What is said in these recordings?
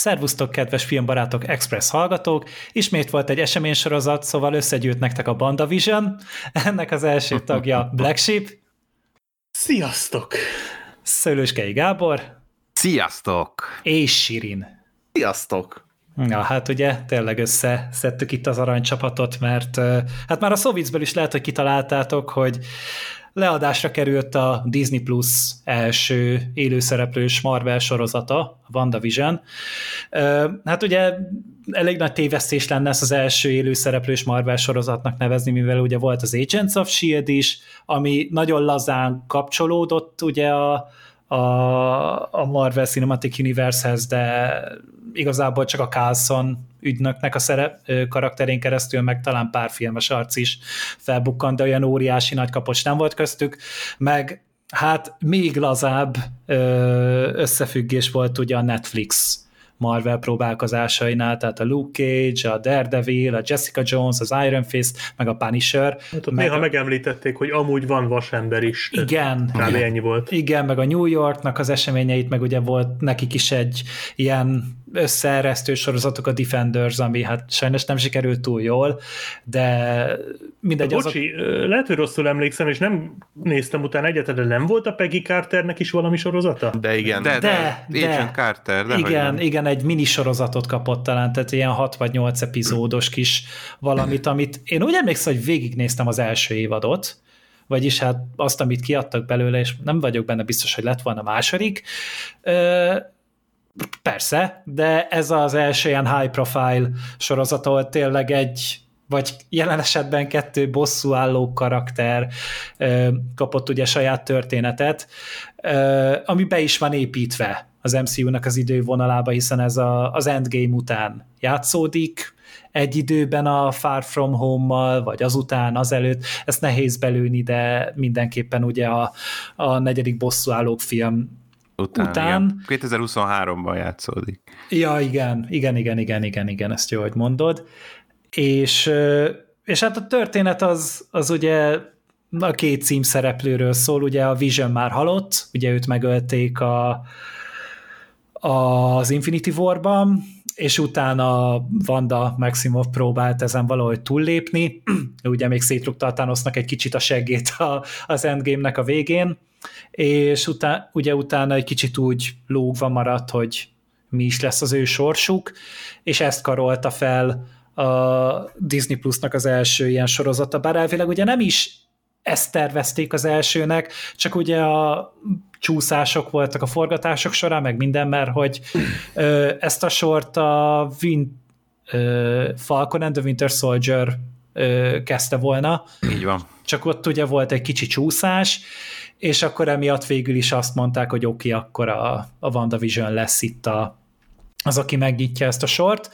Szervusztok, kedves filmbarátok, Express hallgatók! Ismét volt egy eseménysorozat, szóval összegyűjt nektek a BandaVision. Ennek az első tagja Black Sheep. Sziasztok! Szőlőskei Gábor. Sziasztok! És Sirin. Sziasztok! Ja, hát ugye tényleg összeszedtük itt az aranycsapatot, mert hát már a Szovicből is lehet, hogy kitaláltátok, hogy leadásra került a Disney Plus első élőszereplős Marvel sorozata, a WandaVision. Hát ugye elég nagy tévesztés lenne ezt az első élőszereplős Marvel sorozatnak nevezni, mivel ugye volt az Agents of S.H.I.E.L.D. is, ami nagyon lazán kapcsolódott ugye a, a, a Marvel Cinematic Universe-hez, de igazából csak a Carlson ügynöknek a szerep, karakterén keresztül, meg talán pár filmes arc is felbukkant, de olyan óriási nagy kapocs nem volt köztük, meg hát még lazább összefüggés volt ugye a Netflix Marvel próbálkozásainál, tehát a Luke Cage, a Daredevil, a Jessica Jones, az Iron Fist, meg a Punisher. Hát meg néha a... megemlítették, hogy amúgy van vasember is. Igen. Kb. ennyi volt. Igen, meg a New Yorknak az eseményeit, meg ugye volt nekik is egy ilyen összeeresztő sorozatok a Defenders, ami hát sajnos nem sikerült túl jól, de mindegy. De bocsi, azok... lehet, hogy rosszul emlékszem, és nem néztem utána egyet, de nem volt a Peggy Carternek is valami sorozata? De igen. De, de, de, de Carter. De igen, igen, egy mini sorozatot kapott talán, tehát ilyen 6 vagy 8 epizódos kis valamit, amit én úgy emlékszem, hogy végignéztem az első évadot, vagyis hát azt, amit kiadtak belőle, és nem vagyok benne biztos, hogy lett volna második, Persze, de ez az első ilyen high profile sorozat, ahol tényleg egy vagy jelen esetben kettő bosszúálló karakter kapott ugye saját történetet, ami be is van építve az MCU-nak az idővonalába, hiszen ez a, az Endgame után játszódik, egy időben a Far From Home-mal, vagy azután, azelőtt, ezt nehéz belőni, de mindenképpen ugye a, a negyedik bosszúállók film után. után. 2023-ban játszódik. Ja, igen, igen, igen, igen, igen, igen, ezt jó, hogy mondod. És, és hát a történet az, az ugye a két cím szereplőről szól, ugye a Vision már halott, ugye őt megölték a, az Infinity War-ban, és utána Vanda Maximov próbált ezen valahogy túllépni, ugye még szétrugta a Thanosnak egy kicsit a seggét a, az Endgame-nek a végén, és utá, ugye utána egy kicsit úgy lógva maradt, hogy mi is lesz az ő sorsuk, és ezt karolta fel a Disney Plusnak az első ilyen sorozata, bár elvileg ugye nem is ezt tervezték az elsőnek, csak ugye a csúszások voltak a forgatások során, meg minden, mert hogy ö, ezt a sort a Win, ö, Falcon and the Winter Soldier ö, kezdte volna. Így van. Csak ott ugye volt egy kicsi csúszás, és akkor emiatt végül is azt mondták, hogy oké, okay, akkor a, a WandaVision lesz itt a, az, aki megnyitja ezt a sort.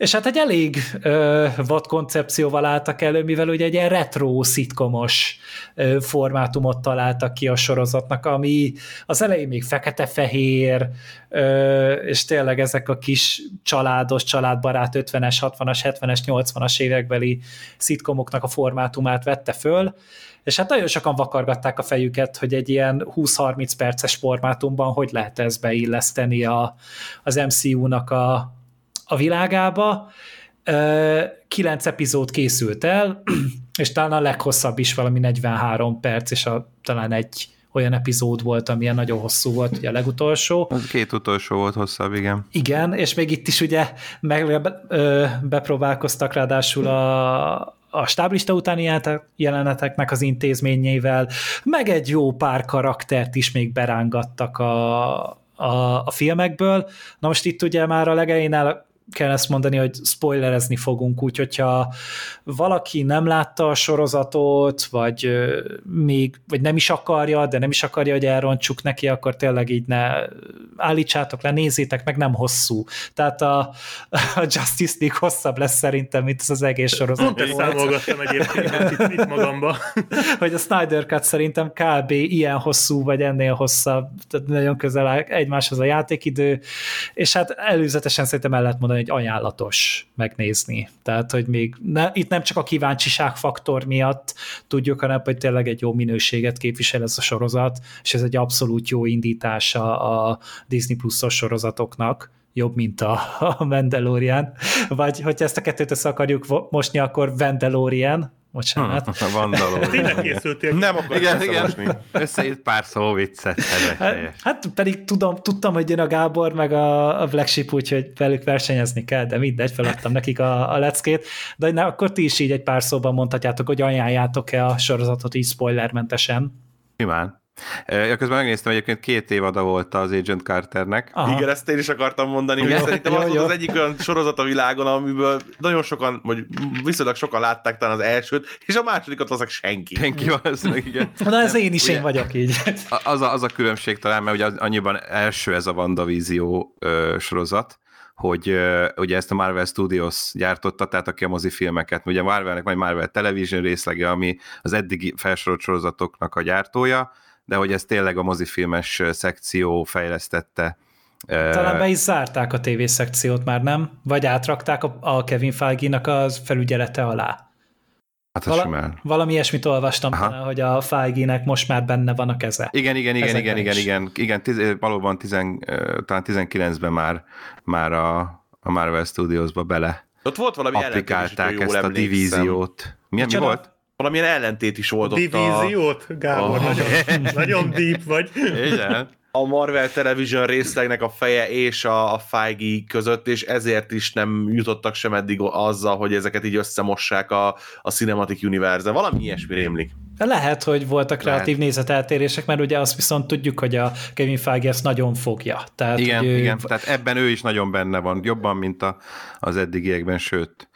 És hát egy elég ö, vad koncepcióval álltak elő, mivel ugye egy ilyen retro szitkomos formátumot találtak ki a sorozatnak, ami az elején még fekete-fehér, ö, és tényleg ezek a kis családos, családbarát 50-es, 60-as, 70-es, 80-as évekbeli szitkomoknak a formátumát vette föl, és hát nagyon sokan vakargatták a fejüket, hogy egy ilyen 20-30 perces formátumban hogy lehet ez beilleszteni a, az MCU-nak a, a világába. Kilenc epizód készült el, és talán a leghosszabb is valami 43 perc, és a, talán egy olyan epizód volt, amilyen nagyon hosszú volt, ugye a legutolsó. Az két utolsó volt hosszabb, igen. Igen, és még itt is ugye meg ö, bepróbálkoztak ráadásul a, a stáblista utáni jeleneteknek az intézményeivel, meg egy jó pár karaktert is még berángattak a, a, a filmekből. Na most itt ugye már a legején el kell ezt mondani, hogy spoilerezni fogunk, úgy, hogyha valaki nem látta a sorozatot, vagy még, vagy nem is akarja, de nem is akarja, hogy elrontsuk neki, akkor tényleg így ne állítsátok le, nézzétek meg, nem hosszú. Tehát a, a Justice League hosszabb lesz szerintem, mint az, az egész sorozat. Pont ezt számolgattam egyébként itt, itt magamba. hogy a Snyder Cut szerintem kb. ilyen hosszú, vagy ennél hosszabb, tehát nagyon közel áll egymáshoz a játékidő, és hát előzetesen szerintem el lehet mondani, egy ajánlatos megnézni. Tehát, hogy még ne, itt nem csak a kíváncsiság faktor miatt tudjuk, hanem hogy tényleg egy jó minőséget képvisel ez a sorozat, és ez egy abszolút jó indítása a Disney Plus-os sorozatoknak, jobb, mint a, a Mandalorian, vagy hogyha ezt a kettőt össze akarjuk mosni, akkor Vandalorian, Bocsánat. A Vandalorian. Tényleg készültél. Nem akarok Igen, igen. Összeírt pár szó viccet. Hát, hát pedig tudom, tudtam, hogy jön a Gábor, meg a, a Black Sheep, úgyhogy velük versenyezni kell, de mindegy, feladtam nekik a, a leckét. De na, akkor ti is így egy pár szóban mondhatjátok, hogy ajánljátok-e a sorozatot így spoilermentesen. Simán. Ja, közben megnéztem, egyébként két évada volt az Agent Carternek. Aha. Igen, ezt én is akartam mondani, hogy szerintem az az egyik olyan sorozat a világon, amiből nagyon sokan, vagy viszonylag sokan látták talán az elsőt, és a másodikat azok senki. Senki valószínűleg, igen. Na ez én is ugye, én vagyok így. Az a, az a különbség talán, mert ugye annyiban első ez a WandaVízió ö, sorozat, hogy uh, ugye ezt a Marvel Studios gyártotta, tehát aki a mozifilmeket, ugye Marvelnek vagy Marvel Television részlege, ami az eddigi felsorolt sorozatoknak a gyártója, de hogy ez tényleg a mozifilmes szekció fejlesztette. Talán be is zárták a TV szekciót már, nem? Vagy átrakták a Kevin Feige-nak az felügyelete alá? Hát Vala, valami ilyesmit olvastam, talán, hogy a Feige-nek most már benne van a keze. Igen, igen, igen, igen, igen, igen, igen, tiz, valóban tizen, talán 19-ben már, már a, a Marvel Studios-ba bele ott volt valami applikálták ezt a divíziót. Milyen mi volt? Valamilyen ellentét is volt a Divíziót? A... Gábor, oh. nagyon, nagyon deep vagy. Igen. A Marvel Television részlegnek a feje és a, a Feige között, és ezért is nem jutottak sem eddig azzal, hogy ezeket így összemossák a, a Cinematic Universe. Valami ilyesmi rémlik. Lehet, hogy voltak kreatív lehet. nézeteltérések, mert ugye azt viszont tudjuk, hogy a Kevin Feige ezt nagyon fogja. Tehát, igen, ő... igen, tehát ebben ő is nagyon benne van, jobban, mint a, az eddigiekben, sőt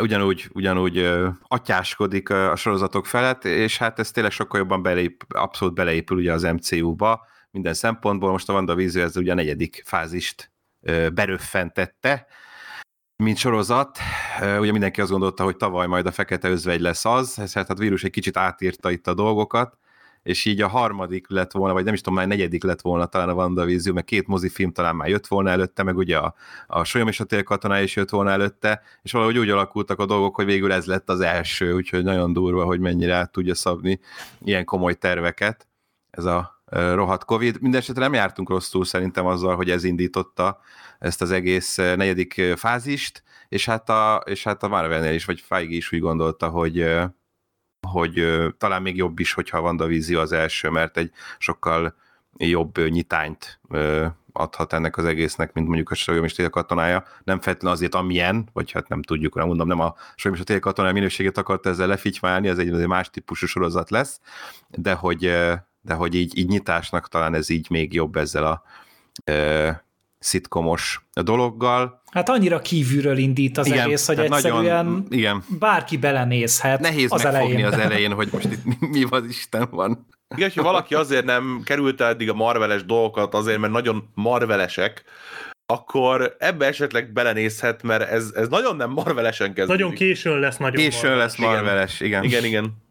ugyanúgy, ugyanúgy atyáskodik a sorozatok felett, és hát ez tényleg sokkal jobban beleép, abszolút beleépül ugye az MCU-ba minden szempontból. Most a WandaVision ez ugye a negyedik fázist beröffentette, mint sorozat. Ugye mindenki azt gondolta, hogy tavaly majd a Fekete Özvegy lesz az, ez hát a vírus egy kicsit átírta itt a dolgokat, és így a harmadik lett volna, vagy nem is tudom, már negyedik lett volna talán a WandaVision, meg két mozifilm talán már jött volna előtte, meg ugye a, a Solyom és a Télkatona is jött volna előtte, és valahogy úgy alakultak a dolgok, hogy végül ez lett az első, úgyhogy nagyon durva, hogy mennyire át tudja szabni ilyen komoly terveket ez a rohadt Covid. Mindenesetre nem jártunk rosszul szerintem azzal, hogy ez indította ezt az egész negyedik fázist, és hát a, és hát a Marvelnél is, vagy Feige is úgy gondolta, hogy hogy talán még jobb is, hogyha a vízió az első, mert egy sokkal jobb nyitányt adhat ennek az egésznek, mint mondjuk a és katonája. Nem feltétlenül azért, amilyen, vagy hát nem tudjuk, nem mondom, nem a Solyom és a katonája minőségét akart ezzel lefitymálni, ez egy, egy más típusú sorozat lesz, de hogy, de hogy így, így nyitásnak talán ez így még jobb ezzel a szitkomos dologgal. Hát annyira kívülről indít az igen, egész, hogy egyszerűen nagyon, igen. bárki belenézhet Nehéz az megfogni elején. az elején, hogy most itt mi az Isten van. Igen, ha valaki azért nem került eddig a marveles dolgokat, azért, mert nagyon marvelesek, akkor ebbe esetleg belenézhet, mert ez, ez nagyon nem marvelesen kezdődik. Nagyon későn lesz nagyon Későn marveles. lesz marveles, igen. Igen, igen. igen.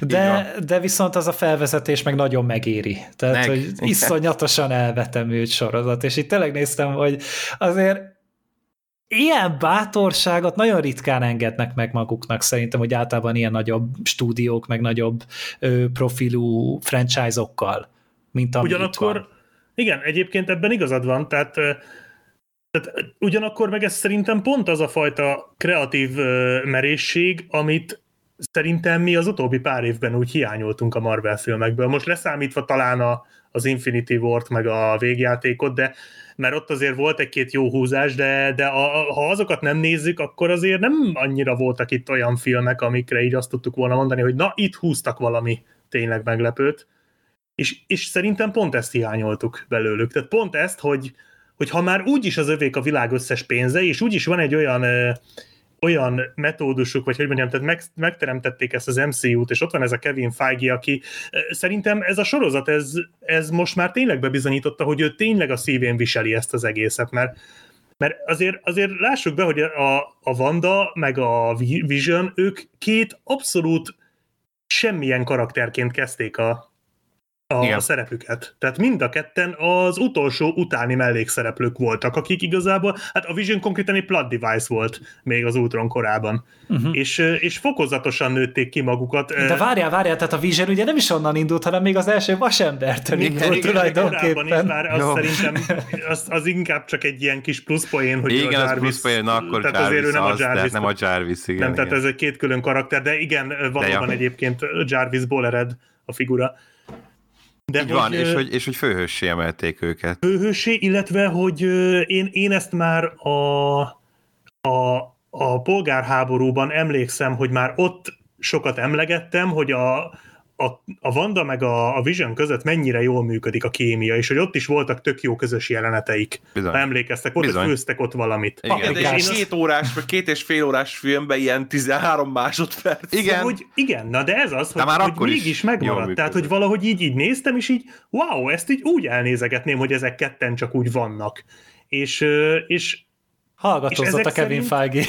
De, de viszont az a felvezetés meg nagyon megéri. Tehát, meg. hogy iszonyatosan elvetemült sorozat, és itt tényleg néztem, hogy azért ilyen bátorságot nagyon ritkán engednek meg maguknak szerintem, hogy általában ilyen nagyobb stúdiók, meg nagyobb ö, profilú franchise-okkal, mint amit Ugyanakkor, van. igen, egyébként ebben igazad van, tehát tehát ugyanakkor meg ez szerintem pont az a fajta kreatív merészség, amit szerintem mi az utóbbi pár évben úgy hiányoltunk a Marvel filmekből. Most leszámítva talán a, az Infinity War-t, meg a végjátékot, de mert ott azért volt egy-két jó húzás, de, de a, ha azokat nem nézzük, akkor azért nem annyira voltak itt olyan filmek, amikre így azt tudtuk volna mondani, hogy na, itt húztak valami tényleg meglepőt. És, és szerintem pont ezt hiányoltuk belőlük. Tehát pont ezt, hogy, hogy ha már úgyis az övék a világ összes pénze, és úgyis van egy olyan olyan metódusuk, vagy hogy mondjam, tehát meg, megteremtették ezt az MCU-t, és ott van ez a Kevin Feige, aki szerintem ez a sorozat, ez, ez most már tényleg bebizonyította, hogy ő tényleg a szívén viseli ezt az egészet, mert mert azért, azért lássuk be, hogy a, a Wanda meg a Vision, ők két abszolút semmilyen karakterként kezdték a, a Igen. szerepüket. Tehát mind a ketten az utolsó utáni mellékszereplők voltak, akik igazából, hát a Vision konkrétan egy plot device volt még az Ultron korában. Uh-huh. És, és fokozatosan nőtték ki magukat. De várjál, várjál, tehát a Vision ugye nem is onnan indult, hanem még az első vasembertől Igen, indult igen, Korábban is tulajdonképpen. már az Jó. szerintem az, az inkább csak egy ilyen kis pluszpoén, hogy Igen, a az Jarvis, plusz poén, na akkor tehát azért ő Jarvis nem a az, tehát Jarvis, nem a Jarvis, igen. nem, tehát igen. ez egy két külön karakter, de igen, valóban ja. egyébként Jarvisból ered a figura. De Így van, ö, és hogy, és hogy főhőssé emelték őket. főhősé, illetve, hogy én, én ezt már a, a, a polgárháborúban emlékszem, hogy már ott sokat emlegettem, hogy a, a, a Wanda meg a, a Vision között mennyire jól működik a kémia, és hogy ott is voltak tök jó közös jeleneteik. Bizony. Ha emlékeztek, hogy Bizony. főztek ott valamit. Igen. Igen, de Paprikás. és egy két órás, vagy két és fél órás filmben ilyen 13 másodperc. Igen. De hogy igen, na de ez az, De hogy, már hogy mégis megmaradt. Tehát, hogy valahogy így, így néztem, és így, wow, ezt így úgy elnézegetném, hogy ezek ketten csak úgy vannak. És, és És Hallgatózott a Kevin szerint- Feige.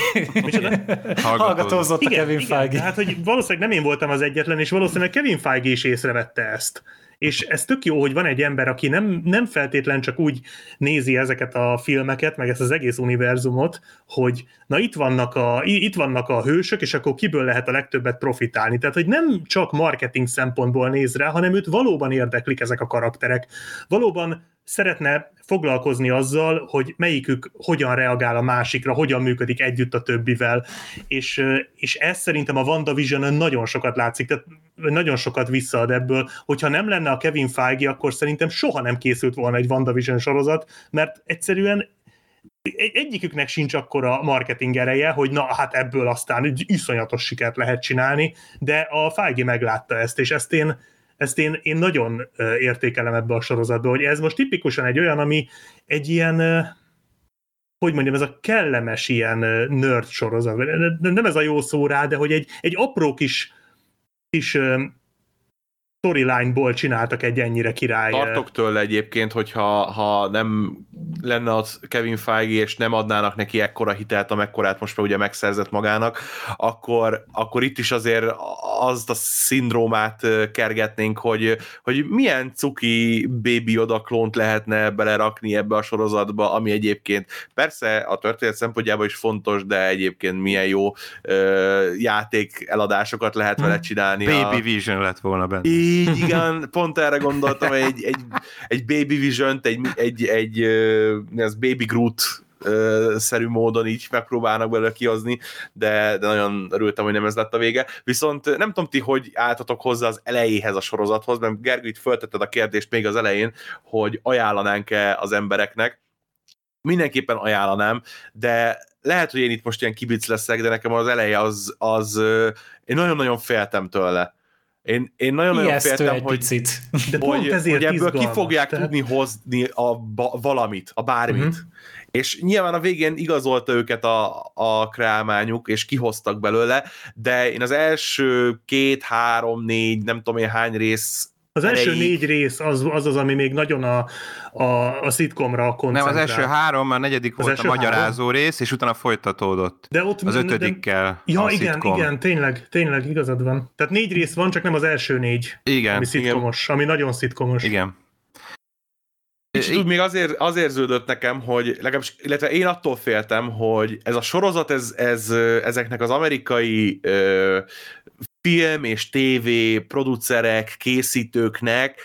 Hallgatózott a igen, Kevin igen, Feige. hát hogy valószínűleg nem én voltam az egyetlen, és valószínűleg Kevin Feige is észrevette ezt. És ez tök jó, hogy van egy ember, aki nem, nem feltétlen csak úgy nézi ezeket a filmeket, meg ezt az egész univerzumot, hogy na itt vannak, a, itt vannak a hősök, és akkor kiből lehet a legtöbbet profitálni. Tehát, hogy nem csak marketing szempontból néz rá, hanem őt valóban érdeklik ezek a karakterek. Valóban szeretne foglalkozni azzal, hogy melyikük hogyan reagál a másikra, hogyan működik együtt a többivel, és, és ez szerintem a WandaVision nagyon sokat látszik, tehát nagyon sokat visszaad ebből, hogyha nem lenne a Kevin Feige, akkor szerintem soha nem készült volna egy WandaVision sorozat, mert egyszerűen egy- egyiküknek sincs akkora marketing ereje, hogy na hát ebből aztán egy iszonyatos sikert lehet csinálni, de a Feige meglátta ezt, és ezt én, ezt én, én nagyon értékelem ebbe a sorozatba, hogy ez most tipikusan egy olyan, ami egy ilyen, hogy mondjam, ez a kellemes ilyen nerd sorozat, nem ez a jó szó rá, de hogy egy, egy apró kis, kis storyline-ból csináltak egy ennyire király. Tartok tőle egyébként, hogyha ha nem lenne az Kevin Feige, és nem adnának neki ekkora hitelt, amekkorát most már ugye megszerzett magának, akkor, akkor itt is azért azt a szindrómát kergetnénk, hogy, hogy milyen cuki Baby Yoda klónt lehetne belerakni ebbe a sorozatba, ami egyébként persze a történet szempontjából is fontos, de egyébként milyen jó ö, játék eladásokat lehet vele csinálni. a- Baby Vision lett volna benne. Így, igen, pont erre gondoltam, egy, egy, egy Baby Vision-t, egy, egy, egy az Baby Groot szerű módon így megpróbálnak belőle kihozni, de, de nagyon örültem, hogy nem ez lett a vége. Viszont nem tudom ti, hogy álltatok hozzá az elejéhez a sorozathoz, mert Gergő itt föltetted a kérdést még az elején, hogy ajánlanánk-e az embereknek. Mindenképpen ajánlanám, de lehet, hogy én itt most ilyen kibic leszek, de nekem az eleje az, az én nagyon-nagyon féltem tőle. Én, én nagyon-nagyon féltem, hogy, picit. de hogy, ezért hogy ebből ki fogják tehát- tudni hozni a ba- valamit, a bármit. Uh-huh. És nyilván a végén igazolta őket a, a kreálmányuk, és kihoztak belőle, de én az első két, három, négy, nem tudom én hány rész Az első erejéig- négy rész az az, az ami még nagyon a, a, a szitkomra Nem, koncentrál. az első három, a negyedik Az volt a első magyarázó rész, és utána folytatódott. De ott Az de- ötödikkel Ja, a igen, szitkom. igen, tényleg, tényleg igazad van. Tehát négy rész van, csak nem az első négy, Igen, ami szitkomos, ami nagyon szitkomos. igen. Kicsit úgy még azért, azért ződött nekem, hogy legalábbis, illetve én attól féltem, hogy ez a sorozat, ez, ez ezeknek az amerikai ö, film és tévé producerek, készítőknek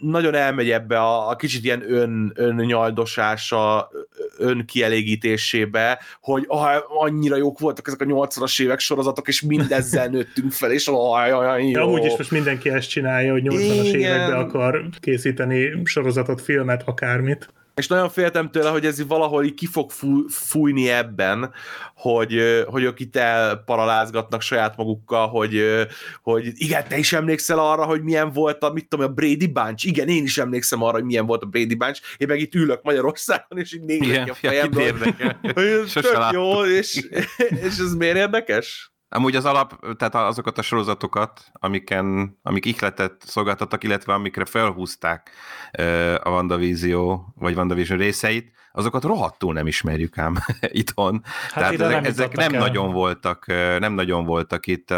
nagyon elmegy ebbe a, a kicsit ilyen ön, önnyaldosása, önkielégítésébe, hogy ah, annyira jók voltak ezek a 80-as évek sorozatok, és mindezzel nőttünk fel, és ah, ah, jó. De amúgy is most mindenki ezt csinálja, hogy 80-as Igen. években akar készíteni sorozatot, filmet, akármit. És nagyon féltem tőle, hogy ez valahol így ki fog fúj, fújni ebben, hogy, hogy ők itt elparalázgatnak saját magukkal, hogy, hogy igen, te is emlékszel arra, hogy milyen volt a, mit tudom, a Brady Bunch? Igen, én is emlékszem arra, hogy milyen volt a Brady Bunch. Én meg itt ülök Magyarországon, és így nézek a ez Sose jó, és, és ez miért érdekes? Amúgy az alap, tehát azokat a sorozatokat, amiken, amik ihletet szolgáltattak, illetve amikre felhúzták a WandaVision, vagy WandaVision részeit, azokat rohadtul nem ismerjük ám itthon. Hát Tehát ezek, nem ezek nem el. nagyon voltak, nem nagyon voltak itt.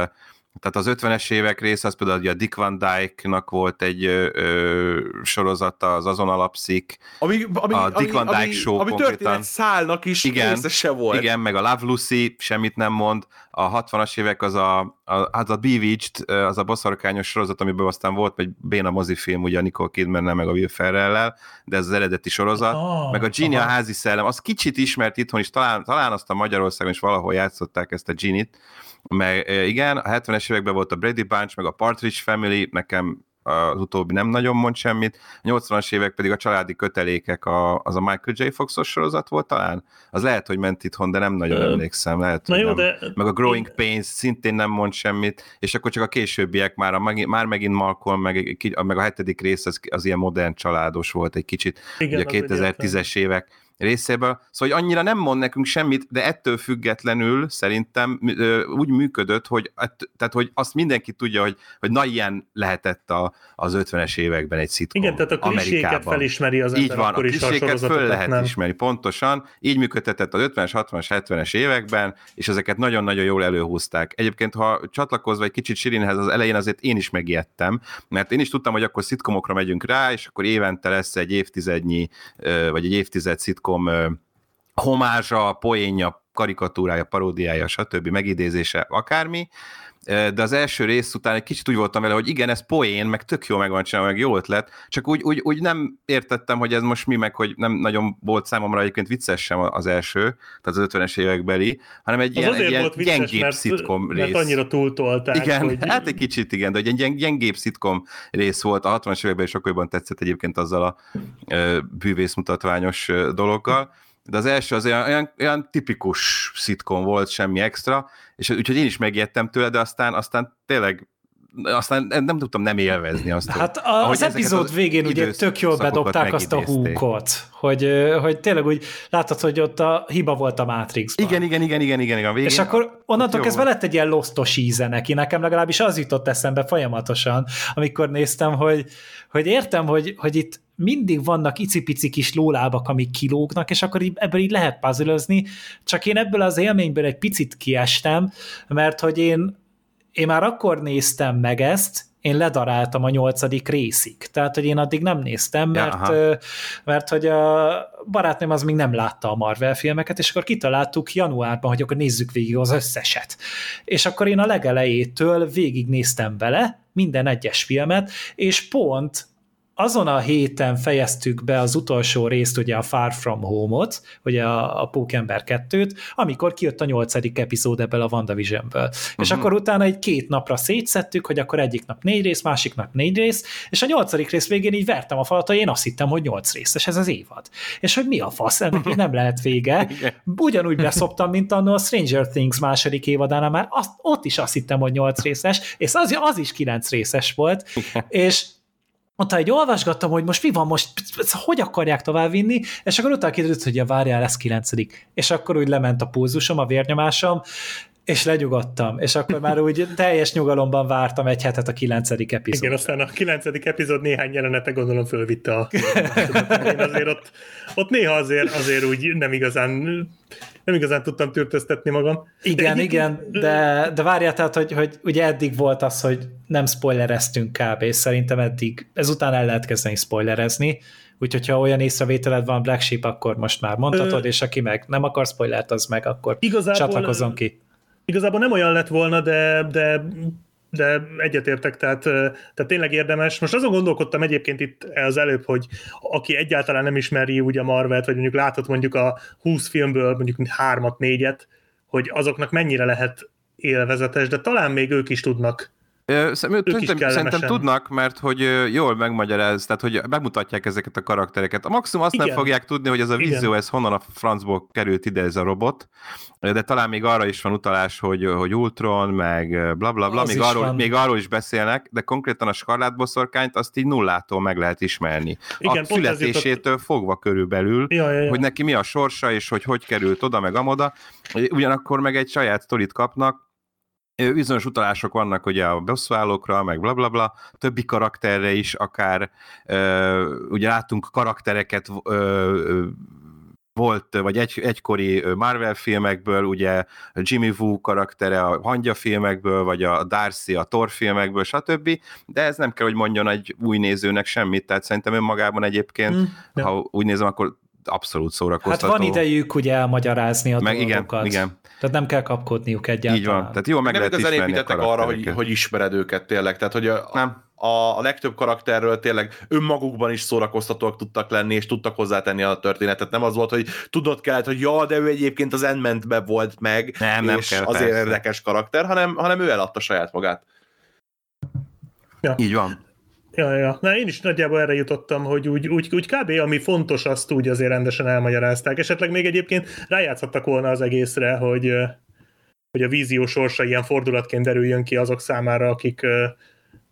Tehát az 50-es évek része, az például a Dick Van Dyke-nak volt egy ö, ö, sorozata, az azon alapszik. Ami, ami, A Dick Van Dyke ami, Show ami konkrétan. szálnak is Igen. részese volt. Igen, meg a Love Lucy, semmit nem mond. A 60-as évek az a, a, az a Bewitched, az a boszorkányos sorozat, amiből aztán volt egy béna mozifilm, ugye a Nicole kidman meg a Will Ferrell-lel, de ez az eredeti sorozat. Ah, meg a Ginny aha. a házi szellem, az kicsit ismert itthon is, talán, talán azt a Magyarországon is valahol játszották ezt a Ginny-t, meg igen, a 70-es években volt a Brady Bunch, meg a Partridge Family, nekem az utóbbi nem nagyon mond semmit, a 80-as évek pedig a családi kötelékek, a, az a Michael J. Foxos sorozat volt talán? Az lehet, hogy ment itthon, de nem nagyon Ö, emlékszem. Lehet, Na jó, nem. de... Meg a Growing Pains szintén nem mond semmit, és akkor csak a későbbiek már, a, már megint Malcolm, meg, meg a hetedik rész az, az ilyen modern családos volt egy kicsit, Igen, ugye a 2010-es évek részéből. Szóval hogy annyira nem mond nekünk semmit, de ettől függetlenül szerintem úgy működött, hogy, tehát, hogy azt mindenki tudja, hogy, hogy na ilyen lehetett a, az 50-es években egy szitkom Igen, tehát a kliséket felismeri az Így ember van, a akkor a kliséket föl lehet nem. ismerni, pontosan. Így működtetett az 50-es, 60-as, 70-es években, és ezeket nagyon-nagyon jól előhúzták. Egyébként, ha csatlakozva egy kicsit Sirinhez az elején, azért én is megijedtem, mert én is tudtam, hogy akkor szitkomokra megyünk rá, és akkor évente lesz egy évtizednyi, vagy egy évtized szitkom ö, homázsa, poénja, karikatúrája, paródiája, stb. megidézése, akármi, de az első rész után egy kicsit úgy voltam vele, hogy igen, ez poén, meg tök jó meg van csinálva, meg jó ötlet, csak úgy, úgy, úgy nem értettem, hogy ez most mi, meg hogy nem nagyon volt számomra egyébként vicces sem az első, tehát az 50-es évekbeli, hanem egy Az ilyen, egy ilyen vicces, gyengébb mert, szitkom rész. mert annyira túltolták, Igen, hogy... hát egy kicsit igen, de egy ilyen gyeng- gyengébb szitkom rész volt. A 60-as években is sokkal jobban tetszett egyébként azzal a bűvészmutatványos dologgal. De az első az olyan, olyan, olyan tipikus szitkom volt, semmi extra, és úgyhogy én is megijedtem tőle, de aztán, aztán tényleg aztán nem tudtam nem élvezni azt. Hát a, az epizód az végén ugye tök jól bedobták azt a húkot, hogy, hogy tényleg úgy látod, hogy ott a hiba volt a Matrixban. Igen, igen, igen, igen, igen, igen. Végén, És akkor onnantól kezdve lett egy ilyen losztos íze neki, nekem legalábbis az jutott eszembe folyamatosan, amikor néztem, hogy, hogy értem, hogy, hogy itt mindig vannak icipici kis lólábak, amik kilógnak, és akkor így, ebből így lehet puzzle csak én ebből az élményből egy picit kiestem, mert hogy én, én már akkor néztem meg ezt, én ledaráltam a nyolcadik részig. Tehát, hogy én addig nem néztem, Ja, mert, ö, mert hogy a barátnőm az még nem látta a Marvel filmeket, és akkor kitaláltuk januárban, hogy akkor nézzük végig az összeset. És akkor én a legelejétől végignéztem vele minden egyes filmet, és pont azon a héten fejeztük be az utolsó részt, ugye a Far From Home-ot, ugye a, a Pókember 2-t, amikor kijött a nyolcadik epizód ebből a WandaVision-ből. Uh-huh. És akkor utána egy két napra szétszettük, hogy akkor egyik nap négy rész, másik nap négy rész, és a nyolcadik rész végén így vertem a falat, hogy én azt hittem, hogy nyolc részes ez az évad. És hogy mi a fasz, ennek így nem lehet vége. Ugyanúgy beszoptam, mint annó a Stranger Things második évadánál, már azt, ott is azt hittem, hogy nyolc részes, és az, az is kilenc részes volt, és utána egy olvasgattam, hogy most mi van most, hogy akarják továbbvinni, és akkor utána kiderült, hogy ja, várjál, lesz kilencedik. És akkor úgy lement a pulzusom, a vérnyomásom, és lenyugodtam, és akkor már úgy teljes nyugalomban vártam egy hetet a kilencedik epizód. Igen, aztán a kilencedik epizód néhány jelenete gondolom fölvitte a... Én azért ott, ott néha azért, azért úgy nem igazán nem igazán tudtam tűrtöztetni magam. Igen, De- igen, de, de várjál, tehát, hogy, hogy ugye eddig volt az, hogy nem spoilereztünk kb. és szerintem eddig, ezután el lehet kezdeni spoilerezni, úgyhogy ha olyan észrevételed van Black Sheep, akkor most már mondhatod, Ö- és aki meg nem akar spoilert, az meg akkor Igazából- csatlakozzon ki. Igazából nem olyan lett volna, de, de, de egyetértek, tehát, tehát tényleg érdemes. Most azon gondolkodtam egyébként itt az előbb, hogy aki egyáltalán nem ismeri ugye Marvelt, vagy mondjuk látott mondjuk a 20 filmből mondjuk hármat, négyet, hogy azoknak mennyire lehet élvezetes, de talán még ők is tudnak. Szerintem, szerintem, tudnak, mert hogy jól megmagyaráz, tehát hogy bemutatják ezeket a karaktereket. A maximum azt Igen. nem fogják tudni, hogy ez a vízió, ez honnan a francból került ide ez a robot, de talán még arra is van utalás, hogy, hogy Ultron, meg bla bla bla, Az még arról, van. még arról is beszélnek, de konkrétan a skarlátboszorkányt azt így nullától meg lehet ismerni. Igen, a születésétől fogva körülbelül, Ja, ja, ja. hogy neki mi a sorsa, és hogy hogy került oda, meg amoda. Ugyanakkor meg egy saját sztorit kapnak, bizonyos utalások vannak ugye a bosszúállókra, meg blablabla, bla, bla, többi karakterre is, akár ö, ugye láttunk karaktereket ö, ö, volt, vagy egy, egykori Marvel filmekből, ugye Jimmy Woo karaktere a hangya filmekből, vagy a Darcy a Thor filmekből, stb. De ez nem kell, hogy mondjon egy új nézőnek semmit, tehát szerintem önmagában egyébként, mm, ha úgy nézem, akkor abszolút szórakoztató. Hát van idejük ugye elmagyarázni a Meg dolgokat. Igen, igen. Tehát nem kell kapkodniuk egyáltalán. Így van. Tehát jó, meg Nem lehet igazán építettek a arra, hogy, hogy ismered őket tényleg. Tehát, hogy a, Nem. a, a legtöbb karakterről tényleg önmagukban is szórakoztatóak tudtak lenni, és tudtak hozzátenni a történetet. Nem az volt, hogy tudod kellett, hogy ja, de ő egyébként az Endmentbe volt meg, Nem, nem és kell, azért persze. érdekes karakter, hanem, hanem ő eladta saját magát. Így van. Ja, ja. Na, én is nagyjából erre jutottam, hogy úgy, úgy, úgy kb. ami fontos, azt úgy azért rendesen elmagyarázták. Esetleg még egyébként rájátszhattak volna az egészre, hogy, hogy a vízió sorsa ilyen fordulatként derüljön ki azok számára, akik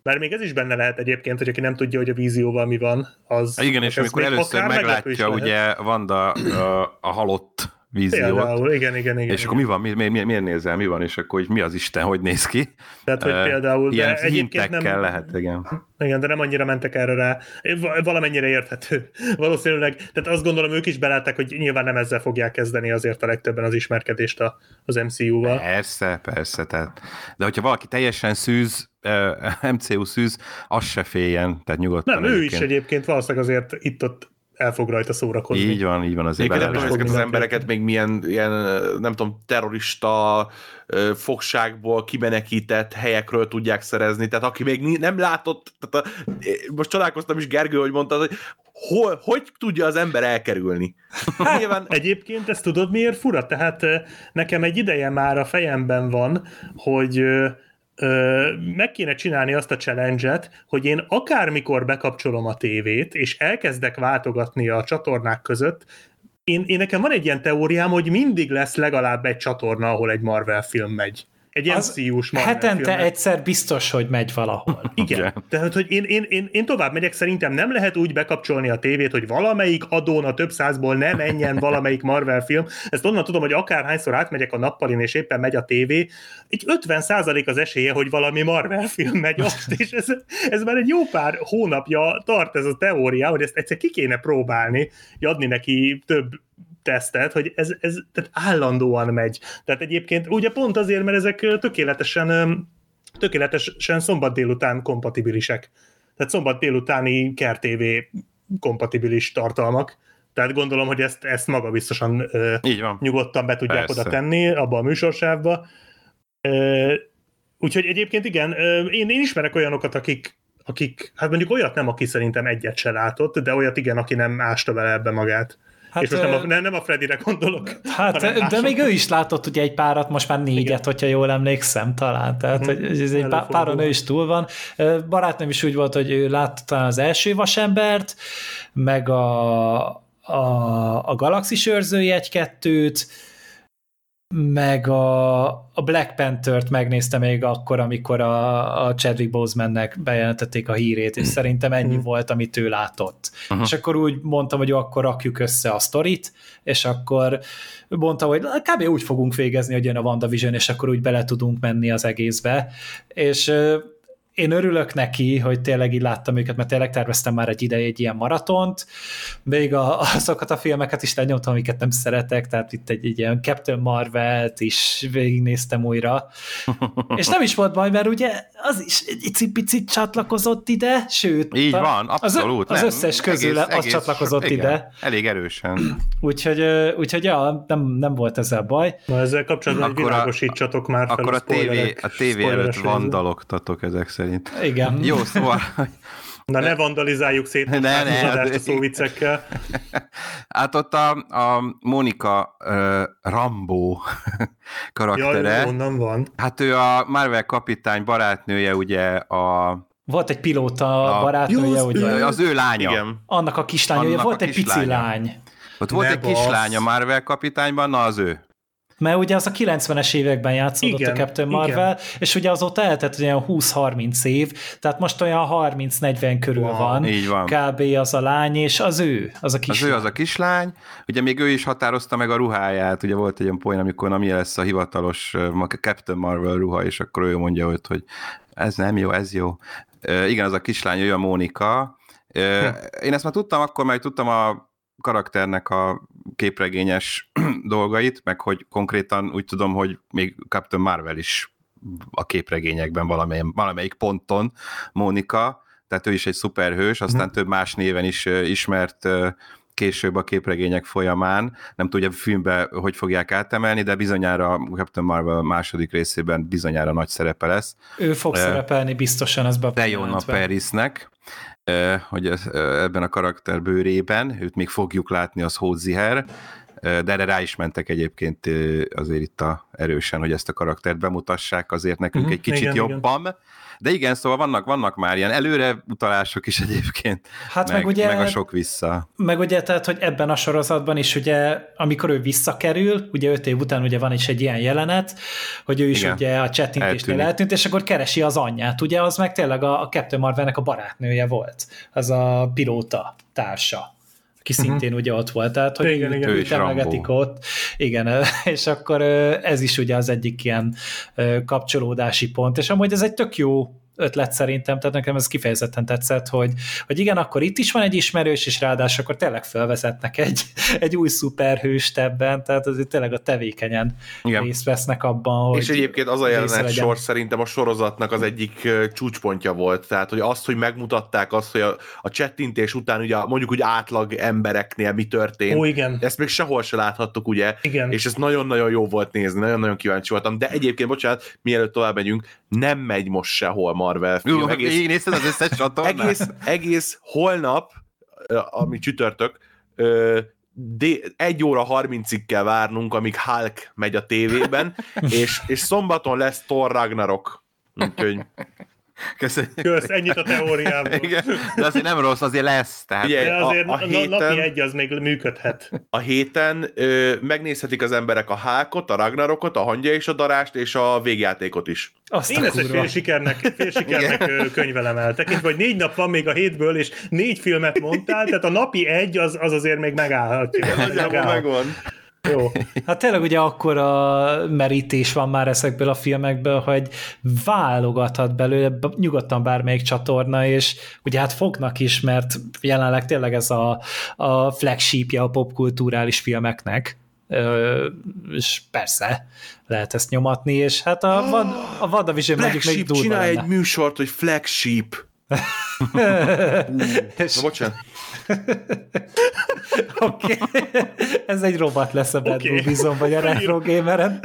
mert még ez is benne lehet egyébként, hogy aki nem tudja, hogy a vízióval mi van, az... Igen, és amikor először meglátja ugye Vanda a, a halott víziót, Például, igen, igen, igen. és akkor mi van, mi, mi, mi, miért nézel, mi van, és akkor hogy mi az Isten, hogy néz ki? Tehát, hogy például, Ilyen de egyébként nem, lehet, igen. Igen, de nem annyira mentek erre rá. Va- Valamennyire érthető. Valószínűleg, tehát azt gondolom, ők is belátták, hogy nyilván nem ezzel fogják kezdeni azért a legtöbben az ismerkedést a, az MCU-val. Persze, persze. Tehát, de hogyha valaki teljesen szűz, uh, MCU szűz, az se féljen, tehát nyugodtan. Nem, ő is egyébként. egyébként valószínűleg azért itt-ott el fog rajta szórakozni. Így van, így van, azért nem tudom, ezeket az embereket még milyen, ilyen, nem tudom, terrorista fogságból kimenekített helyekről tudják szerezni, tehát aki még nem látott, tehát a, most csodálkoztam is Gergő, hogy mondta, hogy hol, hogy tudja az ember elkerülni? Nyilván Egyébként ezt tudod miért fura? Tehát nekem egy ideje már a fejemben van, hogy ö, meg kéne csinálni azt a challenge-et, hogy én akármikor bekapcsolom a tévét, és elkezdek váltogatni a csatornák között, én, én nekem van egy ilyen teóriám, hogy mindig lesz legalább egy csatorna, ahol egy Marvel film megy. Egy MCU-s Marvel Hetente film megy. egyszer biztos, hogy megy valahol. Igen. Ugye? Tehát, hogy én, én, én, én tovább megyek, szerintem nem lehet úgy bekapcsolni a tévét, hogy valamelyik adón a több százból ne menjen valamelyik Marvel film. Ezt onnan tudom, hogy akárhányszor átmegyek a nappalin, és éppen megy a tévé, egy 50 az esélye, hogy valami Marvel film megy ott, és ez, ez már egy jó pár hónapja tart ez a teória, hogy ezt egyszer ki kéne próbálni, adni neki több tesztet, hogy ez, ez tehát állandóan megy. Tehát egyébként ugye pont azért, mert ezek tökéletesen tökéletesen szombat délután kompatibilisek. Tehát szombat délutáni KerTV kompatibilis tartalmak. Tehát gondolom, hogy ezt, ezt maga biztosan ö, Így van. nyugodtan be tudják Persze. oda tenni abba a műsorsávba. Ö, úgyhogy egyébként igen, ö, én, én ismerek olyanokat, akik, akik, hát mondjuk olyat nem, aki szerintem egyet se látott, de olyat igen, aki nem ásta vele ebbe magát. Hát, és most nem a, nem, nem a Freddyre gondolok. Hát, de még ő is látott ugye egy párat, most már négyet, Igen. hogyha jól emlékszem talán. Tehát, Mhm. hogy ez egy pá- páron ő is túl van. Barátnőm is úgy volt, hogy ő látta talán az első vasembert, meg a, a, a Galaxis őrzői egy-kettőt, meg a, a Black Panther-t megnézte még akkor, amikor a, a Chadwick Bosemannek bejelentették a hírét, és szerintem ennyi Mhm. volt, amit ő látott. Aha. És akkor úgy mondtam, hogy jó, akkor rakjuk össze a sztorit, és akkor mondta, hogy kb. úgy fogunk végezni, hogy jön a WandaVision, és akkor úgy bele tudunk menni az egészbe. És én örülök neki, hogy tényleg így láttam őket, mert tényleg terveztem már egy ideje egy ilyen maratont, még a, azokat a filmeket is lenyomtam, amiket nem szeretek, tehát itt egy, egy ilyen Captain Marvel-t is végignéztem újra, és nem is volt baj, mert ugye az is egy icipicit csatlakozott ide, sőt, Így a- van, abszolút. Az, az nem, összes közül az csatlakozott igen, ide, Elég erősen. úgyhogy, úgyhogy ja, nem, nem volt ezzel baj. Na ezzel kapcsolatban Akkor akkor a- világosítsatok már fel Akkor a tévé, spoilerek- a tévé előtt részben. vandalogtatok ezek szerint. Igen. Jó, szóval, Na ne vandalizáljuk szét Ne, ne, ne, az adást a szóviccekkel. hát ott a, a Monika uh, Rambo karaktere, Jaj, onnan van. hát ő a Marvel kapitány barátnője, ugye a, Volt egy pilóta A- barátnője, Jó, ugye, az ő lánya. igen. annak a kislánya, ugye Annak volt a egy pici kislánya. lány. Ott volt Ne egy kislány a bassz. Marvel kapitányban, na az ő. Mert ugye az a 90-es években játszódott Igen, a Captain igen. Marvel, és ugye azóta eltett olyan 20-30 év, tehát most olyan 30-40 körül Wow. van. Így van. Kb. az a lány, és az ő, az a Az kis ő az a kislány, ugye még ő is határozta meg a ruháját, ugye volt egy olyan poén, amikor na mi lesz a hivatalos Captain Marvel ruha, és akkor ő mondja őt, hogy ez nem jó, ez jó. Igen, az a kislány, ő a Mónika. Uh, Én ezt már tudtam akkor, mert tudtam a karakternek a képregényes dolgait, meg hogy konkrétan úgy tudom, hogy még Captain Marvel is a képregényekben valamelyik, valamelyik ponton, Mónika, tehát ő is egy szuperhős, aztán mm. több más néven is ismert később a képregények folyamán. Nem tudja a filmbe, hogy fogják átemelni, de bizonyára Captain Marvel második részében bizonyára nagy szerepe lesz. Ő fog uh, szerepelni biztosan, ez Diona Parisnek, uh, hogy ebben a karakter bőrében, őt még fogjuk látni, az Hóziher, de erre rá is mentek egyébként azért itt a, erősen, hogy ezt a karaktert bemutassák azért nekünk uh-huh, egy kicsit igen, jobban. Igen. De igen, szóval vannak, vannak már ilyen előre utalások is egyébként, hát meg, meg, ugye, meg a sok vissza. Meg ugye, tehát, hogy ebben a sorozatban is ugye, amikor ő visszakerül, ugye öt év után ugye van is egy ilyen jelenet, hogy ő is igen, ugye a csettintésnél eltűnt, és akkor keresi az anyját, ugye, az meg tényleg a, a Captain Marvelnek a barátnője volt, az a pilóta társa aki uh-huh. szintén ugye ott volt, tehát hogy igen, igen, őt emlegetik ott, igen, és akkor ez is ugye az egyik ilyen kapcsolódási pont, és amúgy ez egy tök jó ötlet szerintem, tehát nekem ez kifejezetten tetszett, hogy, hogy igen, akkor itt is van egy ismerős, és ráadásul akkor tényleg felvezetnek egy, egy új szuperhőst ebben, tehát azért tényleg a tevékenyen igen. részt vesznek abban, hogy És egyébként az a jelenet sor szerintem a sorozatnak az egyik csúcspontja volt, tehát hogy azt, hogy megmutatták azt, hogy a, a csettintés után ugye mondjuk úgy átlag embereknél mi történt, Ó, igen. ezt még sehol se láthattuk, ugye, igen. és ez nagyon-nagyon jó volt nézni, nagyon-nagyon kíváncsi voltam, de egyébként, bocsánat, mielőtt tovább megyünk, nem megy most sehol Marvel film. Jó, egész, így nézted az összes csatornát? Egész, egész holnap, ami csütörtök, de egy óra 30-ig kell várnunk, amíg Hulk megy a tévében, és, és szombaton lesz Thor Ragnarok. Úgyhogy Köszönjük. Kösz, ennyit a teóriából. Igen, de azért nem rossz, azért lesz. Tehát. Ugye, de azért a, a héten, napi egy az még működhet. A héten ö, megnézhetik az emberek a hákot, a Ragnarokot, a hangja és a darást, és a végjátékot is. Azt Én ezt egy fél sikernek, fél sikernek könyvelem el. Tekintve, hogy négy nap van még a hétből, és négy filmet mondtál, tehát a napi egy az, az azért még megállhatja. Nagyjából megvan. Jó. Hát tényleg ugye akkor a merítés van már ezekből a filmekből, hogy válogathat belőle nyugodtan bármelyik csatorna, és ugye hát fognak is, mert jelenleg tényleg ez a, a flagshipja a popkulturális filmeknek, Ö, és persze, lehet ezt nyomatni, és hát a, oh, a WandaVision mondjuk még durva csinálj egy műsort, hogy flagship. Na, bocsánat. Oké, okay. ez egy robot lesz a Bad okay. Bison, vagy a Retro Gameren.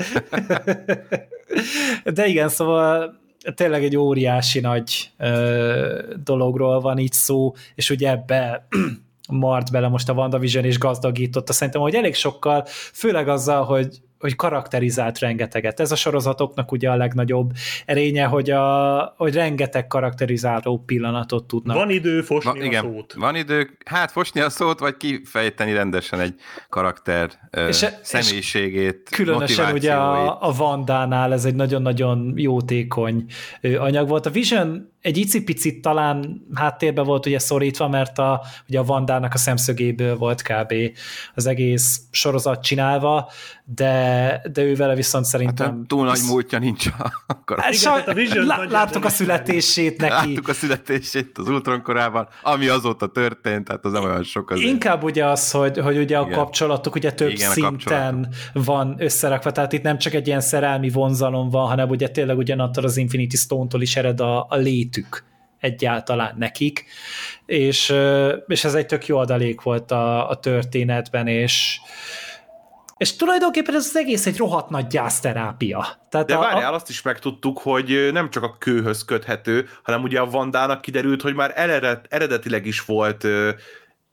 De igen, szóval tényleg egy óriási nagy ö, dologról van itt szó, és ugye ebbe mart bele most a WandaVision és gazdagította szerintem, hogy elég sokkal, főleg azzal, hogy hogy karakterizált rengeteget. Ez a sorozatoknak ugye a legnagyobb erénye, hogy, a, hogy rengeteg karakterizáló pillanatot tudnak. Van idő fosni Va, igen, a szót. Van idő, hát fosni a szót, vagy kifejteni rendesen egy karakter és, e- személyiségét, és Különösen ugye a, a Vandánál ez egy nagyon-nagyon jótékony anyag volt. A Vision egy icipicit talán háttérbe volt ugye szorítva, mert a, ugye a Vandának a szemszögéből volt kb. az egész sorozat csinálva, de, de ő vele viszont szerintem... Hát, túl nagy múltja nincs akkor. Hát, igen, a Vision lá, láttuk a születését neki. Láttuk a születését az Ultron korában, ami azóta történt, tehát az nem olyan sok azért. Inkább ugye az, hogy, hogy ugye a igen. kapcsolatok ugye több igen, szinten van összerakva, tehát itt nem csak egy ilyen szerelmi vonzalom van, hanem ugye tényleg ugyanattól az Infinity Stone-tól is ered a, a létük egyáltalán nekik, és, és ez egy tök jó adalék volt a, a történetben, és és tulajdonképpen ez az egész egy rohadt nagy gyászterápia. Tehát De a, várjál, a... azt is megtudtuk, hogy nem csak a kőhöz köthető, hanem ugye a Vandának kiderült, hogy már eredet, eredetileg is volt ö,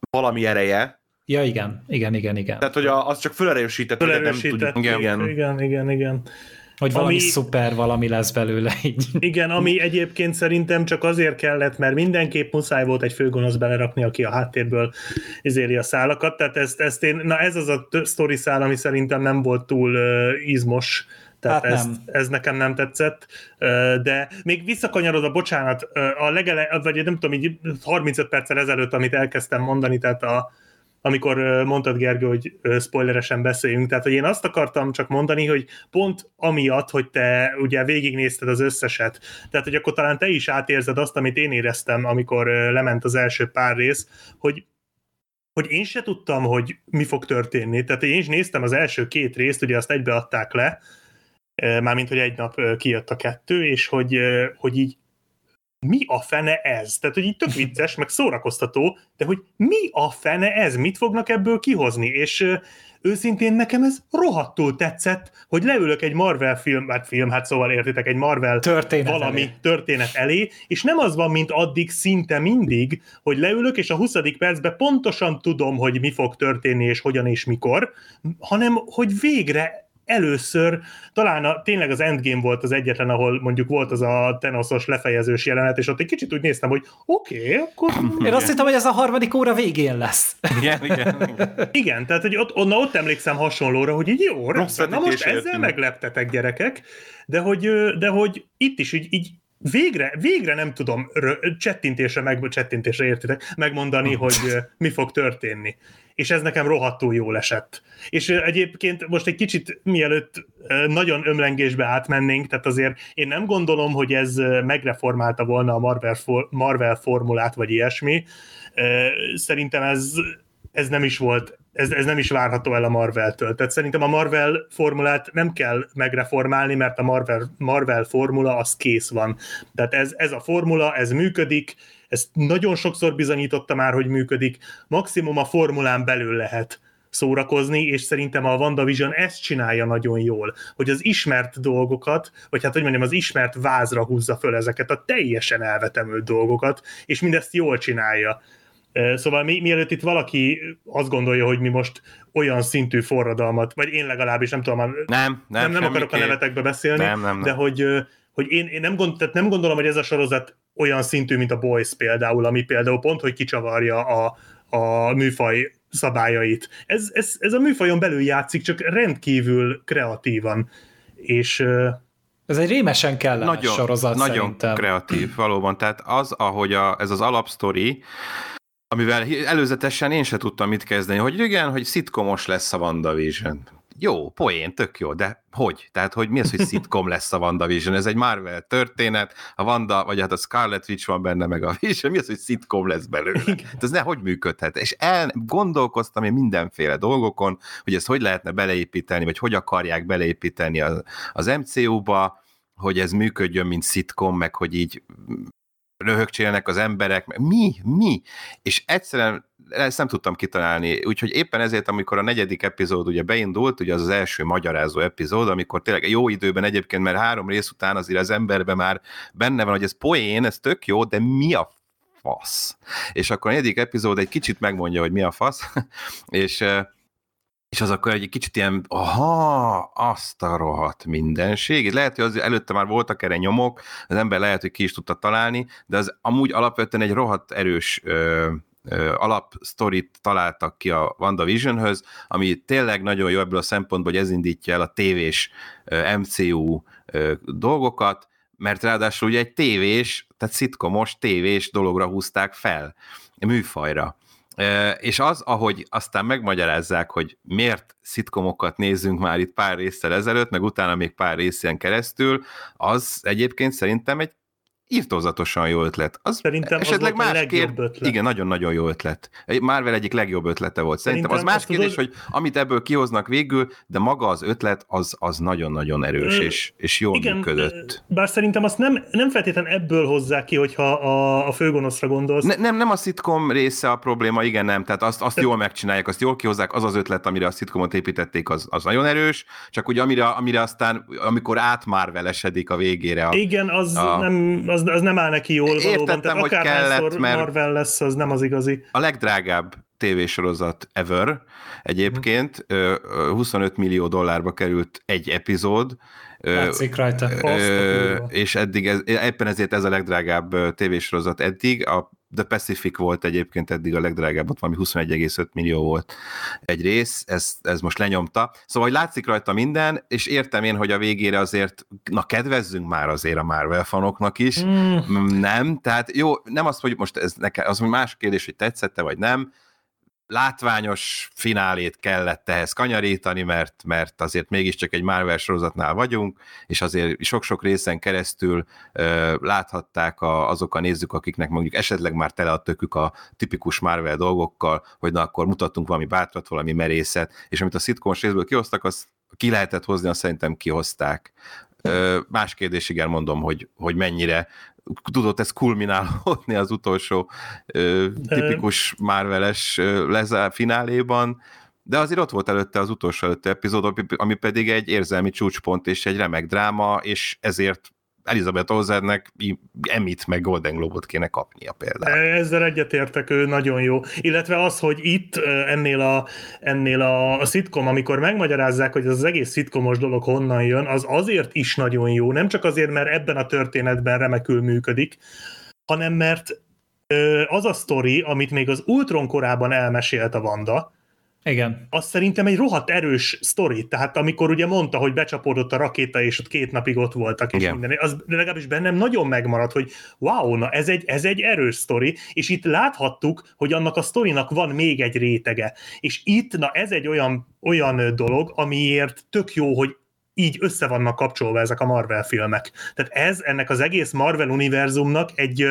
valami ereje. Ja, igen, igen, igen, igen. Tehát, hogy a, az csak felerősített, felerősített nem tudjuk. Igen, igen, igen, igen. igen. Hogy valami ami, szuper valami lesz belőle így. Igen, ami egyébként szerintem csak azért kellett, mert mindenképp muszáj volt egy főgonosz belerakni, aki a háttérből izéli a szálakat, tehát ezt, ezt én, na ez az a sztori szál, ami szerintem nem volt túl uh, izmos, tehát hát ez, nem. ez nekem nem tetszett, de még visszakanyarodva, bocsánat, a legele, vagy nem tudom, így 35 perccel ezelőtt, amit elkezdtem mondani, tehát a, amikor mondtad, Gergő, hogy spoileresen beszéljünk. Tehát, hogy én azt akartam csak mondani, hogy pont amiatt, hogy te ugye végignézted az összeset, tehát, hogy akkor talán te is átérzed azt, amit én éreztem, amikor lement az első pár rész, hogy hogy én se tudtam, hogy mi fog történni. Tehát én is néztem az első két részt, ugye azt egybeadták le, mármint, hogy egy nap kijött a kettő, és hogy, hogy így mi a fene ez? Tehát, hogy így tök vicces, meg szórakoztató, de hogy mi a fene ez? Mit fognak ebből kihozni? És őszintén nekem ez rohadtul tetszett, hogy leülök egy Marvel film, hát film, hát szóval értitek, egy Marvel történet valami elé. történet elé, és nem az van, mint addig szinte mindig, hogy leülök, és a 20. percben pontosan tudom, hogy mi fog történni, és hogyan és mikor, hanem hogy végre először, talán a, tényleg az Endgame volt az egyetlen, ahol mondjuk volt az a Thanosos lefejezős jelenet, és ott egy kicsit úgy néztem, hogy oké, okay, akkor... Én azt hittem, hogy ez a harmadik óra végén lesz. Igen, igen, igen. Igen, tehát hogy ott, onna ott emlékszem hasonlóra, hogy így jó, Rossz na most ezzel értünk. megleptetek gyerekek, de hogy, de hogy itt is így, így végre, végre nem tudom rö- csettintésre, meg, csettintésre értitek, megmondani, hogy ö, mi fog történni. És ez nekem rohadtul jól esett. És egyébként most egy kicsit mielőtt nagyon ömlengésbe átmennénk, tehát azért én nem gondolom, hogy ez megreformálta volna a Marvel, for, Marvel formulát, vagy ilyesmi. Szerintem ez, ez nem is volt, ez, ez nem is várható el a Marvel-től. Tehát szerintem a Marvel formulát nem kell megreformálni, mert a Marvel, Marvel formula az kész van. Tehát ez, ez a formula, ez működik, ezt nagyon sokszor bizonyította már, hogy működik. Maximum a formulán belül lehet szórakozni, és szerintem a WandaVision ezt csinálja nagyon jól, hogy az ismert dolgokat, vagy hát hogy mondjam, az ismert vázra húzza föl ezeket a teljesen elvetemült dolgokat, és mindezt jól csinálja. Szóval mi, mielőtt itt valaki azt gondolja, hogy mi most olyan szintű forradalmat, vagy én legalábbis nem tudom, Nem, nem, nem, nem akarok a nevetekbe beszélni, Nem, nem, nem. de hogy, hogy én, én nem, gond, tehát nem gondolom, hogy ez a sorozat olyan szintű, mint a Boys például, ami például pont, hogy kicsavarja a, a műfaj szabályait. Ez, ez, ez a műfajon belül játszik, csak rendkívül kreatívan. És Ez egy rémesen kellemes nagyon, sorozat nagyon szerintem. kreatív, valóban. Tehát az, ahogy a, ez az alapsztori, amivel előzetesen én se tudtam mit kezdeni, hogy igen, hogy szitkomos lesz a WandaVision. Jó, poén, tök jó, de hogy? Tehát, hogy mi az, hogy szitkom lesz a WandaVision? Ez egy Marvel történet, a Wanda, vagy hát a Scarlet Witch van benne, meg a Vision, mi az, hogy szitkom lesz belőle? Hát ez ne, hogy működhet? És el, gondolkoztam én mindenféle dolgokon, hogy ezt hogy lehetne beleépíteni, vagy hogy akarják beleépíteni az, az MCU-ba, hogy ez működjön, mint szitkom, meg hogy így röhögcsélnek az emberek, mi, mi? És egyszerűen ezt nem tudtam kitalálni, úgyhogy éppen ezért, amikor a negyedik epizód ugye beindult, ugye az az első magyarázó epizód, amikor tényleg jó időben egyébként, mert három rész után azért az emberben már benne van, hogy ez poén, ez tök jó, de mi a fasz? És akkor a negyedik epizód egy kicsit megmondja, hogy mi a fasz, és és az akkor egy kicsit ilyen, aha, azt a rohadt mindenség. Lehet, hogy az előtte már voltak erre nyomok, az ember lehet, hogy ki is tudta találni, de az amúgy alapvetően egy rohadt erős ö, ö, alapsztorit találtak ki a WandaVisionhöz, ami tényleg nagyon jó ebből a szempontból, hogy ez indítja el a tévés ö, MCU ö, dolgokat, mert ráadásul ugye egy tévés, tehát szitkomos tévés dologra húzták fel, műfajra. És az, ahogy aztán megmagyarázzák, hogy miért szitkomokat nézzünk már itt pár résszel ezelőtt, meg utána még pár részen keresztül, az egyébként szerintem egy írtózatosan jó ötlet. Az Szerintem az esetleg volt a más kér... ötlet. Igen, nagyon-nagyon jó ötlet. Marvel egyik legjobb ötlete volt. Szerintem, Szerintem az más kérdés, tudod- hogy amit ebből kihoznak végül, de maga az ötlet az, az nagyon-nagyon erős, Ö, és, és jól Igen, működött. bár szerintem azt nem, nem feltétlenül ebből hozzák ki, hogyha a, a főgonoszra gondolsz. Ne, nem, nem a szitkom része a probléma, igen, nem. Tehát azt, azt jól megcsinálják, azt jól kihozzák, az az ötlet, amire a szitkomot építették, az, az nagyon erős, csak ugye amire, amire aztán, amikor átmárvelesedik a végére. A, Igen, az, A- nem, az, az nem áll neki jól valóban. Értettem, Tehát hogy kellett, mert- Marvel lesz, az nem az igazi. a legdrágább tévésorozat ever egyébként, ö, ö, 25 millió dollárba került egy epizód, Látszik rajta. Ö, és eddig ez, éppen ezért ez a legdrágább tévésorozat eddig. A The Pacific volt egyébként eddig a legdrágább, ott valami 21,5 millió volt egy rész, ez, ez most lenyomta. Szóval hogy látszik rajta minden, és értem én, hogy a végére azért, na kedvezzünk már azért a Marvel fanoknak is, Mm, Nem, tehát jó, nem azt, hogy most ez nekem, az hogy más kérdés, hogy tetszette vagy nem, látványos finálét kellett ehhez kanyarítani, mert, mert azért mégiscsak egy Marvel sorozatnál vagyunk, és azért sok-sok részen keresztül ö, láthatták a, azok a nézők, akiknek mondjuk esetleg már tele a tökük a tipikus Marvel dolgokkal, hogy na akkor mutattunk valami bátrat, valami merészet, és amit a szitkomos részből kihoztak, azt ki lehetett hozni, azt szerintem kihozták. Más kérdés, igen, mondom, hogy, hogy mennyire tudott ez kulminálódni az utolsó ö, tipikus Marveles lezár fináléban, de azért ott volt előtte az utolsó előtte epizód, ami pedig egy érzelmi csúcspont és egy remek dráma, és ezért Elizabeth Olsennek Emmit meg Golden Globot kéne kapnia például. Ezzel egyetértek, ő nagyon jó. Illetve az, hogy itt ennél a, ennél a, a szitkom, amikor megmagyarázzák, hogy az egész szitkomos dolog honnan jön, az azért is nagyon jó, nem csak azért, mert ebben a történetben remekül működik, hanem mert az a sztori, amit még az Ultron korában elmesélt a Vanda, igen. Az szerintem egy rohadt erős sztori. Tehát amikor ugye mondta, hogy becsapódott a rakéta, és ott két napig ott voltak, és Igen. minden, az legalábbis bennem nagyon megmaradt, hogy wow, na ez egy, ez egy erős sztori, és itt láthattuk, hogy annak a sztorinak van még egy rétege. És itt, na ez egy olyan, olyan dolog, amiért tök jó, hogy így össze vannak kapcsolva ezek a Marvel filmek. Tehát ez ennek az egész Marvel univerzumnak egy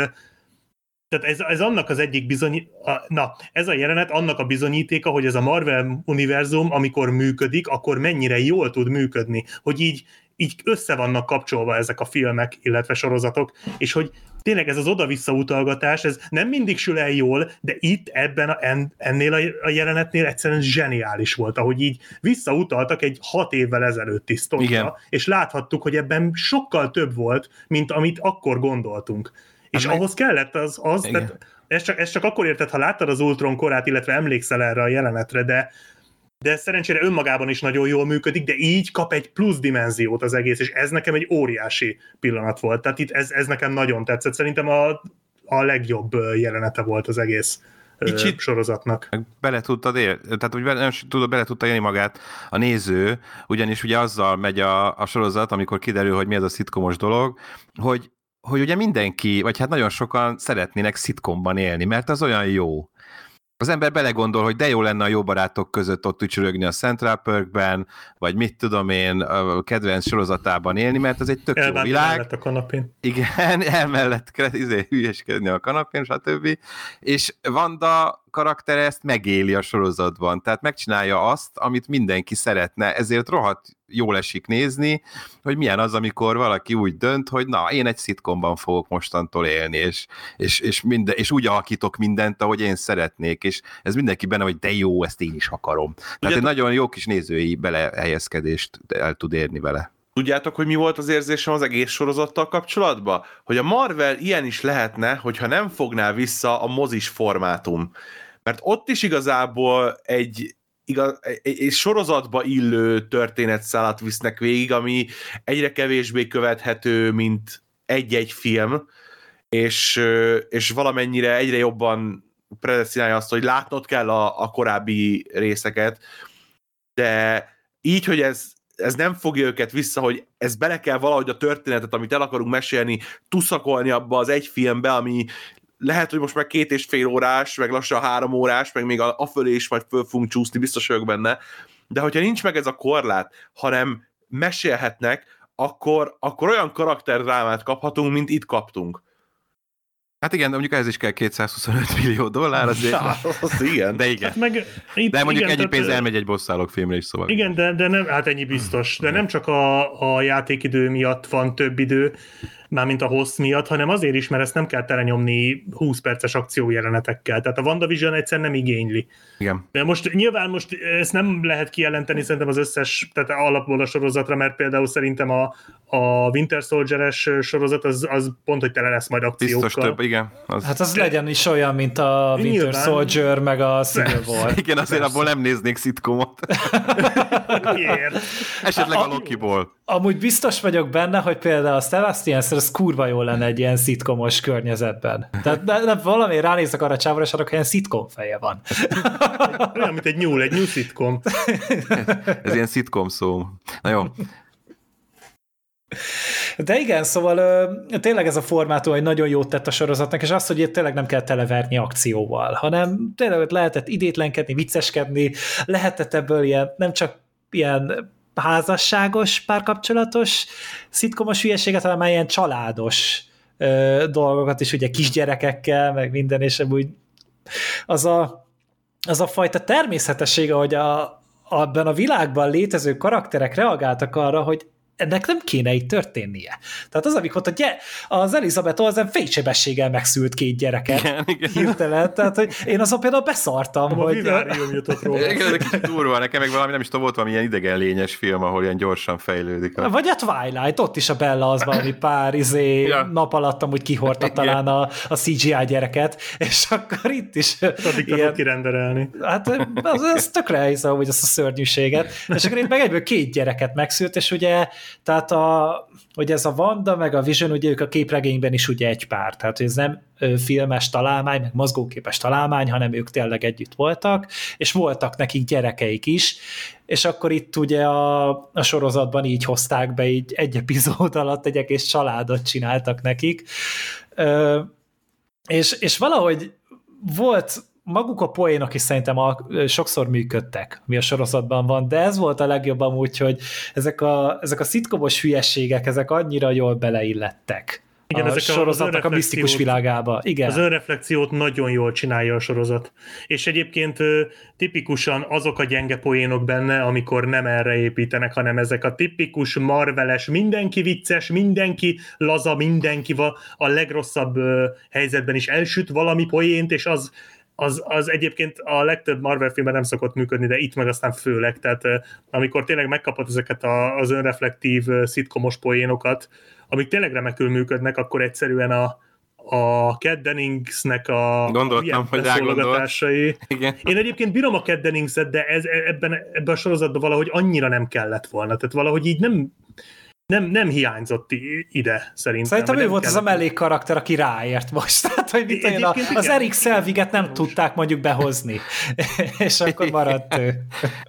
tehát ez, ez annak az egyik bizony, na, ez a jelenet annak a bizonyítéka, hogy ez a Marvel univerzum, amikor működik, akkor mennyire jól tud működni, hogy így, így össze vannak kapcsolva ezek a filmek, illetve sorozatok, és hogy tényleg ez az oda-vissza utalgatás, ez nem mindig sül el jól, de itt ebben a, ennél a jelenetnél egyszerűen zseniális volt, ahogy így visszautaltak egy hat évvel ezelőtti sztorira, és láthattuk, hogy ebben sokkal több volt, mint amit akkor gondoltunk. És meg... ahhoz kellett az, az tehát ezt csak, ezt csak akkor érted, ha láttad az Ultron korát, illetve emlékszel erre a jelenetre, de de szerencsére önmagában is nagyon jól működik, de így kap egy plusz dimenziót az egész, és ez nekem egy óriási pillanat volt. Tehát itt ez, ez nekem nagyon tetszett. Szerintem a, a legjobb jelenete volt az egész Kicsit sorozatnak. Bele tudtad ér, tehát úgy bele, tudod, bele tudta élni magát a néző, ugyanis ugye azzal megy a, a sorozat, amikor kiderül, hogy mi ez a szitkomos dolog, hogy hogy ugye mindenki, vagy hát nagyon sokan szeretnének szitkomban élni, mert az olyan jó. Az ember belegondol, hogy de jó lenne a jó barátok között ott ücsörögni a Central Perkben, vagy mit tudom én, a kedvenc sorozatában élni, mert az egy tök jó világ. a kanapén. Igen, elmellett izé, hülyeskedni a kanapén, stb. És Vanda karaktere ezt megéli a sorozatban, tehát megcsinálja azt, amit mindenki szeretne, ezért rohadt jól esik nézni, hogy milyen az, amikor valaki úgy dönt, hogy na, én egy szitkomban fogok mostantól élni, és, és, és, minden, és úgy alakítok mindent, ahogy én szeretnék, és ez mindenki benne, hogy de jó, ezt én is akarom. Tehát Ugye, egy nagyon jó kis nézői belehelyezkedést el tud érni vele. Tudjátok, hogy mi volt az érzésem az egész sorozattal kapcsolatban? Hogy a Marvel ilyen is lehetne, hogyha nem fogná vissza a mozis formátum. Mert ott is igazából egy, igaz, egy, egy sorozatba illő történetszálat visznek végig, ami egyre kevésbé követhető, mint egy-egy film, és, és valamennyire egyre jobban predestinálja azt, hogy látnod kell a, a korábbi részeket, de így, hogy ez, ez nem fogja őket vissza, hogy ez bele kell valahogy a történetet, amit el akarunk mesélni, tuszakolni abba az egy filmbe, ami lehet, hogy most már két és fél órás, meg lassan három órás, meg még a, a fölé is majd föl fogunk csúszni, biztos vagyok benne, de hogyha nincs meg ez a korlát, hanem mesélhetnek, akkor, akkor olyan karakterdrámát kaphatunk, mint itt kaptunk. Hát igen, de mondjuk ez is kell 225 millió dollár, azért. Ja, az igen. De igen. Hát meg itt, de mondjuk igen, ennyi pénz elmegy egy bosszálok filmre is, szóval. Igen, de, de nem, hát ennyi biztos. De nem csak a, a játékidő miatt van több idő, mármint a hossz miatt, hanem azért is, mert ezt nem kell telenyomni 20 perces akciójelenetekkel. Tehát a WandaVision egyszer nem igényli. Igen. De most nyilván most ezt nem lehet kijelenteni szerintem az összes, tehát alapból a sorozatra, mert például szerintem a, a Winter Soldier-es sorozat az, az pont, hogy tele lesz majd akciókkal. Biztos több, igen. Az... Hát az legyen is olyan, mint a Winter Nyilván. Soldier, meg a Civil War. igen, azért Persze. abból nem néznék szitkomot. Miért? Esetleg a, a Loki-ból. Amúgy biztos vagyok benne, hogy például a Sebastian az kurva jó lenne egy ilyen szitkomos környezetben. Tehát de, de valami ránézek arra csávra, és arra ilyen szitkom feje van. Olyan, mint egy nyúl, egy nyúl szitkom. Ez ilyen szitkom szó. Na jó. De igen, szóval ö, tényleg ez a formátum egy nagyon jót tett a sorozatnak, és azt, hogy itt tényleg nem kell televerni akcióval, hanem tényleg lehetett idétlenkedni, vicceskedni, lehetett ebből ilyen, nem csak ilyen házasságos, párkapcsolatos szitkomos hülyeséget, hanem már ilyen családos ö, dolgokat is, ugye kisgyerekekkel, meg minden, és úgy az a, az a fajta természetessége, hogy a, abban a világban létező karakterek reagáltak arra, hogy ennek nem kéne így történnie. Tehát az, amikor a gy- az Elizabeth Olsen fénysebességgel megszült két gyereket Igen, igen. hirtelen, tehát hogy én azon például beszartam, A hogy vivárium jutott róla. Igen, ez egy kicsit durva, nekem meg valami, nem is tudom, volt valami ilyen idegen lényes film, ahol ilyen gyorsan fejlődik. A... vagy a Twilight, ott is a Bella az valami pár izé, Ja. nap alatt amúgy kihordta Igen. talán a, a CGI gyereket, és akkor itt is Addig tudod kirenderelni. Hát az, az tökre hiszem, hogy azt a szörnyűséget. És akkor itt meg egyből két gyereket megszült, és ugye, tehát a, hogy ez a Wanda meg a Vision, ugye ők a képregényben is ugye egy pár, tehát ez nem filmes találmány, meg mozgóképes találmány, hanem ők tényleg együtt voltak, és voltak nekik gyerekeik is, és akkor itt ugye a, a sorozatban így hozták be, így egy epizód alatt egy egész családot csináltak nekik. Ö, és, és valahogy volt maguk a poénok is szerintem a, sokszor működtek, mi a sorozatban van, de ez volt a legjobb amúgy, hogy ezek a, ezek a szitkomos hülyeségek, ezek annyira jól beleillettek Igen, a ezek sorozatnak a misztikus világába. Igen. Az önreflexiót nagyon jól csinálja a sorozat. És egyébként tipikusan azok a gyenge poénok benne, amikor nem erre építenek, hanem ezek a tipikus marveles, mindenki vicces, mindenki laza, mindenki va- a legrosszabb helyzetben is elsüt valami poént, és az az, az egyébként a legtöbb Marvel filmben nem szokott működni, de itt meg aztán főleg, tehát amikor tényleg megkapod ezeket a, az önreflektív szitkomos poénokat, amik tényleg remekül működnek, akkor egyszerűen a, a Cat Denningsnek a Gondoltam, hogy beszólogatásai. Igen. Én egyébként bírom a Cat Denningset, de ez, ebben, ebben a sorozatban valahogy annyira nem kellett volna. Tehát valahogy így nem, nem, nem hiányzott ide, szerintem. Szerintem ő volt az a kellett. mellékkarakter, aki ráért most. Tehát, hogy mit olyan, az igen. Erik Szelviget nem tudták mondjuk behozni. és akkor maradt ő.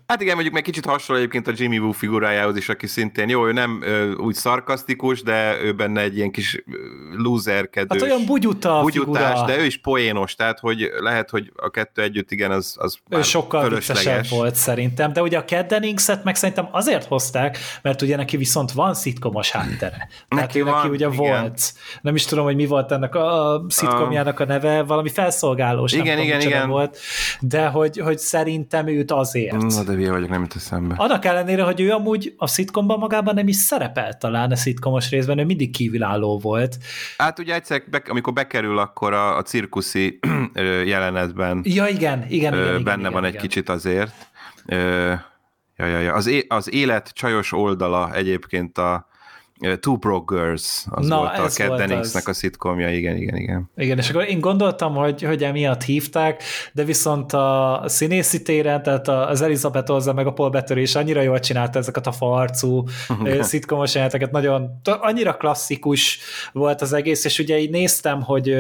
Hát igen, mondjuk meg kicsit hasonló egyébként a Jimmy Woo figurájához is, aki szintén jó, ő nem ö, úgy szarkasztikus, de ő benne egy ilyen kis ö, loserkedős. Hát olyan bugyuta a bugyutás, figura. de ő is poénos, tehát hogy lehet, hogy a kettő együtt, igen, az, az ő sokkal viccesebb volt szerintem, de ugye a Cat Denningset meg szerintem azért hozták, mert ugye neki viszont van szitkomos háttere. Tehát Neki ő neki van, ugye igen. volt, nem is tudom, hogy mi volt ennek a, a szitkomjának a neve, valami felszolgálós, nem Igen, tudom, igen, igen. volt, de hogy, hogy szerintem őt azért. Na, de hülye vagyok, nem jut eszembe. Annak ellenére, hogy ő amúgy a szitkomban magában nem is szerepelt talán a szitkomos részben, ő mindig kívülálló volt. Hát ugye egyszer, amikor bekerül, akkor a, a cirkuszi jelenetben Ja, igen, igen, igen, igen benne igen, van egy igen. kicsit azért. Ö, ja, ja, ja. Az, é, az élet csajos oldala egyébként a ö, Two Broke Girls, az Na, volt a Cat Denningsnek a szitkomja, igen, igen, igen. Igen, és akkor én gondoltam, hogy, hogy emiatt hívták, de viszont a színészi téren, tehát az Elizabeth Olsen meg a Paul Bettany is annyira jól csinálta ezeket a farcú szitkomos jeleneteket, nagyon, annyira klasszikus volt az egész, és ugye így néztem, hogy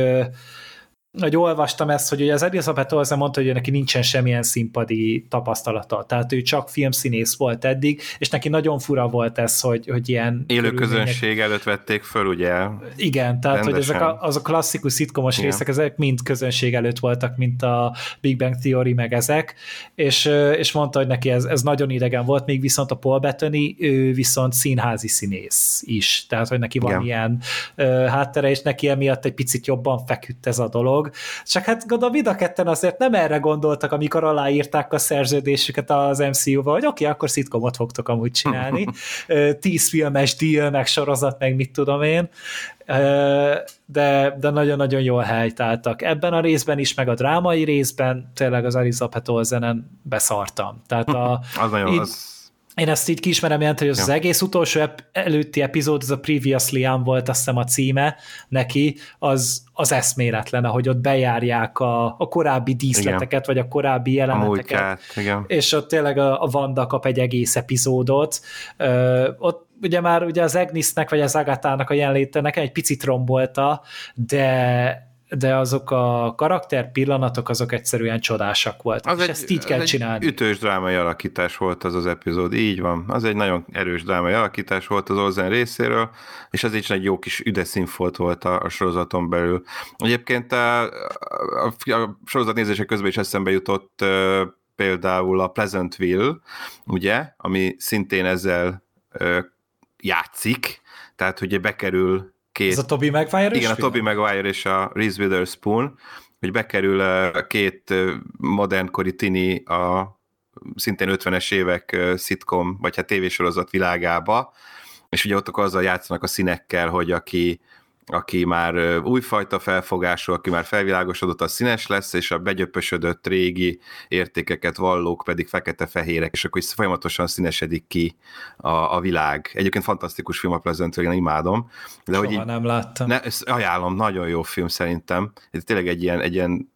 hogy olvastam ezt, hogy ugye az Elizabeth Olsen mondta, hogy neki nincsen semmilyen színpadi tapasztalata, tehát ő csak filmszínész volt eddig, és neki nagyon fura volt ez, hogy, hogy ilyen Élő közönség előtt vették föl, ugye? igen, tehát hogy Rendesen. ezek a, az a klasszikus szitkomos Igen. részek, ezek mind közönség előtt voltak, mint a Big Bang Theory, meg ezek, és, és mondta, hogy neki ez, ez nagyon idegen volt, még viszont a Paul Bettany, ő viszont színházi színész is, tehát hogy neki van Igen. ilyen ö, háttere, és neki emiatt egy picit jobban feküdt ez a dolog. Csak hát gondolom, mind a ketten azért nem erre gondoltak, amikor aláírták a szerződésüket az MCU-val, hogy oké, okay, akkor szitkomot fogtok amúgy csinálni. Tíz filmes deal, meg sorozat, meg mit tudom én. De, de nagyon-nagyon jól helytáltak. Ebben a részben is, meg a drámai részben tényleg az Elizabeth Olsenen beszartam. Tehát a, Az nagyon, Így- az, én ezt így ki ismerem jelenteni, hogy az, Ja. az egész utolsó ep- előtti epizód, az a Previously On volt, azt hiszem a címe neki, az, az eszméletlen, ahogy ott bejárják a, a korábbi díszleteket, vagy a korábbi a jeleneteket. múltját, igen. És ott tényleg a, a Vanda kap egy egész epizódot. Ö, ott ugye már ugye az Agnisnek, vagy az Agatának a jelenléte nekem egy picit rombolta, de de azok a karakter pillanatok, azok egyszerűen csodásak voltak, az és egy, ezt így kell csinálni. ütős drámai alakítás volt az az epizód, így van. Az egy nagyon erős drámai alakítás volt az Olsen részéről, és ez is egy jó kis üdeszínfolt volt a, a sorozaton belül. Egyébként a, a, a sorozat nézése közben is eszembe jutott például a Pleasantville, ugye, ami szintén ezzel játszik, tehát hogy bekerül két... Ez a Toby Maguire Igen, a Toby Maguire és a Reese Witherspoon, hogy bekerül két modernkori tini a szintén 50-es évek szitkom, vagy hát tévésorozat világába, és ugye ott azzal játszanak a színekkel, hogy aki aki már újfajta felfogású, aki már felvilágosodott, a színes lesz, és a begyöpösödött régi értékeket vallók pedig fekete-fehérek, és akkor is folyamatosan színesedik ki a, a világ. Egyébként fantasztikus film a Pleasant én imádom. De Soha hogy így, nem láttam. Ne, ajánlom, nagyon jó film szerintem. Ez tényleg egy ilyen, egy ilyen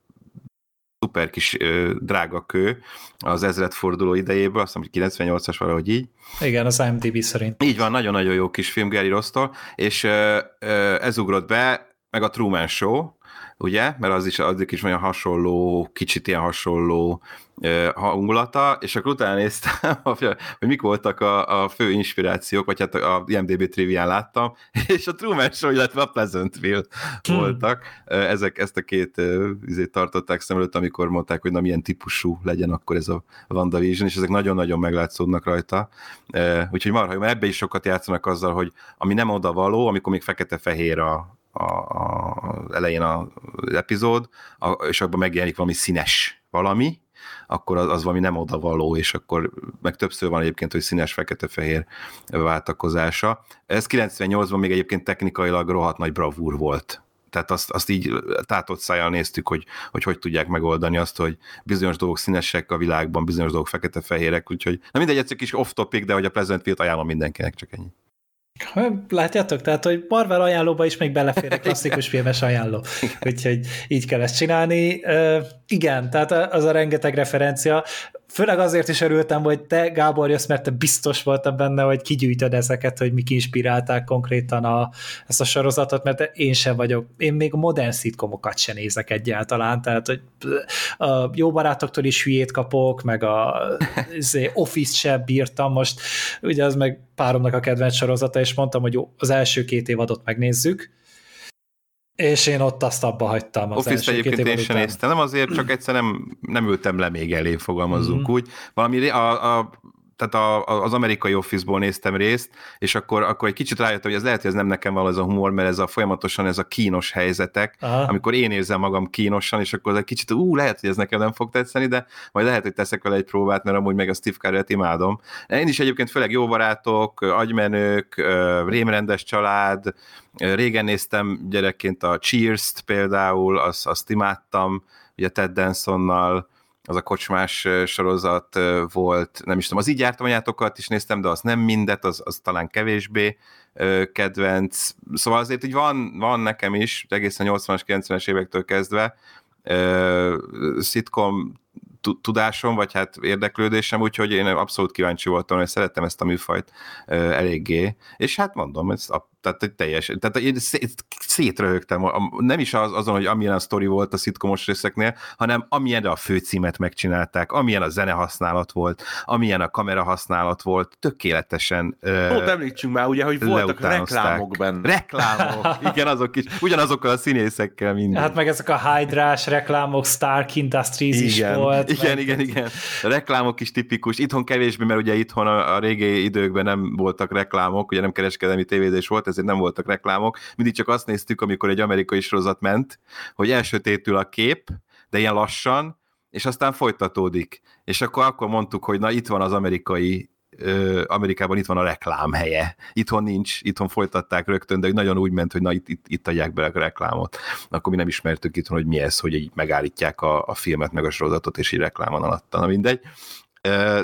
szuper kis ö, drága kő az ezredforduló idejéből, azt hiszem, hogy 98-as valahogy így. Igen, az IMDb szerint. Így van, nagyon-nagyon jó kis film Gary Rossztól, és ö, ö, ez ugrott be, meg a Truman Show, ugye, mert az is, az is olyan hasonló, kicsit ilyen hasonló hangulata, és akkor utána néztem, hogy mik voltak a, a fő inspirációk, vagy hát a IMDB trivián láttam, és a Truman Show, illetve a Pleasantville hmm. voltak. Ezek, ezt a két izét tartották szem előtt, amikor mondták, hogy na milyen típusú legyen akkor ez a WandaVision, és ezek nagyon-nagyon meglátszódnak rajta. Úgyhogy marha, ebbe is sokat játszanak azzal, hogy ami nem oda való, amikor még fekete-fehér a, a, a, elején az epizód, a, és abban megjelenik valami színes valami, akkor az, az valami nem odavaló, és akkor meg többször van egyébként, hogy színes fekete-fehér váltakozása. Ez 98-ban még egyébként technikailag rohadt nagy bravúr volt. Tehát azt, azt így tátott szájjal néztük, hogy, hogy hogy tudják megoldani azt, hogy bizonyos dolgok színesek a világban, bizonyos dolgok fekete-fehérek, úgyhogy na mindegy, egy kis off-topic, de hogy a Pleasantville-t ajánlom mindenkinek, csak ennyi. Látjátok? Tehát, hogy Marvel ajánlóba is még belefér a klasszikus filmes ajánló. Úgyhogy így kell ezt csinálni. Uh, igen, tehát az a rengeteg referencia. Főleg azért is örültem, hogy te, Gábor, jössz, mert te biztos voltam benne, hogy kigyűjtöd ezeket, hogy mik inspirálták konkrétan a, ezt a sorozatot, mert én sem vagyok. Én még modern szitkomokat sem nézek egyáltalán, tehát hogy a jó barátoktól is hülyét kapok, meg a izé, Office sem bírtam most, ugye az meg páromnak a kedvenc sorozata, és mondtam, hogy jó, az első két évadot megnézzük, és én ott azt abba hagytam. Az Office egyébként én sem néztem, nem azért, csak egyszer nem, nem ültem le még elé, fogalmazzunk mm-hmm. úgy. Valami a, a tehát a, az amerikai Office-ból néztem részt, és akkor, akkor egy kicsit rájöttem, hogy ez lehet, hogy ez nem nekem van ez a humor, mert ez a folyamatosan ez a kínos helyzetek, Aha. amikor én érzem magam kínosan, és akkor ez egy kicsit, ú, lehet, hogy ez nekem nem fog tetszeni, de majd lehet, hogy teszek vele egy próbát, mert amúgy meg a Steve Carell-et imádom. Én is egyébként főleg jó barátok, agymenők, rémrendes család, régen néztem gyerekként a Cheers-t például, azt, azt imádtam, ugye Ted Dansonnal, az a kocsmás sorozat volt, nem is tudom, az így jártam anyátokat is néztem, de az nem mindet, az, az talán kevésbé kedvenc. Szóval azért így van, van nekem is, egészen 80-as, 90-es évektől kezdve, szitkom tudásom, vagy hát érdeklődésem, úgyhogy én abszolút kíváncsi voltam, hogy szerettem ezt a műfajt eléggé, és hát mondom, ez a tehát egy teljes, tehát én szét, szétröhögtem, nem is az, azon, hogy amilyen a sztori volt a szitkomos részeknél, hanem amilyen a főcímet megcsinálták, amilyen a zene használat volt, amilyen a kamera használat volt, tökéletesen Ott említsünk már ugye, hogy voltak reklámok benne. Reklámok, igen, azok is, ugyanazokkal a színészekkel minden. Hát meg ezek a Hydrás reklámok, Stark Industries igen, is volt. Igen, meg... igen, igen. A reklámok is tipikus. Itthon kevésbé, mert ugye itthon a, a régi időkben nem voltak reklámok, ugye nem kereskedelmi tévézés volt, ezért nem voltak reklámok. Mindig csak azt néztük, amikor egy amerikai sorozat ment, hogy elsötétül a kép, de ilyen lassan, és aztán folytatódik. És akkor akkor mondtuk, hogy na itt van az amerikai Amerikában itt van a reklám helye. Itthon nincs, itthon folytatták rögtön, de nagyon úgy ment, hogy na itt, itt, itt adják be a reklámot. Akkor mi nem ismertük itthon, hogy mi ez, hogy így megállítják a, a filmet, meg a sorozatot, és így reklám van alatta. Na mindegy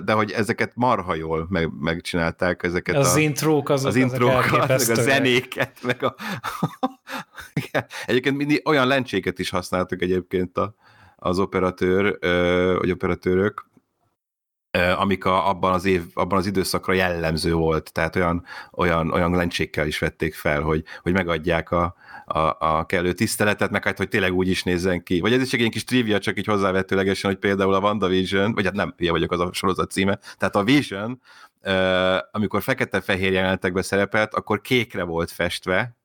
de hogy ezeket marha jól meg, megcsinálták, ezeket az a, intrók, azok, az intrók, azok a zenéket, meg a... egyébként mindig olyan lencséket is használtak egyébként a, az operatőr, vagy operatőrök, amik a, abban az év, abban az időszakra jellemző volt, tehát olyan, olyan, olyan lencsékkel is vették fel, hogy, hogy megadják a, a, a kellő tiszteletet, meg hát, hogy tényleg úgy is nézzen ki. Vagy ez is egy ilyen kis trivia, csak így hozzávetőlegesen, hogy például a WandaVision, vagy hát nem, ilyen vagyok az a sorozat címe, tehát a Vision, amikor fekete-fehér jelenetekbe szerepelt, akkor kékre volt festve,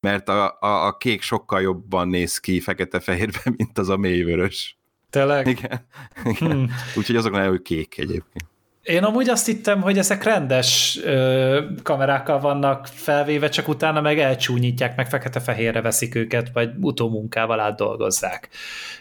mert a, a, a kék sokkal jobban néz ki fekete-fehérben, mint az a mélyvörös. Tényleg? Igen. Igen. Hmm. Úgyhogy azoknál ő kék egyébként. Én amúgy azt hittem, hogy ezek rendes ö, kamerákkal vannak felvéve, csak utána meg elcsúnyítják, meg fekete-fehérre veszik őket, vagy utómunkával átdolgozzák,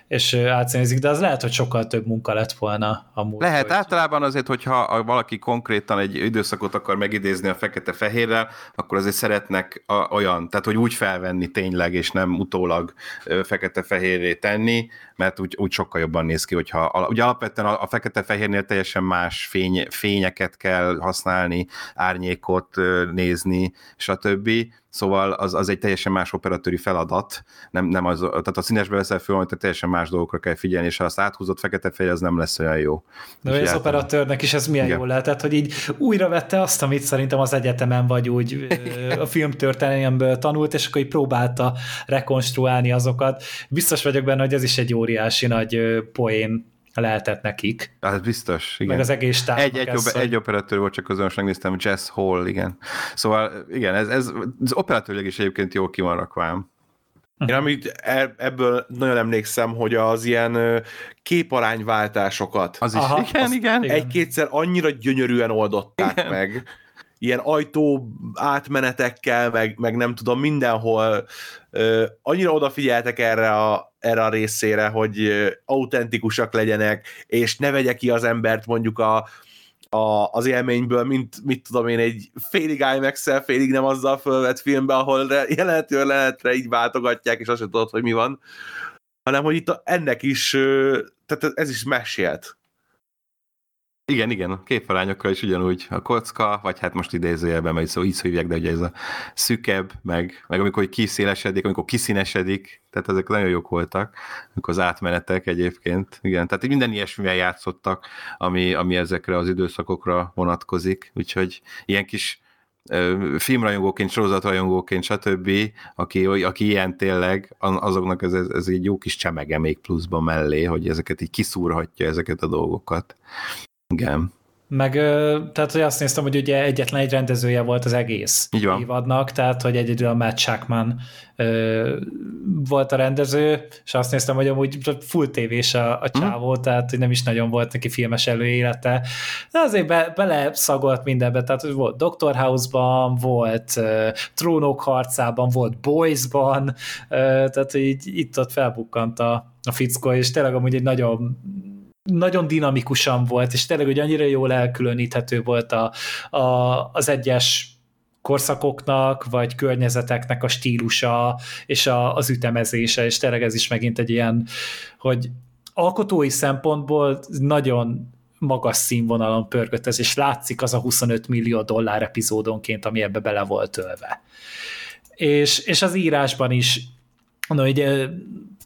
és átszínezik, de az lehet, hogy sokkal több munka lett volna amúgy. Lehet, hogy... általában azért, hogyha valaki konkrétan egy időszakot akar megidézni a fekete-fehérrel, akkor azért szeretnek a, olyan, tehát hogy úgy felvenni tényleg, és nem utólag fekete-fehérré tenni, mert úgy, úgy sokkal jobban néz ki, hogyha ugye alapvetően a, a fekete-fehérnél teljesen más fény, fényeket kell használni, árnyékot nézni, stb. Szóval az, az egy teljesen más operatőri feladat, nem, nem az, tehát a színesbe veszel föl, hogy teljesen más dolgokra kell figyelni, és ha azt áthúzott fekete fej, az nem lesz olyan jó. De az általán... operatőrnek is ez milyen Igen. jó lehetett, hogy így újra vette azt, amit szerintem az egyetemen vagy úgy a filmtörténelemből tanult, és akkor így próbálta rekonstruálni azokat. Biztos vagyok benne, hogy ez is egy óriási nagy poén lehetett nekik. Hát biztos, igen. Meg az egész táv. Egy, egy, ez, egy, egy operatőr volt, csak közön megnéztem, Jess Hall, igen. Szóval igen, ez, ez az operatőrleg is egyébként jól ki van rakvám. Én amit e, ebből nagyon emlékszem, hogy az ilyen képarányváltásokat. Az is, Aha, igen, igen. Egy-kétszer annyira gyönyörűen oldották igen. meg. Ilyen ajtó átmenetekkel, meg, meg nem tudom, mindenhol ö, annyira odafigyeltek erre a, erre a részére, hogy autentikusak legyenek, és ne vegye ki az embert mondjuk a, a, az élményből, mint mit tudom én, egy félig imax félig nem azzal fölvett filmbe, ahol jelenetről jelenetre így váltogatják, és azt sem tudod, hogy mi van, hanem hogy itt ennek is, tehát ez is mesélt. Igen, igen, a képarányokkal is ugyanúgy a kocka, vagy hát most idézőjelben, mert szó így hívják, de ugye ez a szükebb, meg, meg amikor kiszélesedik, amikor kiszínesedik, tehát ezek nagyon jók voltak, amikor az átmenetek egyébként, igen, tehát minden ilyesmivel játszottak, ami, ami ezekre az időszakokra vonatkozik, úgyhogy ilyen kis filmrajongóként, sorozatrajongóként, stb., aki, aki ilyen tényleg, azoknak ez, ez, ez egy jó kis csemege még pluszban mellé, hogy ezeket így kiszúrhatja ezeket a dolgokat. Igen. Meg, tehát, hogy azt néztem, hogy ugye egyetlen egy rendezője volt az egész Így van. évadnak, tehát, hogy egyedül a Matt Shackman ö, volt a rendező, és azt néztem, hogy amúgy full tévés a, a mhm. csávó, mm. tehát, hogy nem is nagyon volt neki filmes előélete, de azért be, bele szagolt mindenbe, tehát, hogy volt Doctor House-ban, volt uh, Trónok harcában, volt Boys-ban, uh, tehát, hogy így itt-ott felbukkant a, a fickó, és tényleg amúgy egy nagyon nagyon dinamikusan volt, és tényleg hogy annyira jól elkülöníthető volt a, a, az egyes korszakoknak, vagy környezeteknek a stílusa, és a, az ütemezése, és tényleg ez is megint egy ilyen, hogy alkotói szempontból nagyon magas színvonalon pörgött ez, és látszik az a 25 millió dollár epizódonként, ami ebbe bele volt tölve. És, és az írásban is, no, hogy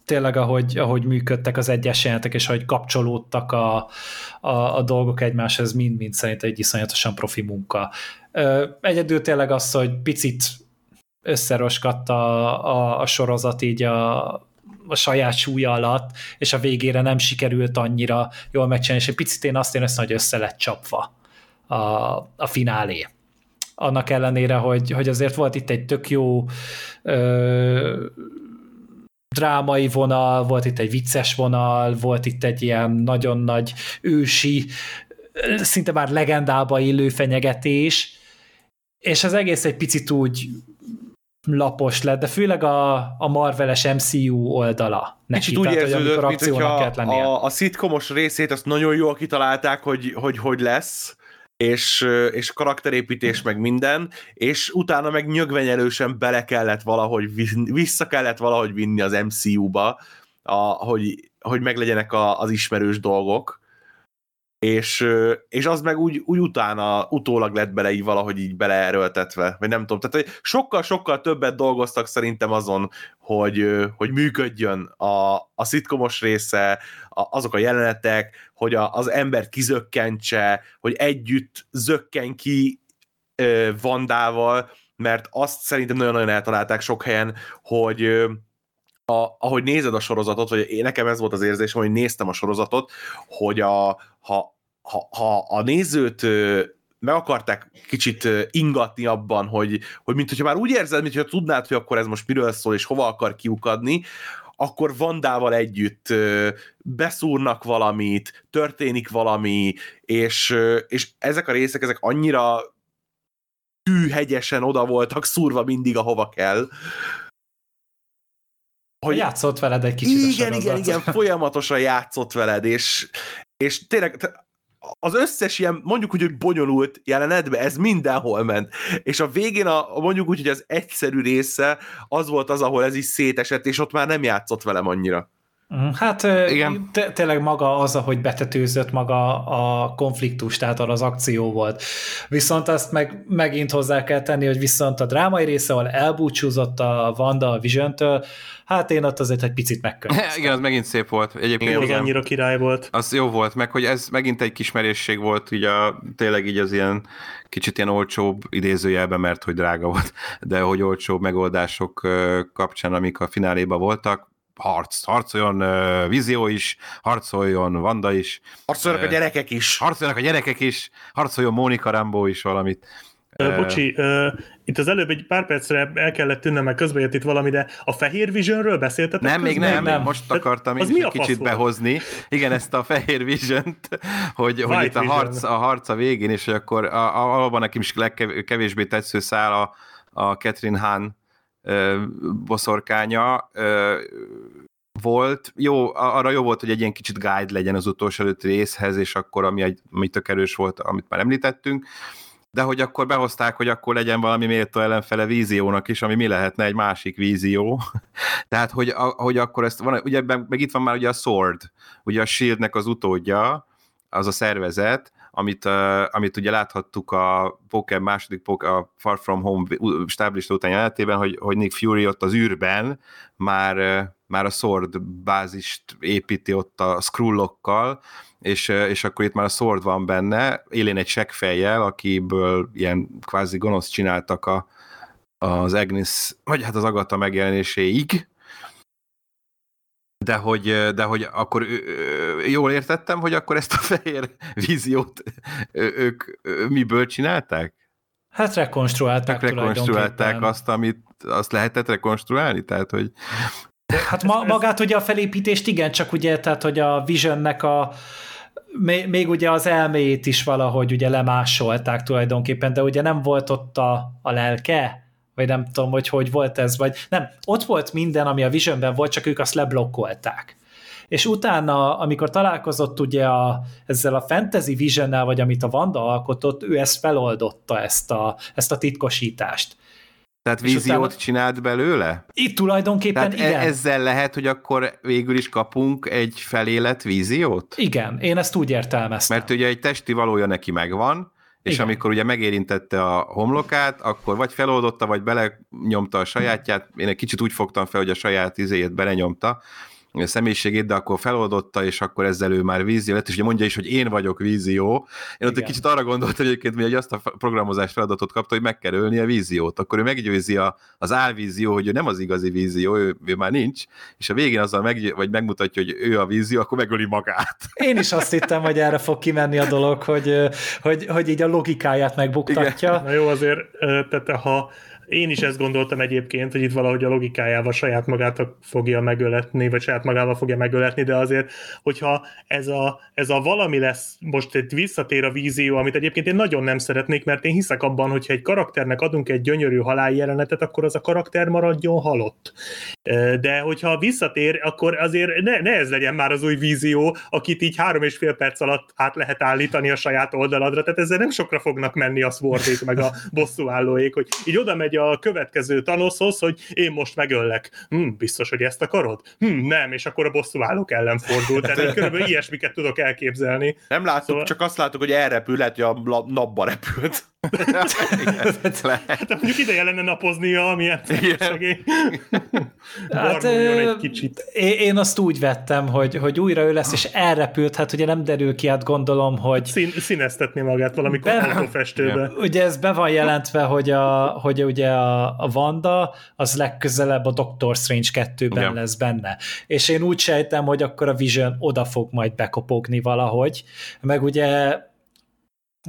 tényleg ahogy, ahogy működtek az egyes jelentek, és ahogy kapcsolódtak a, a, a dolgok egymáshoz, mind-mind szerint egy iszonyatosan profi munka. Egyedül tényleg az, hogy picit összeroskadt a, a, a sorozat így a, a saját súlya alatt, és a végére nem sikerült annyira jól megcsinálni, és egy picit én azt éreztem, hogy össze lett csapva a, a finálé. Annak ellenére, hogy, hogy azért volt itt egy tök jó ö, drámai vonal, volt itt egy vicces vonal, volt itt egy ilyen nagyon nagy ősi, szinte már legendába illő fenyegetés, és az egész egy picit úgy lapos lett, de főleg a, a Marveles MCU oldala. Neki, Kicsit úgy érződött, mint hogyha a, a szitkomos részét azt nagyon jól kitalálták, hogy hogy, hogy lesz, és, és karakterépítés meg minden, és utána meg nyögvenyelősen bele kellett valahogy, vissza kellett valahogy vinni az MCU-ba, a, hogy, hogy meglegyenek a, az ismerős dolgok, és, és az meg úgy, úgy utána, utólag lett bele így valahogy így beleerőltetve, vagy nem tudom, tehát sokkal-sokkal többet dolgoztak szerintem azon, hogy, hogy működjön a, a szitkomos része, a, azok a jelenetek, hogy a, az ember kizökkentse, hogy együtt zökken ki ö, Vandával, mert azt szerintem nagyon-nagyon eltalálták sok helyen, hogy a, ahogy nézed a sorozatot, vagy én nekem ez volt az érzésem, hogy néztem a sorozatot, hogy a, ha, ha, ha a nézőt meg akarták kicsit ingatni abban, hogy, hogy mint hogyha már úgy érzed, mint hogyha tudnád, hogy akkor ez most miről szól, és hova akar kiukadni, akkor Vandával együtt beszúrnak valamit, történik valami, és, és ezek a részek, ezek annyira hűhegyesen oda voltak szúrva mindig, ahova kell, Hogy játszott veled egy kicsit igen, sorozat. igen, igen, folyamatosan játszott veled, és, és tényleg az összes ilyen, mondjuk úgy, hogy bonyolult jelenetben, ez mindenhol ment. És a végén a, mondjuk úgy, hogy az egyszerű része az volt az, ahol ez is szétesett, és ott már nem játszott velem annyira. Mhm, Hát Igen. te- tényleg maga az, ahogy betetőzött maga a konfliktus, tehát az akció volt. Viszont azt meg megint hozzá kell tenni, hogy viszont a drámai része, ahol elbúcsúzott a Wanda a Vision-től, hát én ott azért egy picit megkönnyeztem. Igen, az megint szép volt. Egyébként Jó, az igen. annyira király volt. Az jó volt, meg hogy ez megint egy kis merészség volt, így a, tényleg így az ilyen kicsit ilyen olcsóbb idézőjelben, mert hogy drága volt, de hogy olcsóbb megoldások kapcsán, amik a fináléban voltak, harc, harcoljon ö, Vízió is, harcoljon Vanda is, Harcolnak a Ö, gyerekek is. harcoljanak a gyerekek is, harcoljon Mónika Rambó is valamit. Bocsi, itt az előbb egy pár percre el kellett tűnnem, mert közben jött itt valami, de a Fehér Visionről beszéltetek? Nem, még közben? nem, nem. nem. most akartam én is a egy kicsit volt? behozni. Igen, ezt a fehér vision hogy, hogy itt a harc, a harc a végén, és hogy akkor a, a, valóban nekem is legkevésbé tetsző szál a, a Catherine Hahn boszorkánya volt. Jó, arra jó volt, hogy egy ilyen kicsit guide legyen az utolsó előtti részhez, és akkor ami, egy, ami tök erős volt, amit már említettünk, de hogy akkor behozták, hogy akkor legyen valami méltó ellenfele víziónak is, ami mi lehetne egy másik vízió. Tehát, hogy, hogy akkor ezt van, ugye meg itt van már ugye a Sword, ugye a Shieldnek az utódja, az a szervezet, amit, uh, amit ugye láthattuk a Pokémon második Pokémon, a Far From Home stáblista után jelenetében, hogy, hogy Nick Fury ott az űrben már, uh, már a Sword bázist építi ott a Skrullokkal, és, uh, és akkor itt már a Sword van benne, élén egy seggfejjel, akiből ilyen kvázi gonosz csináltak a, az Agnes, vagy hát az Agatha megjelenéséig, de hogy, de hogy akkor jól értettem, hogy akkor ezt a fehér víziót ők miből csinálták? Hát rekonstruálták Rekonstruálták tulajdonképpen. azt, amit azt lehetett rekonstruálni? Tehát, hogy Hát ma, magát ugye a felépítést igen, csak ugye, tehát hogy a Visionnek a még, még ugye az elméjét is valahogy ugye lemásolták tulajdonképpen, de ugye nem volt ott a, a lelke, vagy nem tudom, hogy hogy volt ez, vagy nem, ott volt minden, ami a Visionben volt, csak ők azt leblokkolták. És utána, amikor találkozott ugye a, ezzel a fantasy visionnel, vagy amit a Vanda alkotott, ő ezt feloldotta, ezt a, ezt a titkosítást. tehát víziót utána- csinált belőle? Itt tulajdonképpen Tehát igen. e- ezzel lehet, hogy akkor végül is kapunk egy felélet víziót? Igen, én ezt úgy értelmeztem. Mert ugye egy testi valója neki megvan, és Igen. amikor ugye megérintette a homlokát, akkor vagy feloldotta, vagy belenyomta a sajátját. Én egy kicsit úgy fogtam fel, hogy a saját izéjét belenyomta, személyiségét, de akkor feloldotta, és akkor ezzel ő már vízió lett, és ugye mondja is, hogy én vagyok vízió. Én ott egy Igen. kicsit arra gondoltam egyébként, hogy azt a programozás feladatot kapta, hogy meg kell ölni a víziót. Akkor ő meggyőzi a, az álvízió, hogy ő nem az igazi vízió, ő, ő már nincs, és a végén azzal meg, vagy megmutatja, hogy ő a vízió, akkor megöli magát. Én is azt hittem, hogy erre fog kimenni a dolog, hogy, hogy, hogy így a logikáját megbuktatja. Na jó, azért, tehát ha én is ezt gondoltam egyébként, hogy itt valahogy a logikájával saját magát fogja megöletni, vagy saját magával fogja megöletni, de azért, hogyha ez a, ez a valami lesz, most egy visszatér a vízió, amit egyébként én nagyon nem szeretnék, mert én hiszek abban, hogyha egy karakternek adunk egy gyönyörű haláljelenetet, akkor az a karakter maradjon halott. De hogyha visszatér, akkor azért ne, ne ez legyen már az új vízió, akit így három és fél perc alatt át lehet állítani a saját oldaladra, tehát ezzel nem sokra fognak menni a Swordék, meg a bosszúállóék, hogy így oda megy a következő Thanoshoz, hogy én most megöllek. Hm, biztos, hogy ezt akarod? Hm, nem, és akkor a bosszú állók ellen fordul. Tehát körülbelül ilyesmiket tudok elképzelni. Nem láttuk, Szóval- csak azt láttuk, hogy elrepül, lehet, hogy a napba repült. Hát mondjuk ideje lenne napoznia, amilyen Igen. szegény. Hát, egy kicsit. Én, azt úgy vettem, hogy, hogy újra ő lesz, és elrepült, hát ugye nem derül ki, hát gondolom, hogy Szín, színeztetni magát valamikor Be- autófestőbe. ugye ez be van jelentve, hogy, a, hogy ugye a, a Wanda az legközelebb a Doctor Strange 2-ben Igen. lesz benne. És én úgy sejtem, hogy akkor a Vision oda fog majd bekopogni valahogy, meg ugye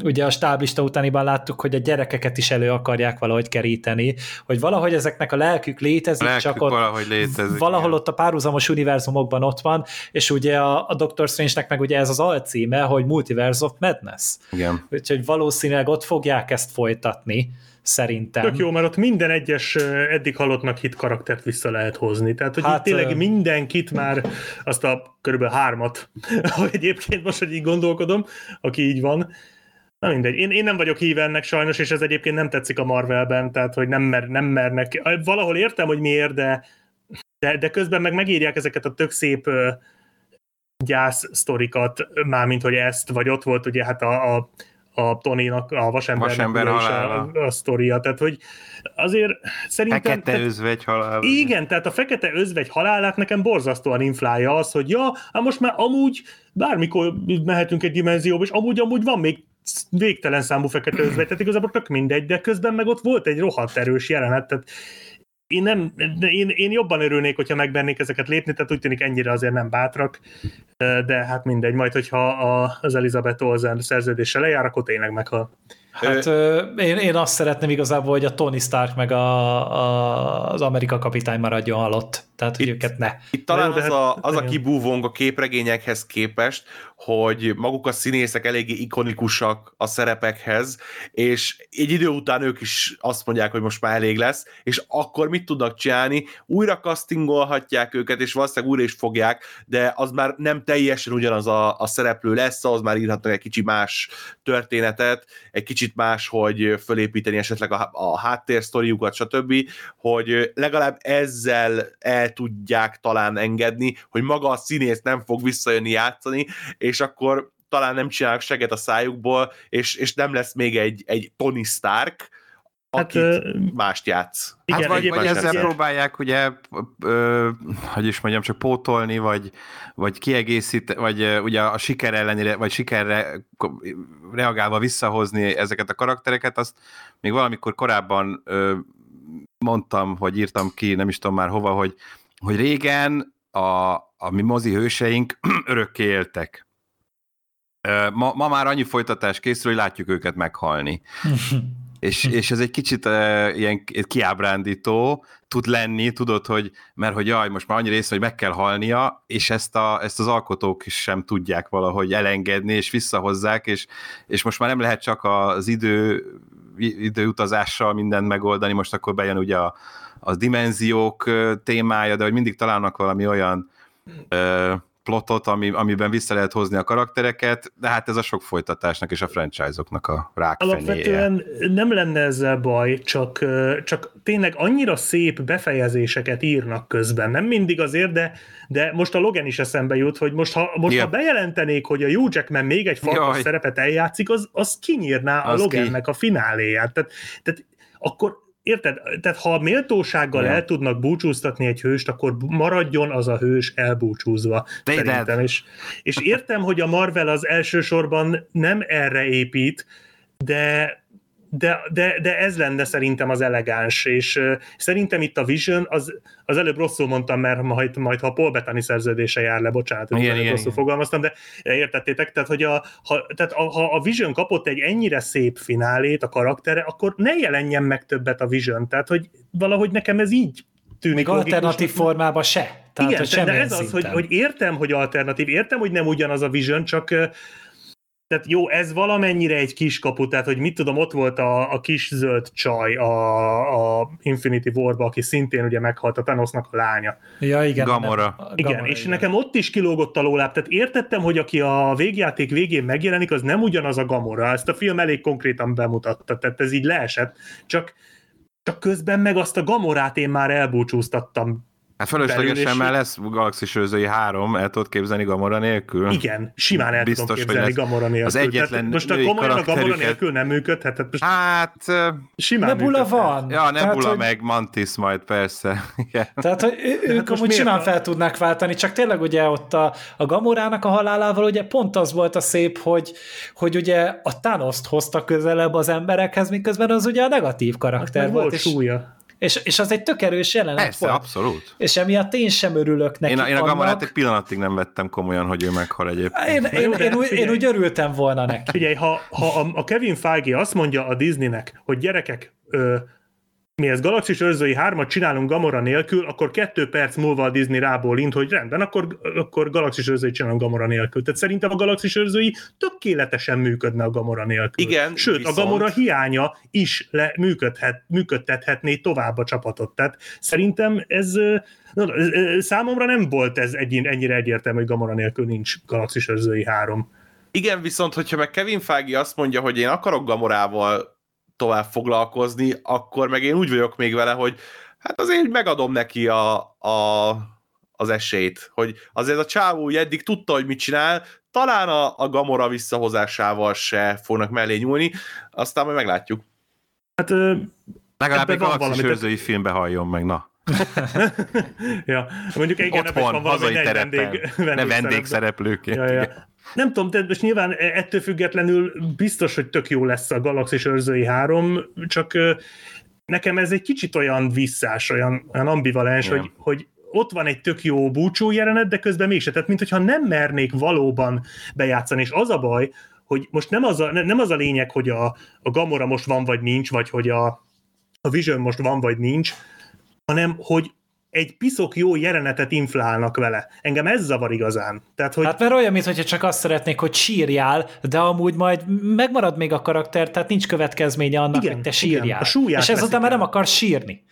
ugye a stáblista utániban láttuk, hogy a gyerekeket is elő akarják valahogy keríteni, hogy valahogy ezeknek a lelkük létezik, A lelkük csak ott valahogy létezik. valahol igen. ott a párhuzamos univerzumokban ott van, és ugye a, a Doctor Strange-nek meg ugye ez az alcíme, hogy Multiverse of Madness. Igen. Úgyhogy valószínűleg ott fogják ezt folytatni, szerintem. Tök jó, mert ott minden egyes eddig halottnak hit karaktert vissza lehet hozni. Tehát, hogy Hát, itt tényleg mindenkit már, azt a körülbelül hármat, egyébként most, hogy így gondolkodom, aki így van, Na mindegy, én, én nem vagyok híve ennek sajnos, és ez egyébként nem tetszik a Marvelben, tehát hogy nem, mer, nem mernek. Valahol értem, hogy miért, de, de, de közben meg megírják ezeket a tök szép ö, gyász sztorikat, mármint hogy ezt, vagy ott volt ugye hát a, a, a Tony-nak, a vasembernek Vasember halála. a, a sztoria, tehát hogy azért szerintem... Fekete tehát, özvegy halál. igen, tehát a fekete özvegy halálát nekem borzasztóan inflálja az, hogy ja, hát most már amúgy bármikor mehetünk egy dimenzióba, és amúgy amúgy van még végtelen számú fekete özvegy, tehát igazából tök mindegy, de közben meg ott volt egy rohadt erős jelenet, tehát én, nem, én, én jobban örülnék, hogyha megbennék ezeket lépni, tehát úgy tűnik ennyire azért nem bátrak, de hát mindegy, majd hogyha a, az Elizabeth Olsen szerződése lejár, akkor tényleg meghal. Hát ö, én, én azt szeretném igazából, hogy a Tony Stark meg a, a, az Amerika kapitány maradjon halott. Tehát, hogy Itt- őket ne. Itt talán az a, hát- az a kibúvónk a képregényekhez képest, hogy maguk a színészek eléggé ikonikusak a szerepekhez, és egy idő után ők is azt mondják, hogy most már elég lesz, és akkor mit tudnak csinálni? Újra castingolhatják őket, és valószínűleg újra is fogják, de az már nem teljesen ugyanaz a, a szereplő lesz, az már írhatnak egy kicsi más történetet, egy kicsit más, hogy fölépíteni esetleg a, a háttérsztoriukat, stb., hogy legalább ezzel el tudják talán engedni, hogy maga a színész nem fog visszajönni játszani, és akkor talán nem csinálnak seget a szájukból, és, és nem lesz még egy, egy Tony Stark, Hát, akit ö, mást játsz. Igen, hát vagy, vagy ez ezzel ilyen- próbálják ugye, ö, hogy is mondjam, csak pótolni, vagy, vagy kiegészít, vagy ö, ugye a siker ellenére, vagy sikerre reagálva visszahozni ezeket a karaktereket, azt még valamikor korábban ö, mondtam, hogy írtam ki, nem is tudom már hova, hogy, hogy régen a, a mi mozi hőseink örökké éltek. Ma, ma már annyi folytatás készül, hogy látjuk őket meghalni. És, és ez egy kicsit uh, ilyen kiábrándító tud lenni, tudod, hogy mert hogy jaj, most már annyi rész, hogy meg kell halnia, és ezt, a, ezt az alkotók is sem tudják valahogy elengedni, és visszahozzák, és, és most már nem lehet csak az idő, időutazással mindent megoldani, most akkor bejön ugye a, a dimenziók témája, de hogy mindig találnak valami olyan ö, plotot, ami, amiben vissza lehet hozni a karaktereket, de hát ez a sok folytatásnak és a franchise-oknak a rákfenéje. Alapvetően nem lenne ezzel baj, csak, csak tényleg annyira szép befejezéseket írnak közben. Nem mindig azért, de, de most a Logan is eszembe jut, hogy most ha, most Igen. ha bejelentenék, hogy a Hugh Jackman még egy farkas Jaj. szerepet eljátszik, az, az kinyírná a Az ki. Logannek a fináléját. Tehát, tehát akkor Érted? Tehát ha méltósággal Igen. el tudnak búcsúztatni egy hőst, akkor maradjon az a hős elbúcsúzva. They szerintem. És, és értem, hogy a Marvel az elsősorban nem erre épít, de de, de, de ez lenne szerintem az elegáns, és uh, szerintem itt a Vision, az, az előbb rosszul mondtam, mert majd, majd ha Paul Bettany szerződése jár le, bocsánat, Igen, igen, rosszul igen. fogalmaztam, de értettétek, tehát, hogy a, ha, tehát a, ha a Vision kapott egy ennyire szép finálét a karaktere, akkor ne jelenjen meg többet a Vision, tehát, hogy valahogy nekem ez így tűnik Még alternatív formában se. Tehát, Igen, de ez az, hogy, szinten. hogy értem, hogy alternatív, értem, hogy nem ugyanaz a Vision, csak tehát jó, ez valamennyire egy kiskapu, tehát hogy mit tudom, ott volt a, a kis zöld csaj a, a Infinity War-ba, aki szintén ugye meghalt a Thanosnak a lánya. Ja, igen. Gamora. nem- Igen, Gamora, és nekem ott is kilógott a lóláb, tehát értettem, hogy aki a végjáték végén megjelenik, az nem ugyanaz a Gamora, ezt a film elég konkrétan bemutatta, tehát ez így leesett, csak, csak közben meg azt a Gamorát én már elbúcsúztattam Hát és- már lesz Galaxy Sőzői 3, el tudod képzelni Gamora nélkül? Igen, simán el Biztos, tudom hogy képzelni Gamora nélkül. az egyetlen Tehát most a komolyan a Gamora nélkül nem működhet, tehát most Hát, simán Nebula működhet. van. ja, Nebula hogy- meg Mantis majd persze. Igen. Tehát, hogy ő- ők amúgy simán fel tudnák váltani, csak tényleg ugye ott a, a Gamorának a halálával ugye pont az volt a szép, hogy, hogy ugye a Thanos-t hozta közelebb az emberekhez, miközben az ugye a negatív karakter Mert volt, volt és, súlya. És, és az egy tök erős jelenet Persze, volt. abszolút. És emiatt én sem örülök neki Én, én a Gamorát annak. egy pillanatig nem vettem komolyan, hogy ő meghal egyébként. Én, én, én, úgy, én úgy örültem volna neki. Figyelj, ha, ha a- a Kevin Feige azt mondja a Disneynek, hogy gyerekek, ö, mi ez Galaxis őrzői hármat csinálunk Gamora nélkül, akkor kettő perc múlva a Disney rábólint, hogy rendben, akkor, akkor Galaxis őrzői csinálunk Gamora nélkül. Tehát szerintem a Galaxis őrzői tökéletesen működne a Gamora nélkül. Igen, Sőt, viszont- a Gamora hiánya is le, működhet, működtethetné tovább a csapatot. Tehát szerintem ez, na, számomra nem volt ez egy, ennyire egyértelmű, hogy Gamora nélkül nincs Galaxis őrzői három. Igen, viszont hogyha meg Kevin Feige azt mondja, hogy én akarok Gamorával tovább foglalkozni, akkor meg én úgy vagyok még vele, hogy hát azért megadom neki a, a, az esélyt, hogy azért a csávó úgy eddig tudta, hogy mit csinál, talán a, a Gamora visszahozásával se fognak mellé nyúlni, aztán majd meglátjuk. Hát ö, Legalább egy van Galaxis valami, őrzői filmbe halljon meg, na. ja, mondjuk igen, Otthon, van valami terepen. vendég, vendégszerepben. vendégszereplőként. Ja, ja. igen. Nem tudom, de most nyilván ettől függetlenül biztos, hogy tök jó lesz a Galaxis őrzői 3, csak nekem ez egy kicsit olyan visszás, olyan, olyan ambivalens, Igen. hogy, hogy ott van egy tök jó búcsú jelenet, de közben mégse. Tehát, mintha nem mernék valóban bejátszani. És az a baj, hogy most nem az a, nem az a lényeg, hogy a, a Gamora most van vagy nincs, vagy hogy a, a Vision most van vagy nincs, hanem hogy egy piszok jó jelenetet inflálnak vele. Engem ez zavar igazán. Tehát, hogy Hát mert olyan, mintha csak azt szeretnék, hogy sírjál, de amúgy majd megmarad még a karakter, tehát nincs következménye annak, Igen, hogy te igen, sírjál. a súlyát És ezután már nem el. akarsz sírni.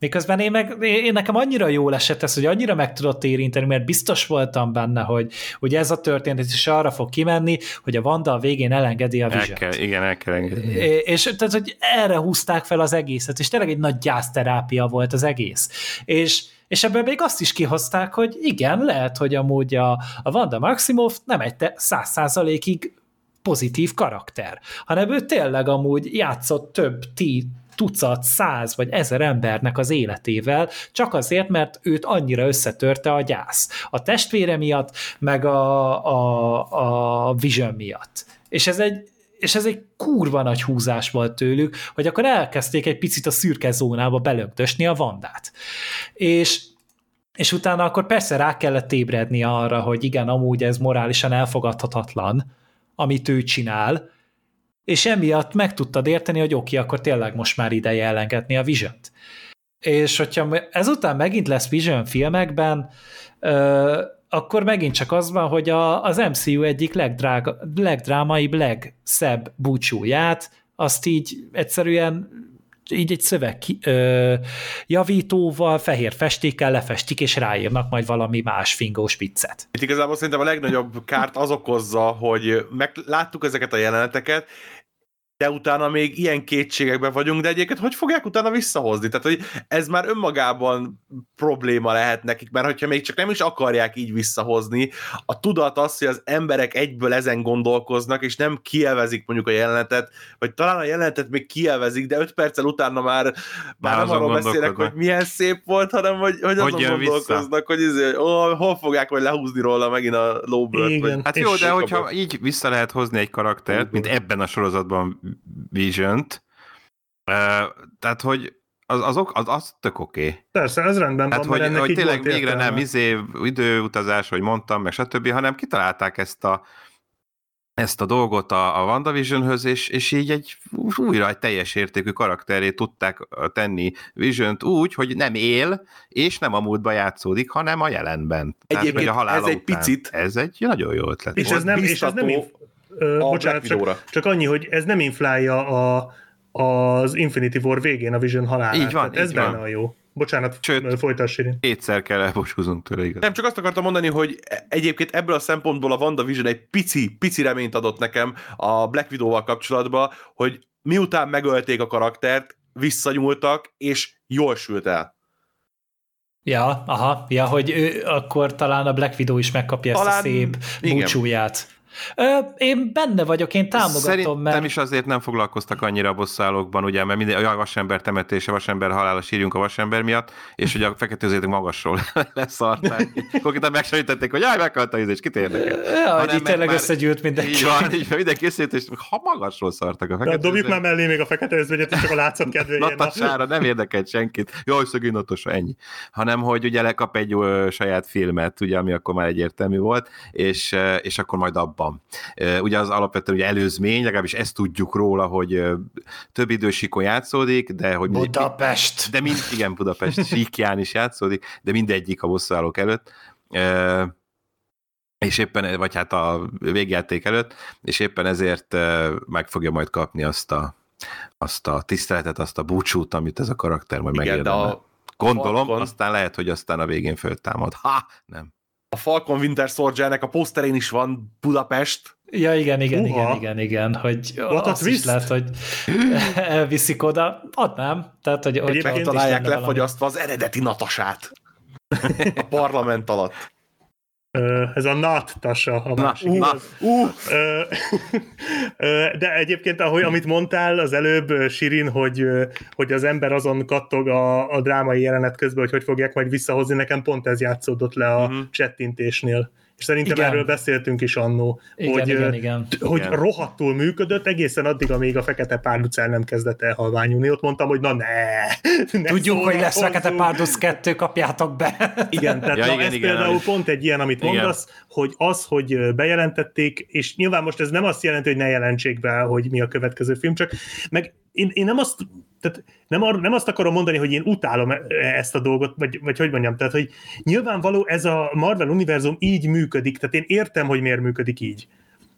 Miközben én, meg, én nekem annyira jól esett ez, hogy annyira meg tudott érinteni, mert biztos voltam benne, hogy ugye ez a történet is arra fog kimenni, hogy a Wanda a végén elengedi a El vision kell, igen, el kell engedni. és tehát, hogy erre húzták fel az egészet, és tényleg egy nagy gyászterápia volt az egész. És, és ebben még azt is kihozták, hogy igen, lehet, hogy amúgy a, a Wanda Maximoff nem egy száz százalékig pozitív karakter, hanem ő tényleg amúgy játszott több tí, tucat, száz vagy ezer embernek az életével, csak azért, mert őt annyira összetörte a gyász. A testvére miatt, meg a, a, a Vision miatt. És ez egy, és ez egy kurva nagy húzás volt tőlük, hogy akkor elkezdték egy picit a szürke zónába belögdösni a Vandát. És és utána akkor persze rá kellett ébredni arra, hogy igen, amúgy ez morálisan elfogadhatatlan, amit ő csinál, és emiatt meg tudtad érteni, hogy oké, akkor tényleg most már ideje elengedni a Vision-t. És hogyha ezután megint lesz Vision filmekben, ö, akkor megint csak az van, hogy a, az MCU egyik legdrága, legdrámaibb, legszebb búcsúját, azt így egyszerűen így egy szöveg ö, javítóval, fehér festékkel lefestik, és ráírnak majd valami más fingós viccet. Itt igazából szerintem a legnagyobb kárt az okozza, hogy meg láttuk ezeket a jeleneteket, de utána még ilyen kétségekben vagyunk, de egyébként hogy fogják utána visszahozni? Tehát, hogy ez már önmagában probléma lehet nekik, mert hogyha még csak nem is akarják így visszahozni, a tudat az, hogy az emberek egyből ezen gondolkoznak, és nem kielvezik mondjuk a jelenetet, vagy talán a jelenetet még kielvezik, de öt perccel utána már, már, nem arról gondolkodnak. hogy milyen szép volt, hanem hogy, hogy azon jön vissza? gondolkoznak, hogy izé, ó, hol fogják majd lehúzni róla megint a lóbört. Igen. Vagy... Hát És jó, de hogyha így vissza lehet hozni egy karaktert, mint ebben a sorozatban Vision-t, eh, tehát hogy az, az, az, az tök oké. Okay. persze, ez rendben Tehát, van, hogy, ennek hogy így tényleg volt végre értelme. nem izé, időutazás, hogy mondtam, meg stb., hanem kitalálták ezt a ezt a dolgot a, a WandaVision-höz, és, és így egy újra egy teljes értékű karakterét tudták tenni vision úgy, hogy nem él, és nem a múltba játszódik, hanem a jelenben. Tehát, Egyébként hogy a halála ez egy után. picit- Ez egy nagyon jó ötlet. És volt. ez nem, és ez nem biztató ö, a bocsánat, csak, csak annyi, hogy ez nem inflálja a, az Infinity War végén a Vision halálát. Így van, Tehát ez így benne van. a jó. Bocsánat, Sőt- folytass, Sirin. Kétszer kell elbúcsúznunk tőle, igaz? Nem, csak azt akartam mondani, hogy egyébként ebből a szempontból a WandaVision egy pici, pici reményt adott nekem a Black Widow-val kapcsolatban, hogy miután megölték a karaktert, visszanyúltak, és jól sült el. Ja, aha, ja, hogy ő, akkor talán a Black Widow is megkapja talán, ezt a szép igen. búcsúját. Ö, én benne vagyok, én támogatom, Szerintem mert... is azért nem foglalkoztak annyira a bosszálókban, ugye, mert minden, olyan vasember temetése, vasember halála sírjunk a vasember miatt, és ugye a fekete magasról leszarták. Konkrétan megsajtették, hogy jaj, meghalt a és kit érdekel. Ja, hogy így tényleg összegyűlt mindenki. Így van, így mindenki összejött, és ha magasról szartak a fekete De dobjuk már mellé még a fekete özvegyet, csak a látszat kedvéért. Natasára nem érdekelt senkit. Jaj, szegény Natasa, ennyi. Hanem, hogy ugye lekap egy ö, saját filmet, ugye, ami akkor már egyértelmű volt, és, és akkor majd abban van. Ugye az alapvetően ugye előzmény, legalábbis ezt tudjuk róla, hogy több idősíkon játszódik, de hogy... Budapest! De mind, igen, Budapest síkján is játszódik, de mindegyik a bosszúállók előtt és éppen, vagy hát a végjáték előtt, és éppen ezért meg fogja majd kapni azt a, azt a tiszteletet, azt a búcsút, amit ez a karakter majd megérdemel. Gondolom, Falcon... aztán lehet, hogy aztán a végén föltámad. Ha, nem a Falcon Winter Soldier-nek a poszterén is van Budapest. Ja, igen, igen, Uha. igen, igen, igen, hogy What azt is lehet, hogy elviszik oda, adnám. Tehát, hogy, hogy megtalálják lefogyasztva az eredeti Natasát a parlament alatt. Ez a Nat Tasa, a másik. Na, uh, uh. De egyébként, ahogy, amit mondtál az előbb, Sirin, hogy, hogy az ember azon kattog a, a drámai jelenet közben, hogy hogy fogják majd visszahozni, nekem pont ez játszódott le a uh-huh. csettintésnél és szerintem igen. erről beszéltünk is annó, igen, hogy, igen, igen. hogy igen. rohadtul működött egészen addig, amíg a Fekete Párduc el nem kezdett el halványulni. Ott mondtam, hogy na ne! ne Tudjuk, hogy lesz Fekete Párduc 2, kapjátok be! Igen, tehát ja, na, igen, ez igen, például igen. pont egy ilyen, amit igen. mondasz, hogy az, hogy bejelentették, és nyilván most ez nem azt jelenti, hogy ne jelentsék be, hogy mi a következő film, csak meg én, én nem azt tehát nem, ar, nem azt akarom mondani, hogy én utálom e- ezt a dolgot, vagy, vagy hogy mondjam, tehát hogy nyilvánvaló ez a Marvel univerzum így működik, tehát én értem, hogy miért működik így.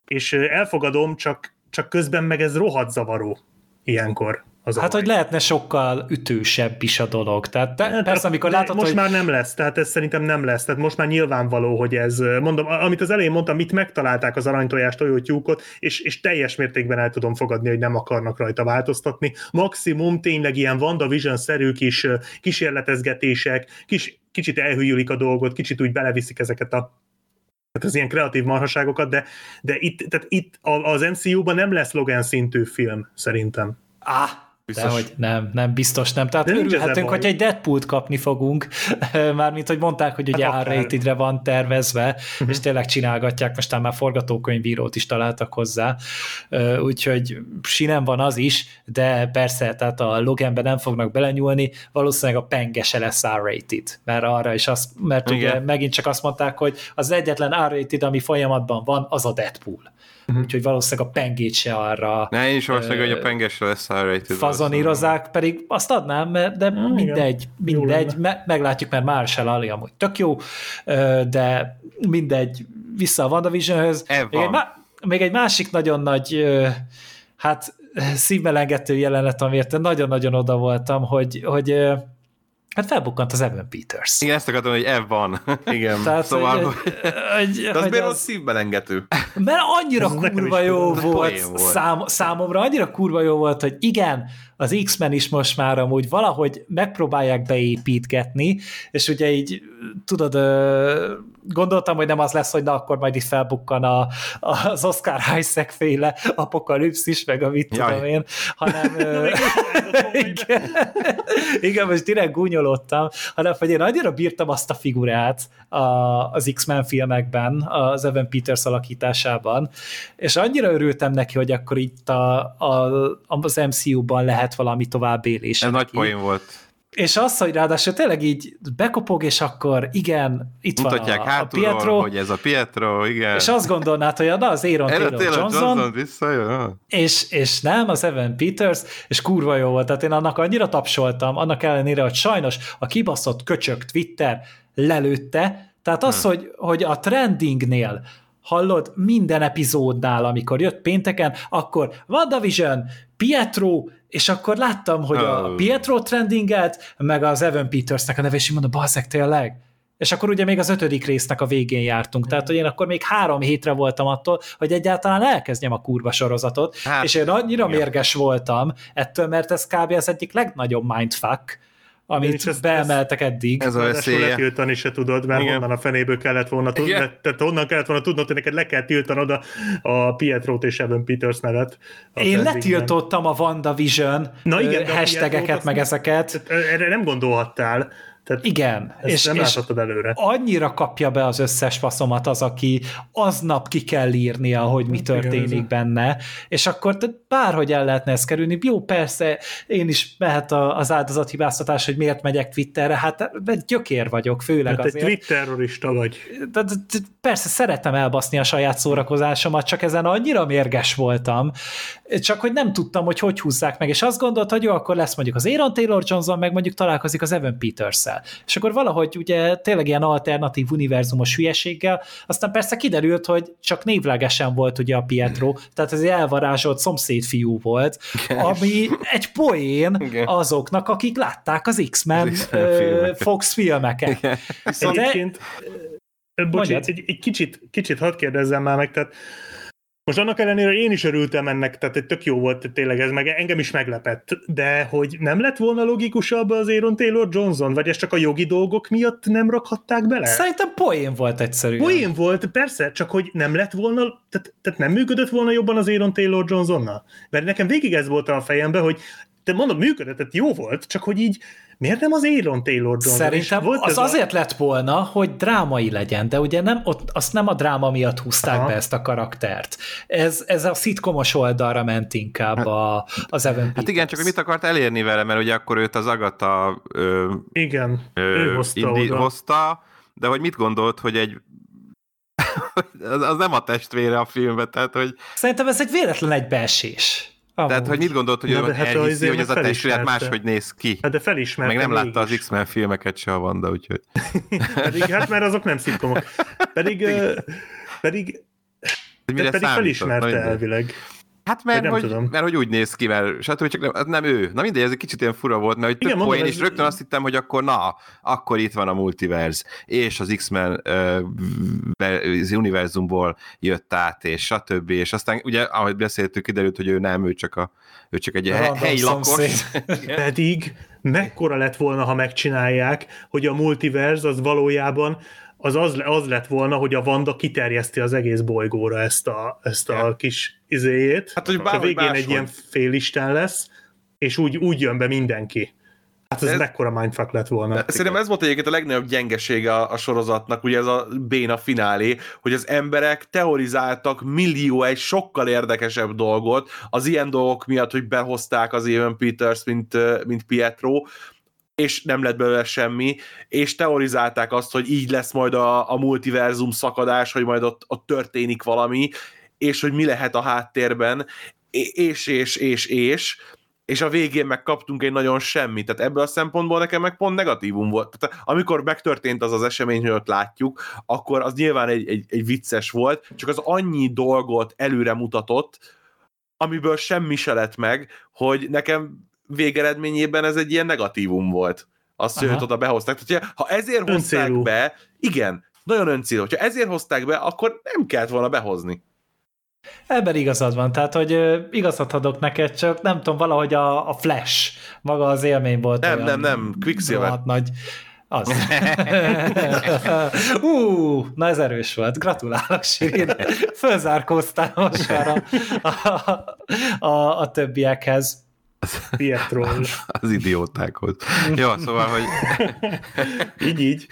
És elfogadom, csak, csak közben meg ez rohadt zavaró ilyenkor. Az hát, hogy lehetne sokkal ütősebb is a dolog. Tehát te, hát, persze, amikor látod, most hogy... már nem lesz, tehát ez szerintem nem lesz. Tehát most már nyilvánvaló, hogy ez, mondom, amit az elején mondtam, mit megtalálták az aranytojás tojótyúkot, és, és teljes mértékben el tudom fogadni, hogy nem akarnak rajta változtatni. Maximum tényleg ilyen WandaVision-szerű kis kísérletezgetések, kis, kicsit elhűlik a dolgot, kicsit úgy beleviszik ezeket a tehát az ilyen kreatív marhaságokat, de, de itt, tehát itt az MCU-ban nem lesz Logan szintű film, szerintem. Ah, Biztos. De hogy nem, nem, biztos nem. Tehát De örülhetünk, hogy egy Deadpool-t kapni fogunk, mármint, hogy mondták, hogy ugye hát r van tervezve, uh-huh. és tényleg csinálgatják, most már forgatókönyvírót is találtak hozzá, úgyhogy sinem van az is, de persze, tehát a Loganbe nem fognak belenyúlni, valószínűleg a penge se lesz R-rated, mert arra is az, mert Igen. ugye megint csak azt mondták, hogy az egyetlen R-rated, ami folyamatban van, az a Deadpool uh-huh. úgyhogy valószínűleg a pengét se arra ne, én is valószínűleg, hogy a pengesre lesz R-rated. Fazonírozzák, pedig azt adnám, de uh, mindegy, igen. mindegy, me- meglátjuk, mert Marshall Ali amúgy tök jó, de mindegy, vissza a WandaVision-höz. Még egy, még egy másik nagyon nagy, hát szívmelengető jelenet, amiért nagyon-nagyon oda voltam, hogy, hogy Hát felbukkant az Evan Peters. Igen, ezt akartam, hogy Ev van. Igen, Tehát, szóval... Hogy, hogy, De az miért az szívbelengető? Mert annyira Ez kurva jó volt, volt. Szám, számomra, annyira kurva jó volt, hogy igen, az X-Men is most már amúgy valahogy megpróbálják beépítgetni, és ugye így, tudod, gondoltam, hogy nem az lesz, hogy na akkor majd itt felbukkan a, az Oscar Isaac féle apokalipszis, meg a mit tudom én, hanem igen, igen, most direkt gúnyolódtam, hanem hogy én annyira bírtam azt a figurát a, az X-Men filmekben, az Evan Peters alakításában, és annyira örültem neki, hogy akkor itt a, a, az MCU-ban lehet valami továbbélés. Ez nagy poén volt. És az, hogy ráadásul tényleg így bekopog, és akkor igen, itt Mutatják van a, hátulról, a Pietro. hogy ez a Pietro, igen. És azt gondolnád, hogy na, az Aaron Taylor Johnson, Johnson visszajön. És, és nem, az Evan Peters, és kurva jó volt, tehát én annak annyira tapsoltam, annak ellenére, hogy sajnos a kibaszott köcsök Twitter lelőtte, tehát az, hmm. hogy, hogy a trendingnél hallod, minden epizódnál, amikor jött pénteken, akkor WandaVision, Pietro, és akkor láttam, hogy oh. a Pietro trendingelt, meg az Evan Petersnek a neve, és mondom, bazzek tényleg? És akkor ugye még az ötödik résznek a végén jártunk, tehát hogy én akkor még három hétre voltam attól, hogy egyáltalán elkezdjem a kurva sorozatot, hát, és én annyira igen. mérges voltam ettől, mert ez kb. az egyik legnagyobb mindfuck, amit És ezt- beemeltek eddig. Ez a veszélye. letiltani se tudod, mert Igen. honnan a fenéből kellett volna tudni, Igen. tehát honnan kellett volna tudnod, hogy neked le kell tiltanod a, a Pietro-t és Evan Peters nevet. a Én letiltottam a WandaVision Na igen, hashtageket, Pietrót meg ezeket. Erre nem gondolhattál. Tehát Igen, ezt és, nem és előre. annyira kapja be az összes faszomat az, aki aznap ki kell írnia, hogy mi Igen, történik a- benne, és akkor te bárhogy el lehetne ezt kerülni. Jó, persze, én is mehet az áldozathibáztatás, hogy miért megyek Twitterre, hát egy gyökér vagyok, főleg Hát egy azért. tweet terrorista vagy. de, de, de, persze szeretem elbaszni a saját szórakozásomat, csak ezen annyira mérges voltam, csak hogy nem tudtam, hogy hogy húzzák meg, és azt gondolta, hogy jó, akkor lesz mondjuk az Aaron Taylor Johnson, meg mondjuk találkozik az Evan Peters-szel. És akkor valahogy ugye tényleg ilyen alternatív univerzumos hülyeséggel, aztán persze kiderült, hogy csak névlegesen volt ugye a Pietro, tehát ez egy elvarázsolt szomszédfiú volt, ami egy poén Igen. azoknak, akik látták az X-Men, Az X-Men ö, filmeket. Fox filmeket. Igen. Viszont Egyébként, ö, bocs, Mondjad. egy, egy kicsit, kicsit hadd kérdezzem már meg, tehát most annak ellenére hogy én is örültem ennek, tehát egy tök jó volt tényleg ez, meg engem is meglepett, de hogy nem lett volna logikusabb az Aaron Taylor Johnson, vagy ezt csak a jogi dolgok miatt nem rakhatták bele? Szerintem poén volt egyszerűen. Poén volt, persze, csak hogy nem lett volna, tehát, tehát nem működött volna jobban az Aaron Taylor Johnsonnal. Mert nekem végig ez volt a fejemben, hogy te mondom, működött, tehát jó volt, csak hogy így miért nem az Aaron Taylor Johnson? Szerintem volt az ez a- azért lett volna, hogy drámai legyen, de ugye nem, ott, azt nem a dráma miatt húzták Aha. be ezt a karaktert. Ez, ez a szitkomos oldalra ment inkább a, az Evan Hát igen, csak hogy mit akart elérni vele, mert ugye akkor őt az Agata ö, Igen, ö, ő hozta indi- oda. hozta, de hogy mit gondolt, hogy egy az, az nem a testvére a filmben, tehát hogy, Szerintem ez egy véletlen egybeesés. Amúgy. tehát, hogy mit gondolt, hogy Na, ő hát elhiszi, hogy ez a testület máshogy néz ki. Hát de felismerte Meg nem látta az. X-Men filmeket se a Wanda, úgyhogy... Pedig, hát mert azok nem szitkomok. Pedig, pedig, de pedig számított? felismerte elvileg. Hát mert nem hogy, tudom. mert hogy úgy néz ki, mert stb. csak nem, az nem ő. Na mindegy, ez egy kicsit ilyen fura volt, mert hogy Igen, poén, ez- és rögtön azt hittem, hogy akkor na, akkor itt van a multiverse, és az X-Men az univerzumból jött át, és stb. És aztán ugye, ahogy beszéltük, kiderült, hogy ő nem, ő csak, a, ő csak egy he- Random helyi lakos. Pedig mekkora lett volna, ha megcsinálják, hogy a multiverse az valójában az, az, az lett volna, hogy a Wanda kiterjeszti az egész bolygóra ezt a, ezt a kis izéjét. Hát, hogy és a végén egy ilyen félisten lesz, és úgy, úgy jön be mindenki. Hát ez, Ez- mekkora mindfuck lett volna. De Szerintem ez volt egyébként a legnagyobb gyengesége a, a sorozatnak, ugye ez a béna finálé, hogy az emberek teorizáltak millió egy sokkal érdekesebb dolgot az ilyen dolgok miatt, hogy behozták az Evan Peters, mint, mint Pietro, és nem lett belőle semmi, és teorizálták azt, hogy így lesz majd a, a multiverzum szakadás, hogy majd ott, ott történik valami, és hogy mi lehet a háttérben, és, és, és, és, és, a végén meg kaptunk egy nagyon semmit. Tehát ebből a szempontból nekem meg pont negatívum volt. Tehát amikor megtörtént az az esemény, hogy ott látjuk, akkor az nyilván egy, egy, egy vicces volt, csak az annyi dolgot előre mutatott, amiből semmi se lett meg, hogy nekem végeredményében ez egy ilyen negatívum volt. Azt, hogy oda behozták. Tehát, ha ezért hozták Öncélú. be, igen, nagyon öncélú. Hogyha ezért hozták be, akkor nem kellett volna behozni. Ebben igazad van, tehát hogy igazat adok neked, csak nem tudom, valahogy a, a Flash, maga az élmény volt Nem, olyan nem, nem, Quicksilver. nagy. Az. Ú, na ez erős volt. Gratulálok, Sirin. Fölzárkóztál most már a, a, a, a többiekhez. Pietro. az idiótákhoz. Jó, szóval, hogy így, így.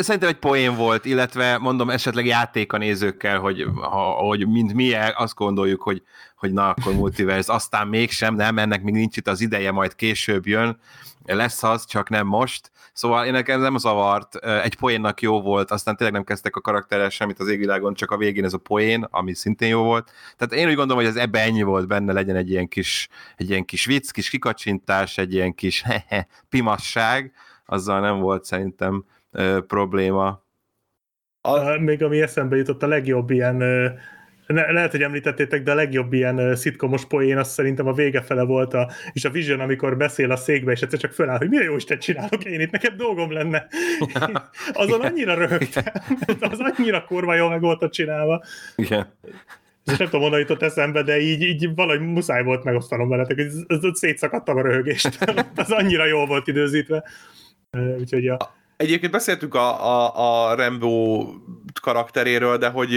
Szerintem egy poén volt, illetve mondom esetleg játék a nézőkkel, hogy, ha, hogy mint mi azt gondoljuk, hogy, hogy na akkor multiverse, aztán mégsem, nem, ennek még nincs itt az ideje, majd később jön, lesz az, csak nem most. Szóval én nekem nem zavart, egy poénnak jó volt, aztán tényleg nem kezdtek a karakterrel semmit az égvilágon, csak a végén ez a poén, ami szintén jó volt. Tehát én úgy gondolom, hogy ez ebbe ennyi volt benne, legyen egy ilyen kis, egy ilyen kis vicc, kis kikacsintás, egy ilyen kis pimasság, azzal nem volt szerintem probléma. A, még ami eszembe jutott, a legjobb ilyen, ö, ne, lehet, hogy említettétek, de a legjobb ilyen ö, szitkomos poén, az szerintem a vége fele volt, a, és a Vision, amikor beszél a székbe, és egyszer csak föláll, hogy mi a jó Isten csinálok én itt, nekem dolgom lenne. Azon annyira röhögtem, az annyira kurva jól meg volt csinálva. Igen. Ez nem tudom, honnan jutott eszembe, de így, így valahogy muszáj volt megosztanom veletek, hogy ez, ez, szétszakadtam a röhögést. az annyira jól volt időzítve. Úgyhogy ja. Egyébként beszéltünk a, a, a Rambo karakteréről, de hogy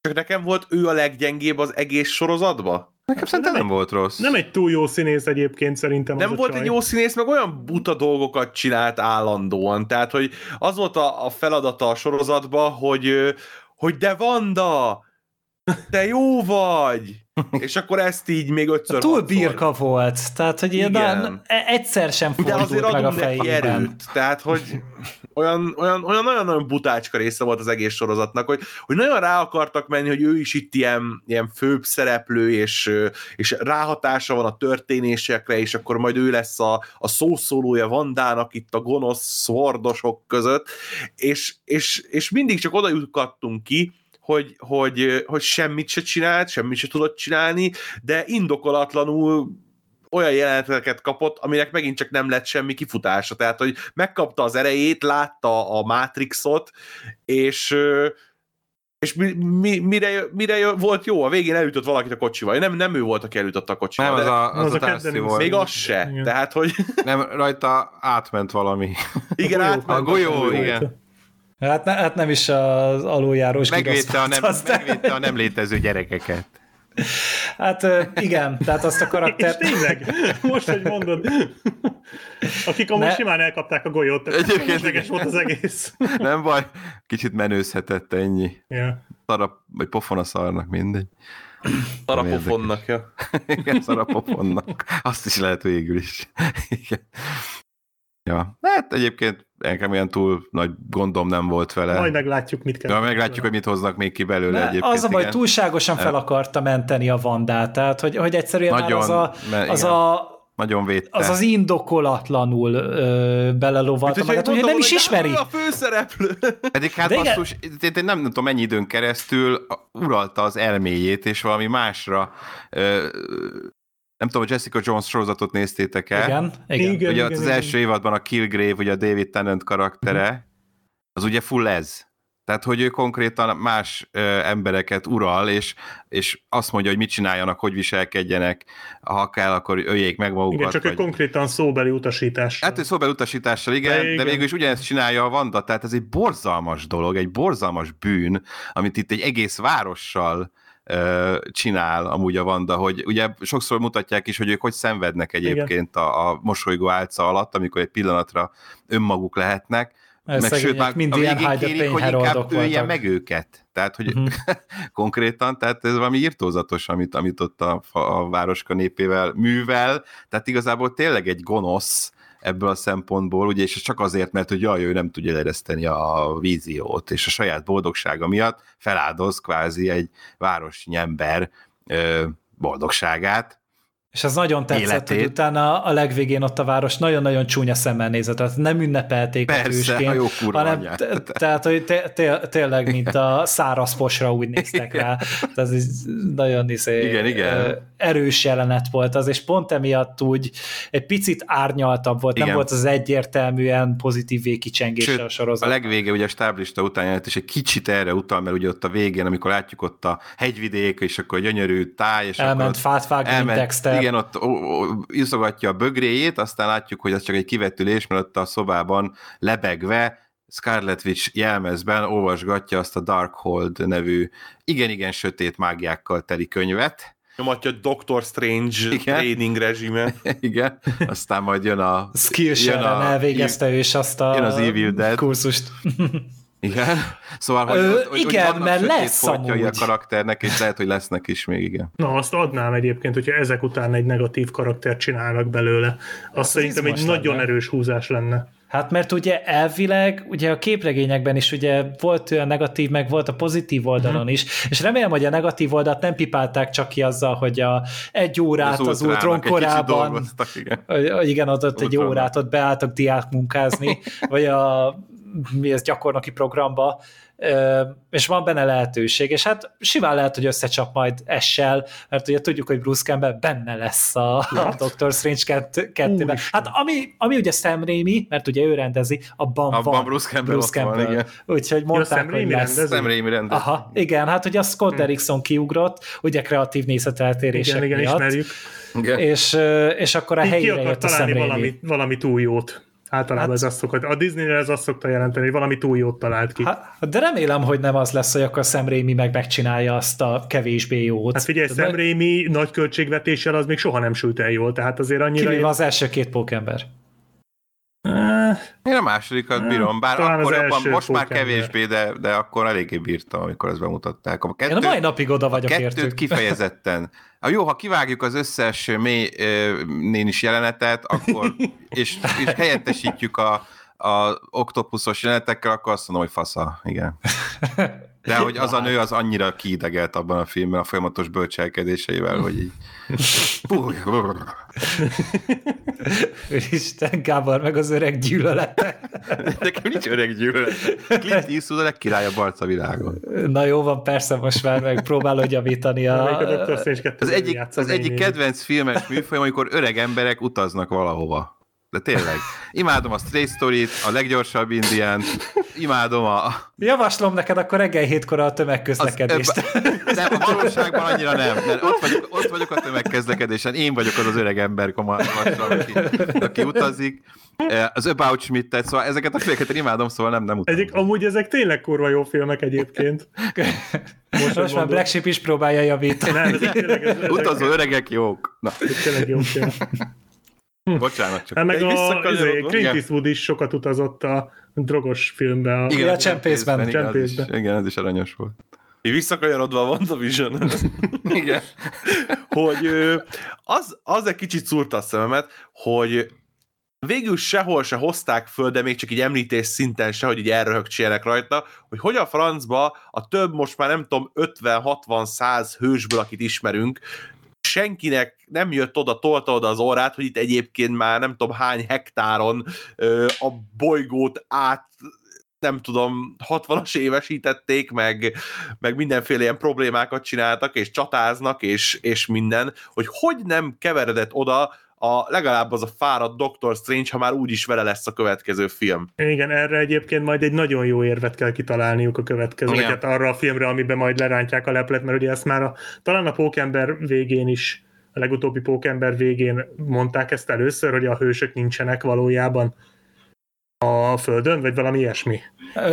csak nekem volt ő a leggyengébb az egész sorozatba? Nekem szerintem nem, nem volt rossz. Nem egy túl jó színész egyébként szerintem Nem volt csaj. egy jó színész, meg olyan buta dolgokat csinált állandóan. Tehát, hogy az volt a, a feladata a sorozatban, hogy, hogy de Vanda, te jó vagy! És akkor ezt így még ötször Túl birka volt, tehát hogy ilyen egyszer sem fordult De azért meg a fejében. Erőt, tehát hogy olyan, olyan, olyan nagyon-nagyon butácska része volt az egész sorozatnak, hogy, hogy nagyon rá akartak menni, hogy ő is itt ilyen, ilyen főbb szereplő, és, és ráhatása van a történésekre, és akkor majd ő lesz a, a szószólója Vandának itt a gonosz szordosok között, és, és, és mindig csak oda jutottunk ki, hogy, hogy, hogy semmit se csinált, semmit se tudott csinálni, de indokolatlanul olyan jeleneteket kapott, aminek megint csak nem lett semmi kifutása. Tehát, hogy megkapta az erejét, látta a Matrixot, és és mi, mi, mire, mire volt jó? A végén elütött valakit a kocsival. Nem, nem ő volt, aki elütött a kocsival. Nem, az a, az, az a, a volt. Még az se. Igen. Tehát, hogy... Nem, rajta átment valami. Igen, átment. A golyó, igen. Hát, ne, hát nem is az aluljárós megvédte a, nem, megvédte a nem létező gyerekeket. Hát igen, tehát azt a karaktert... És tényleg, most, hogy mondod, akik amúgy ne... simán elkapták a golyót, Egyébként volt az egész. Nem baj, kicsit menőzhetett ennyi. Yeah. Szarap, vagy pofon a szarnak, mindegy. Szarapofonnak, ja. Igen, szarapofonnak. Azt is lehet végül is. Igen. Ja, hát egyébként nekem ilyen túl nagy gondom nem volt vele. Majd meglátjuk, mit kell. Ja, meglátjuk, hogy mit hoznak még ki belőle ne, egyébként. Az a baj, túlságosan fel akarta menteni a Vandát, tehát hogy, hogy egyszerűen Nagyon, már az a, az a nagyon védte. Az az indokolatlanul ö, belelovalta magát, hogy nem is ismeri. A főszereplő. Pedig hát basszus, én nem, nem tudom mennyi időn keresztül uralta az elméjét, és valami másra ö, nem tudom, hogy Jessica Jones sorozatot néztétek-e? Igen, igen. igen ugye igen, az igen. első évadban a Killgrave, ugye a David Tennant karaktere, mm. az ugye full ez. Tehát, hogy ő konkrétan más ö, embereket ural, és, és azt mondja, hogy mit csináljanak, hogy viselkedjenek, ha kell, akkor öljék meg magukat. Igen, csak vagy... ő konkrétan szóbeli utasítással. Hát ő szóbeli utasítással, igen, de, igen. de végül is ugyanezt csinálja a Vanda, tehát ez egy borzalmas dolog, egy borzalmas bűn, amit itt egy egész várossal csinál amúgy a Vanda, hogy ugye sokszor mutatják is, hogy ők hogy szenvednek egyébként a, a mosolygó álca alatt, amikor egy pillanatra önmaguk lehetnek, meg sőt, már mind a végén kérik, hogy inkább ölje meg őket. Tehát, hogy uh-huh. konkrétan, tehát ez valami írtózatos, amit, amit ott a, a városka népével művel, tehát igazából tényleg egy gonosz, ebből a szempontból, ugye, és csak azért, mert hogy jaj, ő nem tudja ereszteni a víziót, és a saját boldogsága miatt feláldoz kvázi egy városi ember boldogságát, és az nagyon tetszett, életét. hogy utána a legvégén ott a város nagyon-nagyon csúnya szemmel nézett, tehát nem ünnepelték Persze, a hősként, a jó hanem tehát, hogy tényleg, mint a száraz posra úgy néztek rá. Tehát ez nagyon izé, igen, igen. Erős jelenet volt az, és pont emiatt úgy egy picit árnyaltabb volt, igen. nem volt az egyértelműen pozitív végkicsengése a sorozat. A legvége ugye a stáblista után jelent, és egy kicsit erre utal, mert ugye ott a végén, amikor látjuk ott a hegyvidék, és akkor a gyönyörű táj, és elment akkor fát vágni, elment, Dexter igen, ott iszogatja a bögréjét, aztán látjuk, hogy ez csak egy kivetülés, mert ott a szobában lebegve Scarlet Witch jelmezben olvasgatja azt a Darkhold nevű igen-igen sötét mágiákkal teli könyvet. Nyomatja Doctor Strange Igen. training rezsime. Igen, aztán majd jön a... Skillshare-en elvégezte ő is azt a jön az Evil Dead. kurzust. Igen. Szóval, hogy, Ö, hogy, igen, hogy mert lesz amúgy. a karakternek, és lehet, hogy lesznek is még, igen. Na, azt adnám egyébként, hogyha ezek után egy negatív karakter csinálnak belőle. Azt hát szerintem egy nagyon lenne. erős húzás lenne. Hát mert ugye elvileg, ugye a képregényekben is ugye volt olyan negatív, meg volt a pozitív oldalon uh-huh. is, és remélem, hogy a negatív oldalt nem pipálták csak ki azzal, hogy a egy órát az, az Ultron korában, igen. igen, ott, ott egy órát ott beálltak diák munkázni, vagy a mi ez gyakornoki programba, és van benne lehetőség, és hát simán lehet, hogy összecsap majd essel, mert ugye tudjuk, hogy Bruce Campbell benne lesz a, a Doctor Strange 2-ben. Hát ami, ami ugye Sam Raimi, mert ugye ő rendezi, abban, Abban van Bruce Campbell Bruce ott van, Campbell. igen. Úgyhogy mondták, Sam hogy lesz. rendezi? Sam Raimi rendez. Aha, igen, hát ugye a Scott Derrickson kiugrott, ugye kreatív nézeteltérések Igen, igen, miatt, ismerjük. Igen. és, és akkor a Így ki helyére jött a Sam találni Raimi. valami, valami túl jót. Általában Hát- ez azt szokott, a Disney-re ez azt szokta jelenteni, hogy valami túl jót talált ki. Hát, de remélem, hogy nem az lesz, hogy akkor Sam Raimi meg megcsinálja azt a kevésbé jót. hát figyelj, Sam Raimi nagy költségvetéssel az még soha nem sült el jól, tehát azért annyira... Kivéve az első két pókember. Eh, Én a másodikat bírom, bár talán akkor jobban, első most már kevésbé, de, de akkor eléggé bírtam, amikor ezt bemutatták. A Én kettő, a mai napig oda vagyok kettőt értük. kifejezetten. A jó, ha kivágjuk az összes mély nénis jelenetet, akkor, és, és helyettesítjük a, a oktopuszos jelenetekkel, akkor azt mondom, hogy fasza, igen. De hogy az a nő az annyira kiidegelt abban a filmben a folyamatos bölcselkedéseivel, hogy így... Isten, Gábor, meg az öreg gyűlölete. Nekem nincs öreg gyűlölet. Clint Eastwood a legkirályabb arc a világon. Na jó van, persze most már meg próbálod javítani a a... Strange 2 Az egyik, az egyik kedvenc filmes műfajom, amikor öreg emberek utaznak valahova. De tényleg. Imádom a Stray Story-t, a leggyorsabb indián, imádom a... Javaslom neked akkor reggel hétkor a tömegközlekedést. Az, nem, a valóságban annyira nem, mert ott vagyok, ott vagyok a tömegközlekedésen, én vagyok az az öreg ember komarmasra, aki, aki utazik. Eh, Az About Schmidt-et, szóval ezeket a filmeket imádom, szóval nem, nem utazom. Egyik, amúgy ezek tényleg kurva jó filmek egyébként. Most, most már. Black Sheep is próbálja javítani. Nem, ezek tényleg, ezek, Utazó öregek jók. Na, ezek tényleg jó filmek. bocsánat csak. Hát meg Egy a izé, Clint. Eastwood is sokat utazott a drogos filmbe. A, Igen, a a csempészben, igen, az is- csempészben. Igen, ez is aranyos volt. Így visszakanyarodva a WandaVision, Igen. hogy az, az egy kicsit szúrta a szememet, hogy végül sehol se hozták föl, de még csak így említés szinten se, hogy így elröhögcsélnek rajta, hogy hogy a francba a több, most már nem tudom, 50-60-100 hősből, akit ismerünk, senkinek nem jött oda, tolta oda az orrát, hogy itt egyébként már nem tudom hány hektáron a bolygót át nem tudom, 60-as évesítették, meg, meg mindenféle ilyen problémákat csináltak, és csatáznak, és, és minden, hogy hogy nem keveredett oda a, legalább az a fáradt Doctor Strange, ha már úgyis vele lesz a következő film. Igen, erre egyébként majd egy nagyon jó érvet kell kitalálniuk a következőket arra a filmre, amiben majd lerántják a leplet, mert ugye ezt már a, talán a Pókember végén is, a legutóbbi Pókember végén mondták ezt először, hogy a hősök nincsenek valójában a Földön, vagy valami ilyesmi.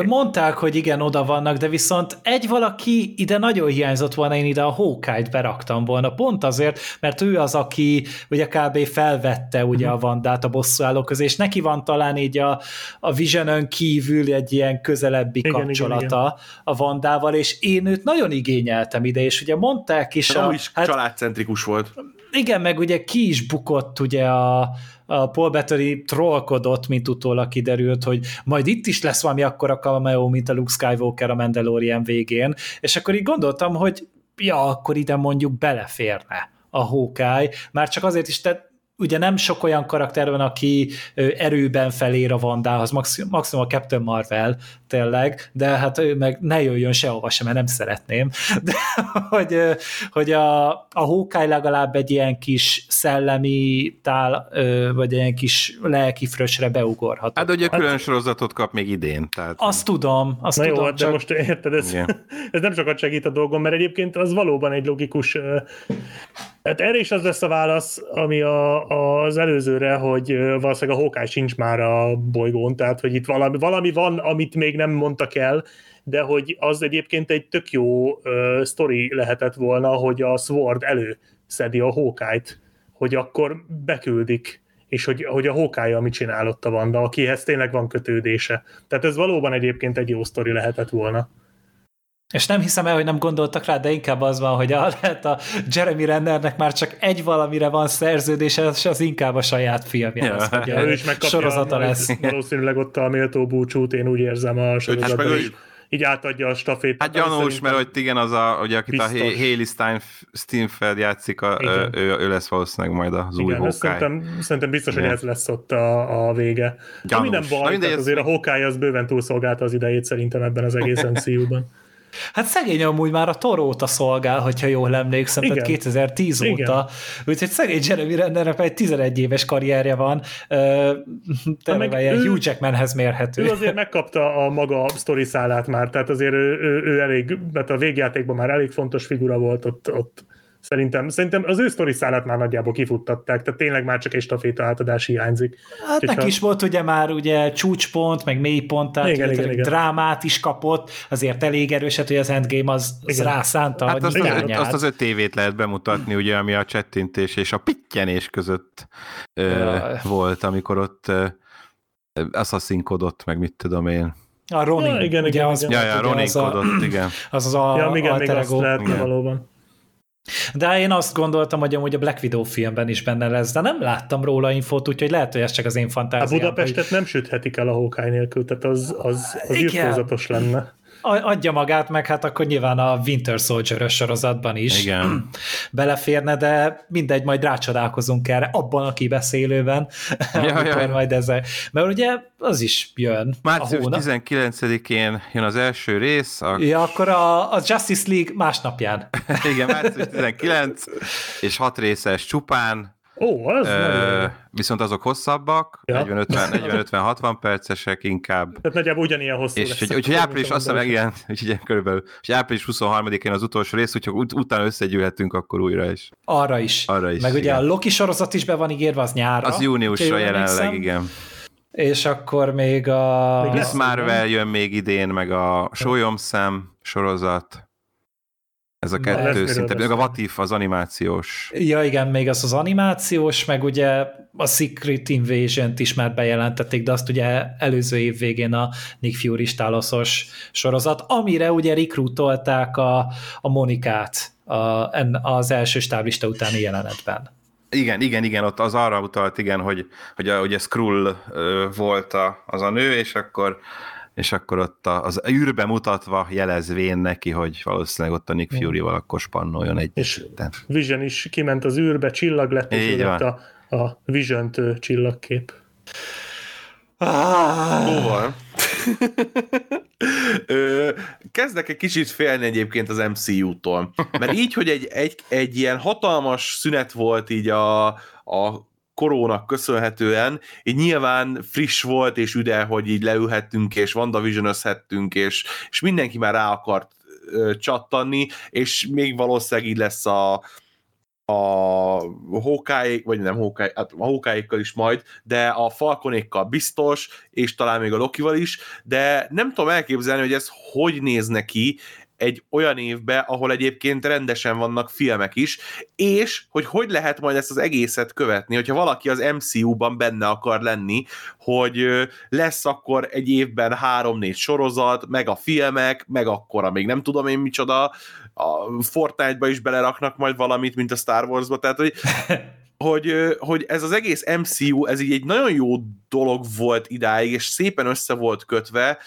Mondták, hogy igen, oda vannak, de viszont egy valaki ide nagyon hiányzott volna, én ide a Hawkeye-t beraktam volna, pont azért, mert ő az, aki ugye kb. felvette ugye a Vandát a bosszúállók közé, és neki van talán így a, a Visionon kívül egy ilyen közelebbi Igen, kapcsolata igen, igen. a Vandával, és én őt nagyon igényeltem ide, és ugye mondták is, De a, is hát, családcentrikus volt. igen, meg ugye ki is bukott ugye a, a Paul Bettany trollkodott, mint utólag kiderült, hogy majd itt is lesz valami akkora cameo, mint a Luke Skywalker a Mandalorian végén, és akkor így gondoltam, hogy ja, akkor ide mondjuk beleférne a Hawkeye, már csak azért is, te ugye nem sok olyan karakter van, aki erőben felér a Vandához, maximum a Captain Marvel, tényleg, de hát ő meg ne jöjjön sehova sem, mert nem szeretném, de hogy, hogy a, a Hawkeye legalább egy ilyen kis szellemi tál, vagy ilyen kis lelki frösre beugorhat. Hát, de ugye külön sorozatot kap még idén. Tehát... Azt tudom, azt Na jó, tudom, hát de csak most érted, ez, Igen. ez nem sokat segít a dolgom, mert egyébként az valóban egy logikus... Hát erre is az lesz a válasz, ami a, az előzőre, hogy valószínűleg a Hawkeye sincs már a bolygón, tehát hogy itt valami, valami van, amit még nem mondtak el, de hogy az egyébként egy tök jó ö, sztori lehetett volna, hogy a Sword előszedi a Hawkeye-t, hogy akkor beküldik, és hogy, hogy a Hawkeye amit csinálott a Vanda, akihez tényleg van kötődése. Tehát ez valóban egyébként egy jó sztori lehetett volna. És nem hiszem el, hogy nem gondoltak rá, de inkább az van, hogy a, lehet a Jeremy Rennernek már csak egy valamire van szerződése, és az inkább a saját filmje Ja. hogy Ja, ő is megkapja sorozata lesz. valószínűleg ott a méltó búcsút, én úgy érzem a is sorozatban is. megöljük? így átadja a stafét. Hát gyanús, mert hogy igen, az a, ugye, akit biztos. a Haley Stein, Steinfeld játszik, a, ő, ő, lesz valószínűleg majd az igen, új Hawkeye. Szerintem, szerintem biztos, igen. hogy ez lesz ott a, a vége. Gyanús. Ami nem baj, Na, azért ez... a Hawkeye az bőven túlszolgálta az idejét szerintem ebben az egész MCU-ban. Hát szegény amúgy már a Toróta szolgál, hogyha jól emlékszem, Igen. tehát 2010 Igen. óta. Úgyhogy szegény Jeremy Rennernek egy 11 éves karrierje van, tényleg ilyen ő, Hugh Jackmanhez mérhető. Ő azért megkapta a maga sztori szálát már, tehát azért ő, ő, ő elég, mert a végjátékban már elég fontos figura volt ott, ott Szerintem, szerintem az ő sztori szállát már nagyjából kifuttatták, tehát tényleg már csak egy staféta átadás hiányzik. Hát neki ha... is volt ugye már ugye csúcspont, meg mélypont, tehát igen, igen, igen. drámát is kapott, azért elég erőset, hogy az Endgame az, az rászánta. Hát azt, az, azt az öt évét lehet bemutatni, ugye, ami a csettintés és a pittyenés között ö, volt, amikor ott asszaszínkodott, meg mit tudom én. A Ronin. Ja, igen, igen, az, ja, ja, Ronin kodott, igen. Az az a ja, igen, még azt lehetne valóban. De én azt gondoltam, hogy amúgy a Black Widow filmben is benne lesz, de nem láttam róla infót, úgyhogy lehet, hogy ez csak az én fantáziám. A Budapestet hogy... nem süthetik el a Hawkeye nélkül, tehát az, az, az írtózatos lenne adja magát, meg hát akkor nyilván a Winter soldier sorozatban is Igen. beleférne, de mindegy, majd rácsodálkozunk erre abban a kibeszélőben, ja, amikor ja. majd ezzel, mert ugye az is jön. Március 19-én jön az első rész. A... Ja, akkor a, a Justice League másnapján. Igen, március 19, és hat részes csupán, Ó, az Ö, Viszont azok hosszabbak, ja. 40-50-60 percesek inkább. Tehát nagyjából ugyanilyen hosszú És lesz. Úgyhogy április, azt hiszem, igen, úgyhogy körülbelül, és április 23-én az utolsó rész, úgyhogy ut- utána összegyűlhetünk akkor újra is. Arra is. Arra is, Meg igen. ugye a Loki sorozat is be van ígérve, az nyárra. Az júniusra jelenleg, igen. És akkor még a... Miss Marvel jön még idén, meg a Sólyomszem sorozat. Ez a kettő szinte, meg a Vatif az animációs. Ja igen, még az az animációs, meg ugye a Secret invasion is már bejelentették, de azt ugye előző év végén a Nick Fury stáloszos sorozat, amire ugye rekrutolták a, a Monikát a, az első stáblista utáni jelenetben. Igen, igen, igen, ott az arra utalt, igen, hogy, hogy a, ugye Skrull volt a, az a nő, és akkor és akkor ott az űrbe mutatva jelezvén neki, hogy valószínűleg ott a Nick Fury-val akkor spannoljon egy. És Vision is kiment az űrbe, csillag lett, és a, a Vision-t csillagkép. Ah. Kezdek egy kicsit félni egyébként az MCU-tól. Mert így, hogy egy, egy, egy ilyen hatalmas szünet volt így a, a korónak köszönhetően, így nyilván friss volt és üde, hogy így leülhettünk, és wandavision és, és mindenki már rá akart ö, csattanni, és még valószínűleg így lesz a, a Hawkeye, vagy nem Hawkeye, hát a hawkeye is majd, de a Falconékkal biztos, és talán még a Lokival is, de nem tudom elképzelni, hogy ez hogy néz neki egy olyan évbe, ahol egyébként rendesen vannak filmek is, és hogy hogy lehet majd ezt az egészet követni, hogyha valaki az MCU-ban benne akar lenni, hogy lesz akkor egy évben három-négy sorozat, meg a filmek, meg akkor még nem tudom én micsoda, a Fortnite-ba is beleraknak majd valamit, mint a Star Wars-ba, tehát hogy hogy, hogy ez az egész MCU, ez így egy nagyon jó dolog volt idáig, és szépen össze volt kötve,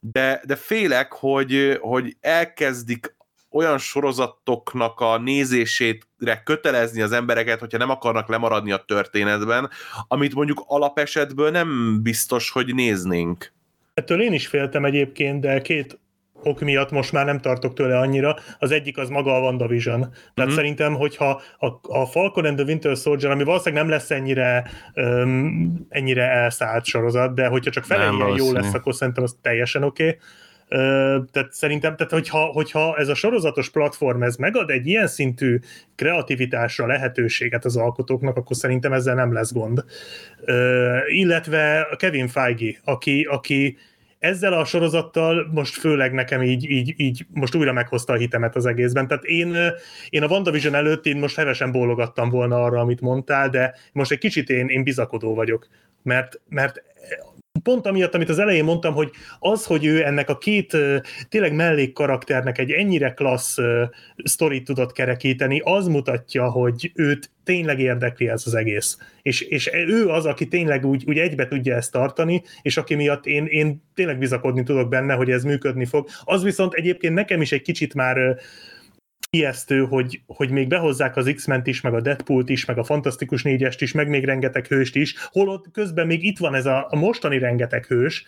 de, de félek, hogy, hogy elkezdik olyan sorozatoknak a nézésére kötelezni az embereket, hogyha nem akarnak lemaradni a történetben, amit mondjuk alapesetből nem biztos, hogy néznénk. Ettől én is féltem egyébként, de két ok miatt most már nem tartok tőle annyira. Az egyik az maga a WandaVision. Tehát mm-hmm. szerintem, hogyha a, a Falcon and the Winter Soldier, ami valószínűleg nem lesz ennyire um, ennyire elszállt sorozat, de hogyha csak fele ilyen jó lesz, akkor szerintem az teljesen oké. Okay. Uh, tehát szerintem, tehát hogyha, hogyha ez a sorozatos platform ez megad egy ilyen szintű kreativitásra lehetőséget az alkotóknak, akkor szerintem ezzel nem lesz gond. Uh, illetve Kevin Feige, aki, aki ezzel a sorozattal most főleg nekem így, így, így most újra meghozta a hitemet az egészben. Tehát én, én a WandaVision előtt én most hevesen bólogattam volna arra, amit mondtál, de most egy kicsit én, én bizakodó vagyok, mert, mert pont amiatt, amit az elején mondtam, hogy az, hogy ő ennek a két tényleg mellék karakternek egy ennyire klassz sztorit tudott kerekíteni, az mutatja, hogy őt tényleg érdekli ez az egész. És, és ő az, aki tényleg úgy, úgy egybe tudja ezt tartani, és aki miatt én, én tényleg bizakodni tudok benne, hogy ez működni fog. Az viszont egyébként nekem is egy kicsit már ijesztő, hogy, hogy még behozzák az X-ment is, meg a Deadpool-t is, meg a Fantasztikus négyest is, meg még rengeteg hőst is, holott közben még itt van ez a, a mostani rengeteg hős,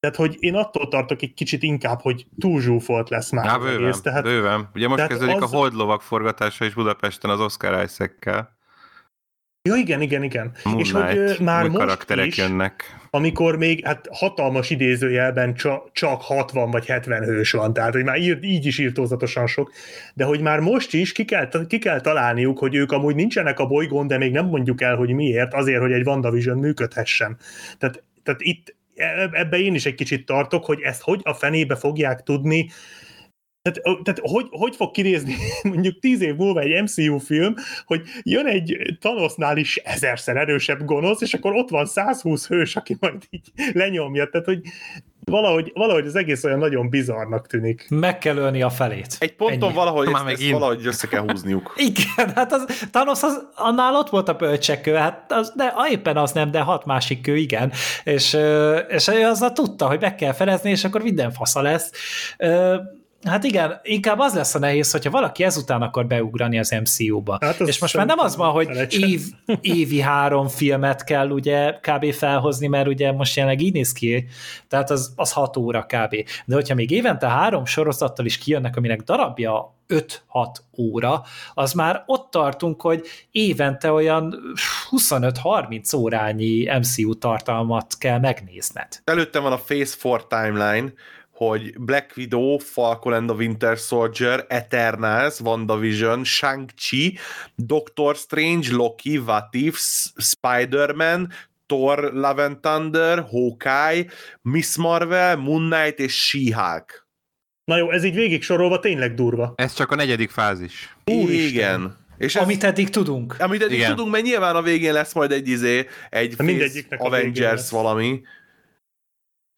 tehát, hogy én attól tartok egy kicsit inkább, hogy túl zsúfolt lesz már Há, bőven, egész. Tehát, bőven. Ugye most kezdődik az- a Holdlovak forgatása is Budapesten az Oscar Isaac-kel. Ja, igen, igen, igen. Moon és hogy ö, már most karakterek is, jönnek. amikor még hát hatalmas idézőjelben csak, csak 60 vagy 70 hős van, tehát hogy már ír, így is írtózatosan sok, de hogy már most is ki kell, ki kell találniuk, hogy ők amúgy nincsenek a bolygón, de még nem mondjuk el, hogy miért, azért, hogy egy WandaVision működhessen. Tehát, tehát itt e- ebbe én is egy kicsit tartok, hogy ezt hogy a fenébe fogják tudni tehát, tehát hogy, hogy fog kinézni mondjuk tíz év múlva egy MCU film, hogy jön egy Thanosnál is ezerszer erősebb gonosz, és akkor ott van 120 hős, aki majd így lenyomja. Tehát, hogy valahogy, valahogy az egész olyan nagyon bizarnak tűnik. Meg kell ölni a felét. Egy ponton Ennyi. valahogy Már ezt, ezt megint. valahogy össze kell húzniuk. Igen, hát az, Thanos az, annál ott volt a bölcsekkő, hát az, de éppen az nem, de hat másik kő, igen. És, és ő azzal tudta, hogy meg kell felezni, és akkor minden fasza lesz. Hát igen, inkább az lesz a nehéz, hogyha valaki ezután akar beugrani az MCU-ba. Hát az és most már nem az van, hogy év, évi három filmet kell ugye kb. felhozni, mert ugye most jelenleg így néz ki, tehát az, az hat óra kb. De hogyha még évente három sorozattal is kijönnek, aminek darabja 5-6 óra, az már ott tartunk, hogy évente olyan 25-30 órányi MCU tartalmat kell megnézned. Előttem van a Phase 4 timeline, hogy Black Widow, Falcon and the Winter Soldier, Eternals, WandaVision, Shang-Chi, Doctor Strange, Loki, What If, Spider-Man, Thor, Love and Thunder, Hawkeye, Miss Marvel, Moon Knight és She-Hulk. Na jó, ez így végig sorolva tényleg durva. Ez csak a negyedik fázis. Úristen. Igen. És ez, Amit eddig tudunk. amit eddig Igen. tudunk, mert nyilván a végén lesz majd egy izé, egy De mindegyiknek Avengers lesz. valami.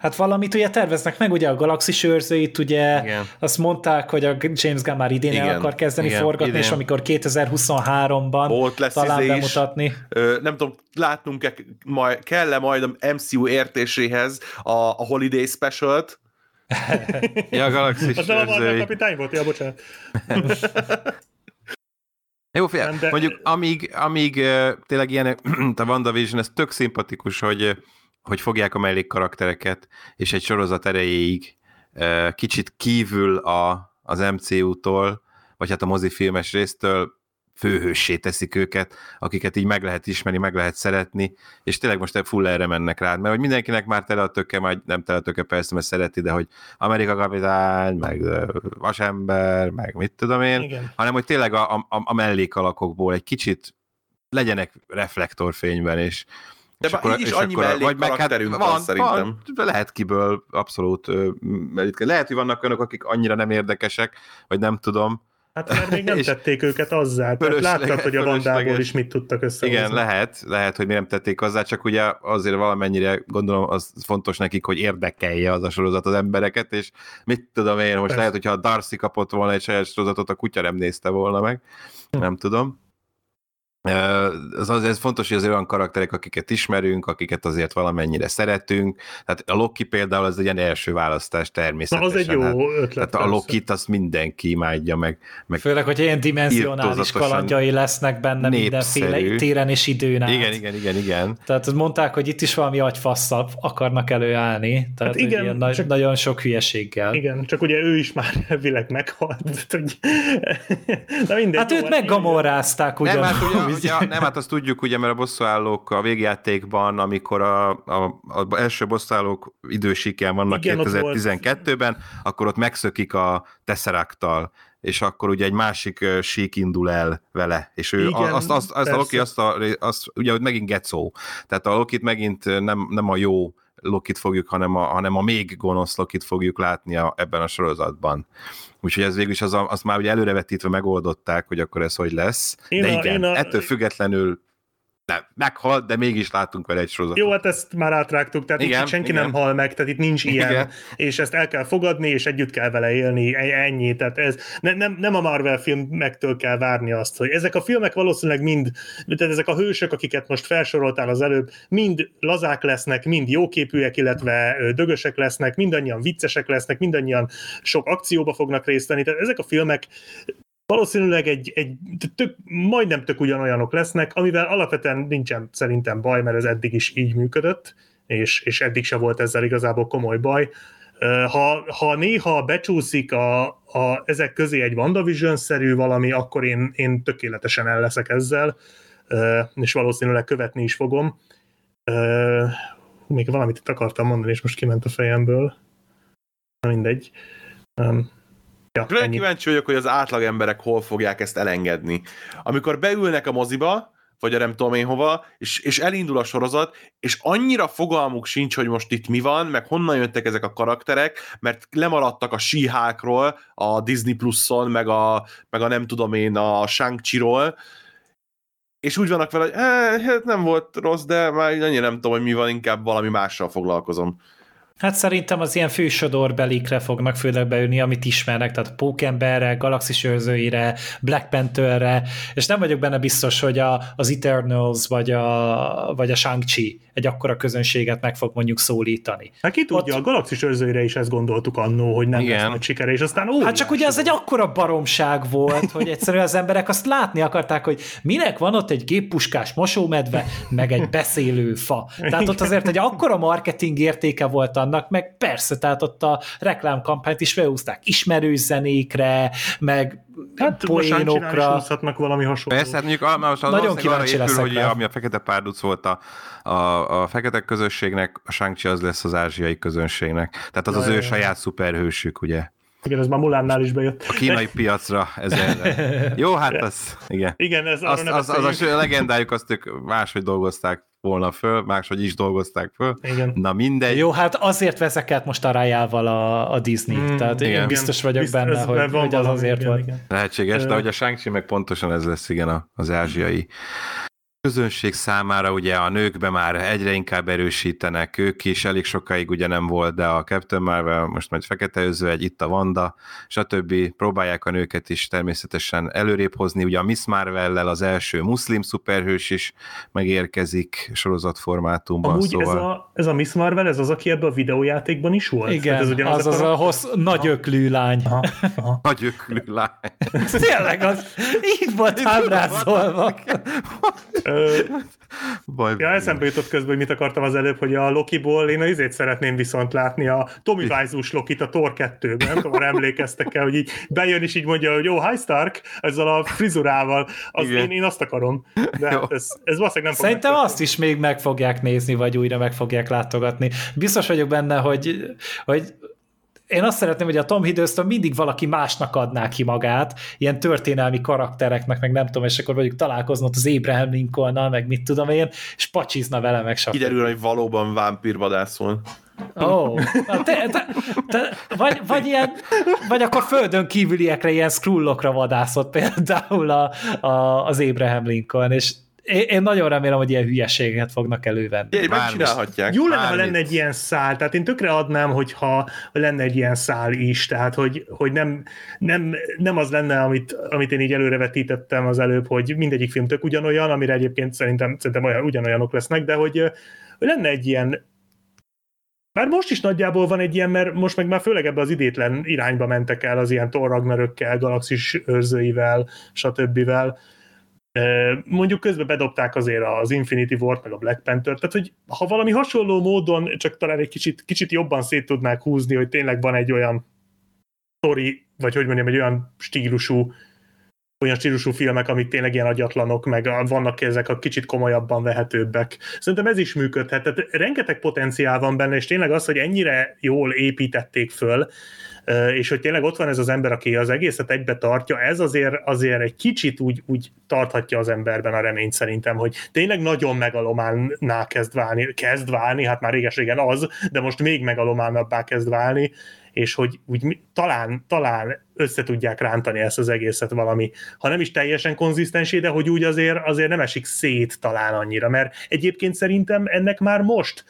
Hát valamit ugye terveznek meg, ugye a galaxis őrzőit, ugye Igen. azt mondták, hogy a James Gunn már idén el Igen, akar kezdeni igen, forgatni, idén. és amikor 2023-ban Volt lesz talán izé is. bemutatni. Ö, nem tudom, látnunk majd, kell-e majd a MCU értéséhez a, a Holiday Special-t, Ja, a Galaxis Az nem a kapitány volt, ja, bocsánat. Jó, figyelj, de- mondjuk amíg, amíg tényleg ilyen, a WandaVision, ez tök szimpatikus, hogy, hogy fogják a mellék karaktereket, és egy sorozat erejéig kicsit kívül a, az MCU-tól, vagy hát a mozifilmes résztől főhőssé teszik őket, akiket így meg lehet ismerni, meg lehet szeretni, és tényleg most full erre mennek rá, mert hogy mindenkinek már tele a töke, majd nem tele a töke persze, mert szereti, de hogy Amerika kapitány, meg vasember, meg mit tudom én, Igen. hanem hogy tényleg a, a, a mellékalakokból egy kicsit legyenek reflektorfényben, és De és már így is és annyi mellék karakterünk van, szerintem. Van, lehet kiből abszolút, mert lehet, hogy vannak olyanok, akik annyira nem érdekesek, vagy nem tudom. Hát mert még nem tették őket azzá. Tehát láttad, hogy a Vandából is mit tudtak összehozni. Igen, lehet, lehet, hogy mi nem tették hozzá, csak ugye azért valamennyire gondolom az fontos nekik, hogy érdekelje az a sorozat az embereket, és mit tudom én, most Persze. lehet, hogyha a Darcy kapott volna egy saját sorozatot, a kutya nem nézte volna meg, nem tudom. Ez, az, ez fontos, hogy azért olyan karakterek, akiket ismerünk, akiket azért valamennyire szeretünk. Tehát a Loki például az egy ilyen első választás Na, természetesen. az egy jó hát, ötlet. tehát a. Lokit azt mindenki imádja, meg, meg Főleg, hogy ilyen dimensionális Írtózatosan kalandjai lesznek benne népszerű. mindenféle ítéren és időn át. igen, igen, igen, igen. Tehát mondták, hogy itt is valami agyfasszal akarnak előállni, tehát Hát igen, nagy, csak- nagyon sok hülyeséggel. Igen, csak ugye ő is már elvileg meghalt. Hogy... Na mindegy. Hát jó, őt meggamorrázták Nem, ugyan. hát, ugye, nem, hát azt tudjuk, ugye, mert a bosszúállók a végjátékban, amikor a, a, a első bosszúállók idősíken vannak Igen, ott 2012-ben, akkor ott megszökik a Tesseracttal, és akkor ugye egy másik sík indul el vele, és ő Igen, azt, azt, azt a. Loki azt, a, azt ugye hogy megint gecó, tehát a Lokit megint nem, nem a jó Lokit fogjuk, hanem a, hanem a még gonosz Lokit fogjuk látni a, ebben a sorozatban. Úgyhogy ez végül is az, a- azt már ugye előrevetítve megoldották, hogy akkor ez hogy lesz. Én De a- igen, én a- ettől függetlenül nem, meghalt, de mégis láttunk vele egy sorozatot. Jó, hát ezt már átrágtuk, tehát Igen, itt senki igen. nem hal meg, tehát itt nincs ilyen, Igen. és ezt el kell fogadni, és együtt kell vele élni, e- ennyi, tehát ez ne, nem, nem a Marvel filmektől kell várni azt, hogy ezek a filmek valószínűleg mind, tehát ezek a hősök, akiket most felsoroltál az előbb, mind lazák lesznek, mind jóképűek, illetve dögösek lesznek, mindannyian viccesek lesznek, mindannyian sok akcióba fognak részt venni, tehát ezek a filmek valószínűleg egy, egy tök, majdnem tök ugyanolyanok lesznek, amivel alapvetően nincsen szerintem baj, mert ez eddig is így működött, és, és eddig se volt ezzel igazából komoly baj. Ha, ha néha becsúszik a, a, ezek közé egy WandaVision-szerű valami, akkor én, én tökéletesen el leszek ezzel, és valószínűleg követni is fogom. Még valamit itt akartam mondani, és most kiment a fejemből. Na mindegy. Ja, Külön ennyi. kíváncsi vagyok, hogy az átlag emberek hol fogják ezt elengedni. Amikor beülnek a moziba, vagy a nem tudom én hova, és, és elindul a sorozat, és annyira fogalmuk sincs, hogy most itt mi van, meg honnan jöttek ezek a karakterek, mert lemaradtak a síhákról, a Disney Plus-on, meg a, meg a nem tudom én, a shang ról és úgy vannak vele, hogy eh, hát nem volt rossz, de már annyira nem tudom, hogy mi van, inkább valami mással foglalkozom. Hát szerintem az ilyen fősodorbelikre fognak főleg beülni, amit ismernek, tehát a Pókemberre, Galaxis őrzőire, Black Pantherre, és nem vagyok benne biztos, hogy a, az Eternals vagy a, vagy a Shang-Chi egy akkora közönséget meg fog mondjuk szólítani. Hát ki tudja, Ott- a Galaxis őrzőire is ezt gondoltuk annó, hogy nem Igen. lesz nagy sikere, és aztán ó, Hát csak ugye az egy akkora baromság volt, hogy egyszerűen az emberek azt látni akarták, hogy minek van ott egy géppuskás mosómedve, meg egy beszélő fa. Tehát ott azért egy akkora marketing értéke volt annak, meg persze, tehát ott a reklámkampányt is felhúzták ismerős zenékre, meg hát poénokra. húzhatnak valami hasonló. Persze, hát mondjuk a- most az Nagyon valószínűleg arra kíváncsi épül, hogy rá. ami a fekete párduc volt a, a, a fekete közösségnek, a shang az lesz az ázsiai közönségnek. Tehát az Ja, az ő ja. saját szuperhősük, ugye? Igen, ez már Mulánnál is bejött. A kínai piacra ezerre. Jó, hát az, igen. Igen, ez Az, az, az, beszéljünk. a legendájuk azt ők máshogy dolgozták volna föl, máshogy is dolgozták föl. Igen. Na mindegy. Jó, hát azért vezekelt most a rájával a, a Disney, Mm, tehát én igen. biztos vagyok Biztos, benne, hogy, van hogy az azért igen, volt. igen. Lehetséges, de hogy a shang meg pontosan ez lesz, igen, a- az ázsiai közönség számára ugye a nőkbe már egyre inkább erősítenek, ők is elég sokáig ugye nem volt, de a Captain Marvel, most majd Fekete egy itt a Wanda, stb. próbálják a nőket is természetesen előrébb hozni, ugye a Miss Marvel-lel az első muszlim szuperhős is megérkezik sorozatformátumban, Amúgy szóval... ez, a, ez a Miss Marvel, ez az, aki ebben a videójátékban is volt? Igen, Hát ez az az a karakter? hossz, nagy öklű lány. Aha, aha. Nagy öklű lány. Tényleg, az így volt ábrázolva. Ö, Baj, Ja, eszembe jutott közben, hogy mit akartam az előbb, hogy a Lokiból én izét szeretném viszont látni, a Tommy Lokit a Thor 2-ben, nem tudom, emlékeztek el, hogy így bejön és így mondja, hogy jó, hi Stark, ezzel a frizurával, az Igen. én, én azt akarom. De hát ez, ez valószínűleg nem fog Szerintem azt is még meg fogják nézni, vagy újra meg fogják látogatni. Biztos vagyok benne, hogy, hogy én azt szeretném, hogy a Tom Hiddleston mindig valaki másnak adná ki magát, ilyen történelmi karaktereknek, meg nem tudom, és akkor mondjuk találkoznod az Abraham Lincolnnal, meg mit tudom én, és pacsizna vele, meg stb. Kiderül, hogy valóban vámpírvadászol. Ó, oh, te, te, te, vagy, vagy, ilyen, vagy akkor földön kívüliekre ilyen skrullokra vadászott például a, a, az Abraham Lincoln, és én, én nagyon remélem, hogy ilyen hülyeségeket fognak elővenni. Bármi. megcsinálhatják. Jó lenne, ha lenne egy ilyen szál, tehát én tökre adnám, hogyha lenne egy ilyen szál is, tehát hogy, hogy nem, nem, nem az lenne, amit, amit én így előrevetítettem az előbb, hogy mindegyik film tök ugyanolyan, amire egyébként szerintem, szerintem olyan, ugyanolyanok lesznek, de hogy, hogy lenne egy ilyen már most is nagyjából van egy ilyen, mert most meg már főleg ebbe az idétlen irányba mentek el az ilyen Thor Ragnarökkel, Galaxis őrzőivel, stb. Mondjuk közben bedobták azért az Infinity War-t, meg a Black Panther, tehát hogy ha valami hasonló módon csak talán egy kicsit, kicsit jobban szét tudnák húzni, hogy tényleg van egy olyan story, vagy hogy mondjam, egy olyan stílusú olyan stílusú filmek, amik tényleg ilyen agyatlanok, meg vannak ezek a kicsit komolyabban vehetőbbek. Szerintem ez is működhet. Tehát rengeteg potenciál van benne, és tényleg az, hogy ennyire jól építették föl, és hogy tényleg ott van ez az ember, aki az egészet egybe tartja, ez azért, azért egy kicsit úgy, úgy tarthatja az emberben a reményt szerintem, hogy tényleg nagyon megalománná kezd válni, kezd válni, hát már réges-régen az, de most még megalománabbá kezd válni, és hogy úgy talán, talán össze tudják rántani ezt az egészet valami, ha nem is teljesen konzisztensé, de hogy úgy azért, azért nem esik szét talán annyira, mert egyébként szerintem ennek már most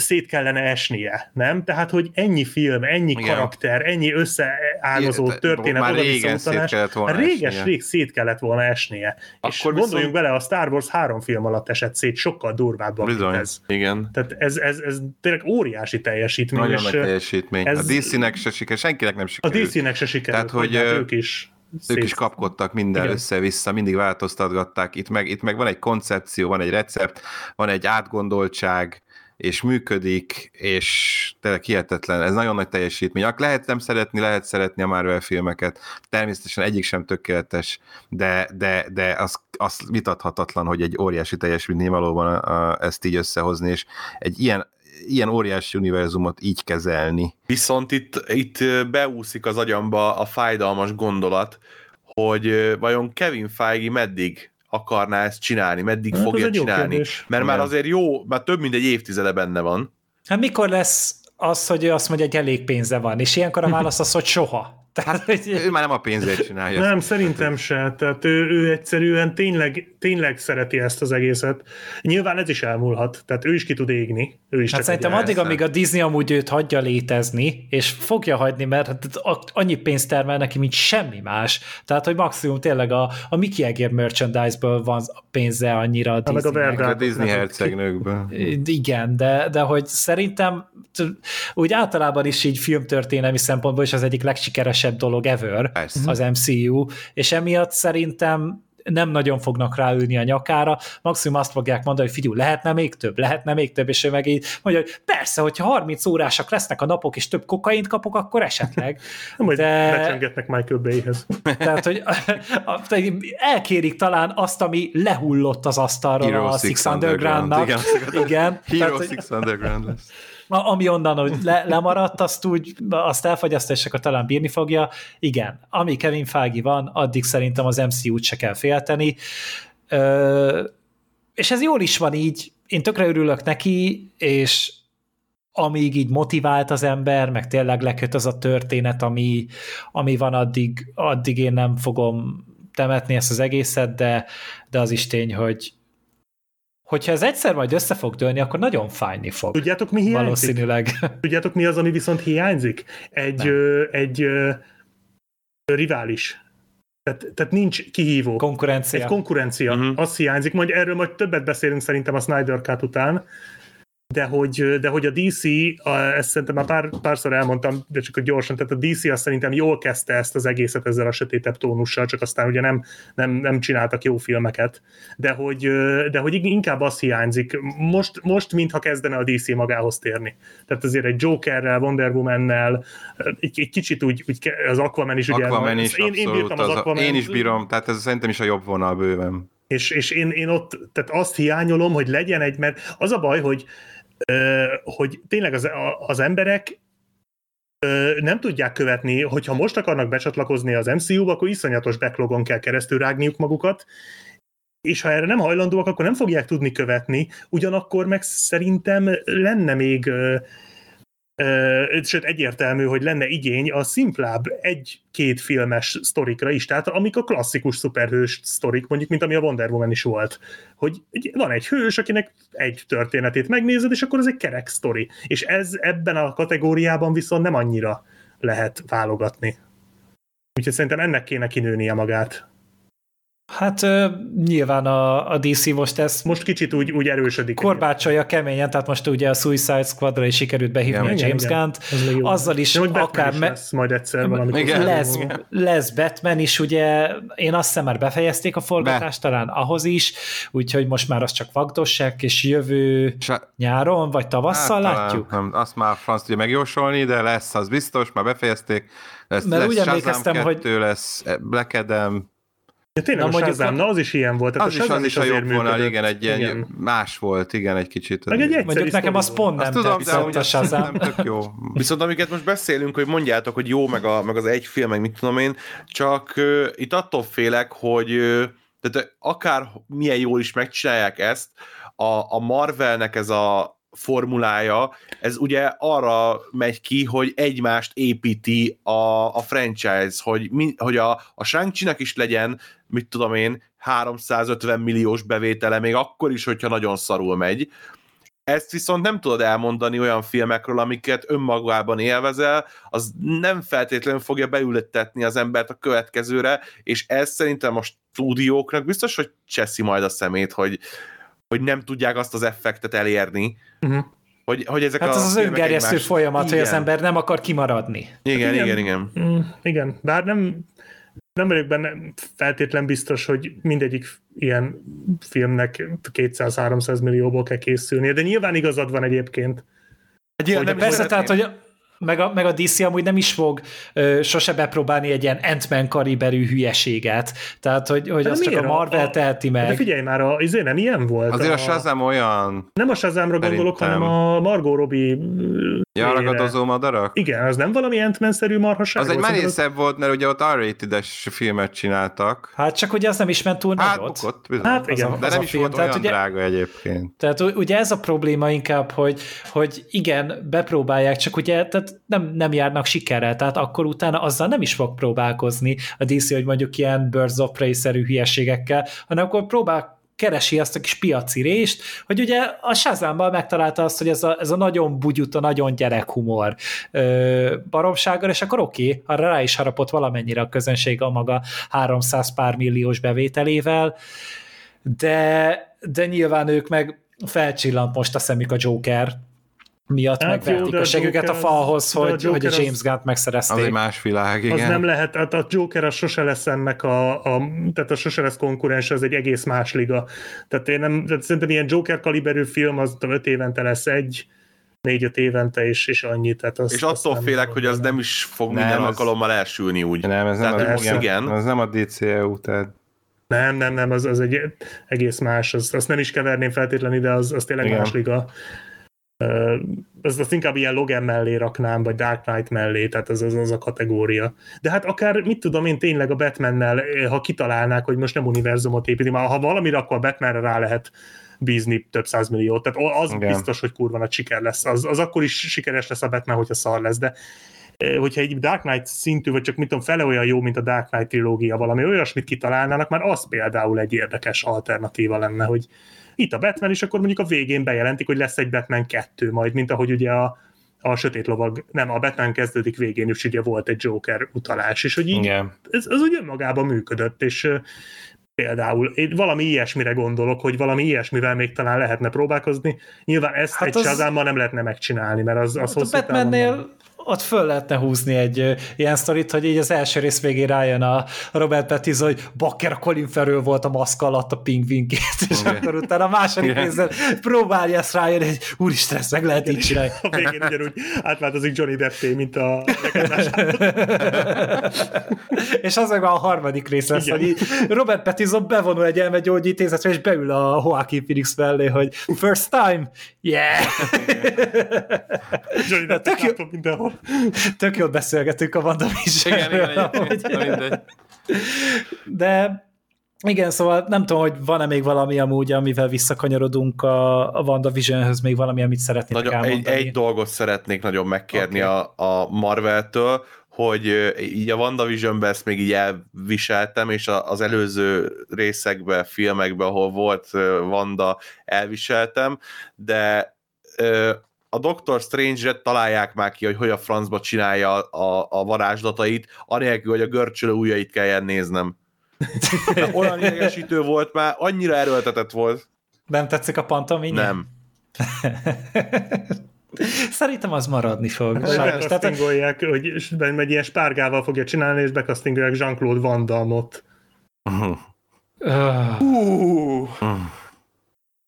szét kellene esnie, nem? Tehát, hogy ennyi film, ennyi Igen. Karakter, ennyi összeágazó történet, már régen szét kellett volna réges rég szét kellett volna esnie. és Akkor gondoljunk viszont- bele, a Star Wars három film alatt esett szét, sokkal durvábban, Bizony. ez. Igen. Tehát ez, ez, ez tényleg óriási teljesítmény, Nagyon és nagy teljesítmény. ez- A DC-nek se siker, senkinek nem a sikerült. DC-nek se sikerült, Tehát, hogy, ö, ők is Ők is szét- kapkodtak minden Igen. össze-vissza, mindig változtatgatták. Itt meg, itt meg van egy koncepció, van egy recept, van egy átgondoltság, és működik, és tényleg hihetetlen. Ez nagyon nagy teljesítmény. Ak- Lehet nem szeretni, lehet szeretni a Marvel filmeket. Természetesen egyik sem tökéletes, de, de, de az, az vitathatatlan, hogy egy óriási teljesítmény valóban a, a, ezt így összehozni, és egy ilyen, ilyen óriási univerzumot így kezelni. Viszont itt, itt beúszik az agyamba a fájdalmas gondolat, hogy vajon Kevin Feige meddig akarná ezt csinálni, meddig Hát, fogja csinálni. kérdés. Mert már Igen. azért jó, már több mint egy évtizede benne van. Hát mikor lesz az, hogy ő azt mondja, hogy elég pénze van, és ilyenkor a válasz az, hogy soha. Tehát, hogy Ő már nem a pénzért csinálja. Nem, szerintem se. Tehát ő, ő egyszerűen tényleg, tényleg szereti ezt az egészet. Nyilván ez is elmúlhat, tehát ő is ki tud égni. Ő is Hát csak szerintem addig, persze. amíg a Disney amúgy őt hagyja létezni, és fogja hagyni, mert hát annyi pénzt termel neki, mint semmi más. Tehát, hogy maximum tényleg a, a Mickey Egér merchandise-ből van pénze annyira a meg a. Verda- a Disney hercegnőkből. Igen, de, de hogy szerintem úgy általában is így filmtörténelmi szempontból is az egyik legsikeresebb dolog ever Persze. az MCU, és emiatt szerintem nem nagyon fognak ráülni a nyakára, maximum azt fogják mondani, hogy figyelj, lehetne még több, lehetne még több, és ő meg így mondja, hogy persze, hogyha 30 órásak lesznek a napok, és több kokaint kapok, akkor esetleg. Nem, hogy De- becsöngetnek Michael Bayhez. Tehát, hogy a, a, elkérik talán azt, ami lehullott az asztalról Hero a Six Six Underground-nak. Underground, Igen. igen. Hero Tehát, hogy- Six Underground lesz. Ami onnan, hogy le, lemaradt, azt úgy, azt elfogyasztja, és akkor talán bírni fogja. Igen, ami Kevin Feige van, addig szerintem az MCU-t se kell félteni. Ö, és ez jól is van így, én tökre örülök neki, és amíg így motivált az ember, meg tényleg leköt az a történet, ami, ami van, addig, addig én nem fogom temetni ezt az egészet, de, de az is tény, hogy hogyha ez egyszer majd össze fog dőlni, akkor nagyon fájni fog. Tudjátok, mi hiányzik? Valószínűleg. Tudjátok, mi az, ami viszont hiányzik? Egy, ö, egy ö, rivális. Tehát, tehát nincs kihívó. Konkurencia. Egy konkurencia, uh-huh. az hiányzik, majd erről majd többet beszélünk szerintem a Snyder Cut után, de hogy, de hogy a DC, a, ezt szerintem már pár, párszor elmondtam, de csak hogy gyorsan, tehát a DC azt szerintem jól kezdte ezt az egészet ezzel a sötétebb tónussal, csak aztán ugye nem, nem, nem csináltak jó filmeket, de hogy, de hogy inkább az hiányzik, most, most mintha kezdene a DC magához térni. Tehát azért egy Jokerrel, Wonder Woman-nel, egy, egy kicsit úgy, úgy az Aquaman is ugye. Aquaman is én, én bírtam az az Aquaman én is bírom, tehát ez szerintem is a jobb vonal bőven. és, és én, én ott, tehát azt hiányolom, hogy legyen egy, mert az a baj, hogy, hogy tényleg az, az emberek nem tudják követni, hogyha most akarnak becsatlakozni az MCU-ba, akkor iszonyatos backlogon kell keresztül rágniuk magukat, és ha erre nem hajlandóak, akkor nem fogják tudni követni, ugyanakkor meg szerintem lenne még sőt egyértelmű, hogy lenne igény a szimplább egy-két filmes sztorikra is, tehát amik a klasszikus szuperhős sztorik, mondjuk, mint ami a Wonder Woman is volt, hogy van egy hős, akinek egy történetét megnézed, és akkor ez egy kerek sztori. És ez ebben a kategóriában viszont nem annyira lehet válogatni. Úgyhogy szerintem ennek kéne kinőnie magát. Hát ö, nyilván a, a DC most ezt Most kicsit úgy, úgy erősödik. korbácsolja keményen, tehát most ugye a Suicide Squadra is sikerült behívni Igen, a James igen. Gunn-t, Ez még jó. azzal is De akár is me- lesz majd egyszer valamikor. Igen. lesz, Igen. lesz Batman is, ugye én azt hiszem már befejezték a forgatást, talán ahhoz is, úgyhogy most már az csak vagdossák, és jövő a, nyáron, vagy tavasszal talán látjuk? Nem, azt már franc tudja megjósolni, de lesz, az biztos, már befejezték. Lesz, Mert lesz úgy Shazam emlékeztem, 2, hogy- lesz Black Adam, Ja, tényleg Na, a Shazam, a- na az is ilyen volt. Tehát az is, Shazam az is a jobb vonal, igen, egy ilyen, Igen. más volt, igen, egy kicsit. Meg egy Mondjuk nekem az pont nem tudom, de hogy a az Shazam. nem tök jó. Viszont amiket most beszélünk, hogy mondjátok, hogy jó, meg, a, meg az egy film, meg mit tudom én, csak uh, itt attól félek, hogy uh, tehát akár milyen jól is megcsinálják ezt, a, a Marvelnek ez a formulája, ez ugye arra megy ki, hogy egymást építi a, a franchise, hogy, mi, hogy a, a shang is legyen, mit tudom én, 350 milliós bevétele, még akkor is, hogyha nagyon szarul megy. Ezt viszont nem tudod elmondani olyan filmekről, amiket önmagában élvezel, az nem feltétlenül fogja beültetni az embert a következőre, és ez szerintem a stúdióknak biztos, hogy cseszi majd a szemét, hogy, hogy nem tudják azt az effektet elérni, uh-huh. hogy, hogy ezek hát a az az öngerjesztő egymás... folyamat, igen. hogy az ember nem akar kimaradni. Igen, igen, igen. igen. Mm, igen, bár nem, nem vagyok benne feltétlen biztos, hogy mindegyik ilyen filmnek 200-300 millióból kell készülnie, de nyilván igazad van egyébként. Hát, hogy nem persze, tehát, hogy meg a, meg a DC amúgy nem is fog ö, sose bepróbálni egy ilyen Ant-Man kaliberű hülyeséget. Tehát, hogy, hogy azt csak a Marvel a, teheti meg. De figyelj már, a, izé nem ilyen volt. Azért a, a Shazam olyan... Nem a Shazamra gondolok, hanem a Margot Robbie Ja, ragadozó madarak? Igen, az nem valami ant szerű marhaság Az egy merészebb volt, mert ugye ott R-rated-es filmet csináltak. Hát csak ugye az nem is ment túl hát, nagyot. Bukott, bizony. Hát igen. Az a, de az nem a is film, volt tehát olyan ugye, drága egyébként. Tehát ugye ez a probléma inkább, hogy, hogy igen, bepróbálják, csak ugye tehát nem, nem járnak sikerrel, tehát akkor utána azzal nem is fog próbálkozni a DC, hogy mondjuk ilyen Birds of Prey-szerű hülyeségekkel, hanem akkor próbál keresi azt a kis piaci rést, hogy ugye a Shazamban megtalálta azt, hogy ez a, ez a nagyon bugyuta, nagyon gyerekhumor ö, baromsággal, és akkor oké, okay, arra rá is harapott valamennyire a közönség a maga 300 pár milliós bevételével, de, de nyilván ők meg felcsillant most a szemük a Joker miatt hát megvertik a següket a falhoz, hogy, a hogy a James Gunn-t megszerezték. Az egy más világ, igen. Az nem lehet, hát a Joker az sose lesz ennek a, a tehát a sose lesz konkurens, az egy egész más liga. Tehát én nem, tehát szerintem ilyen Joker kaliberű film az öt évente lesz egy, négy-öt évente, és, és annyi. Tehát azt, és attól azt félek, hogy az nem is fog nem, minden ez... alkalommal elsülni úgy. Nem, ez nem, tehát, az, igen, igen. az nem a DCEU, tehát nem, nem, nem, az, az egy egész más, az, azt nem is keverném feltétlenül ide, az, az tényleg Igen. más liga az, az inkább ilyen Logan mellé raknám, vagy Dark Knight mellé, tehát az, az, az a kategória. De hát akár, mit tudom én, tényleg a Batmannel, ha kitalálnák, hogy most nem univerzumot építi, már ha valamire, akkor a Batmanre rá lehet bízni több milliót. Tehát az Igen. biztos, hogy kurva nagy siker lesz. Az, az akkor is sikeres lesz a Batman, hogyha szar lesz, de hogyha egy Dark Knight szintű, vagy csak mit tudom, fele olyan jó, mint a Dark Knight trilógia, valami olyasmit kitalálnának, már az például egy érdekes alternatíva lenne, hogy itt a Batman, és akkor mondjuk a végén bejelentik, hogy lesz egy Batman 2 majd, mint ahogy ugye a, a Sötét Lovag, nem, a Batman kezdődik végén is ugye volt egy Joker utalás, és hogy így, Igen. ez, az úgy önmagában működött, és például én valami ilyesmire gondolok, hogy valami ilyesmivel még talán lehetne próbálkozni. Nyilván ezt hát egy az... nem lehetne megcsinálni, mert az, az hát hosszú a Batmannél ott föl lehetne húzni egy ilyen sztorit, hogy így az első rész végén rájön a Robert Pattinson, hogy bakker a Colin Farrell volt a maszk alatt a pingvinkét, és okay. akkor utána a második yeah. részben próbálja ezt rájönni, hogy úristen, ezt meg lehet így csinálni. A végén ugyanúgy átváltozik Johnny Deppé, mint a És az meg a harmadik rész lesz, Igen. hogy Robert Pattinson bevonul egy elmegyógyintézetre, és beül a Joaquin Phoenix mellé, hogy first time, yeah! Johnny Depp tök jó, mindenhol. Tök jól beszélgetünk a WandaVision. Igen, igen, igen. De igen, szóval nem tudom, hogy van-e még valami amúgy, amivel visszakanyarodunk a, a WandaVision-höz, még valami, amit szeretnék nagyon, elmondani. Egy, egy dolgot szeretnék nagyon megkérni okay. a, a Marvel-től, hogy így a WandaVision-ben ezt még így elviseltem, és az előző részekben, filmekben, ahol volt Wanda, elviseltem, de a Doctor Strange-et találják már ki, hogy hogy a francba csinálja a, a varázslatait, anélkül, hogy a görcsölő ujjait kelljen néznem. Olyan idegesítő volt már, annyira erőltetett volt. Nem tetszik a pantomim? Nem. Szerintem az maradni fog. Bekasztingolják, hogy egy ilyen spárgával fogja csinálni, és bekasztingolják Jean-Claude Van Damme-ot. Uh. Uh. Uh.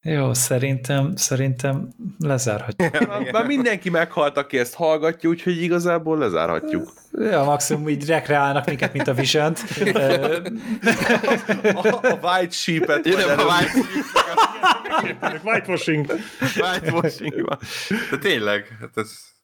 Jó, szerintem, szerintem lezárhatjuk. Ja, már mindenki meghalt, aki ezt hallgatja, úgyhogy igazából lezárhatjuk. Ja, maximum így rekreálnak minket, mint a vision a, a White Sheep-et. Ide a White Sheep-et. Whitewashing. Whitewashing. De tényleg, hát ez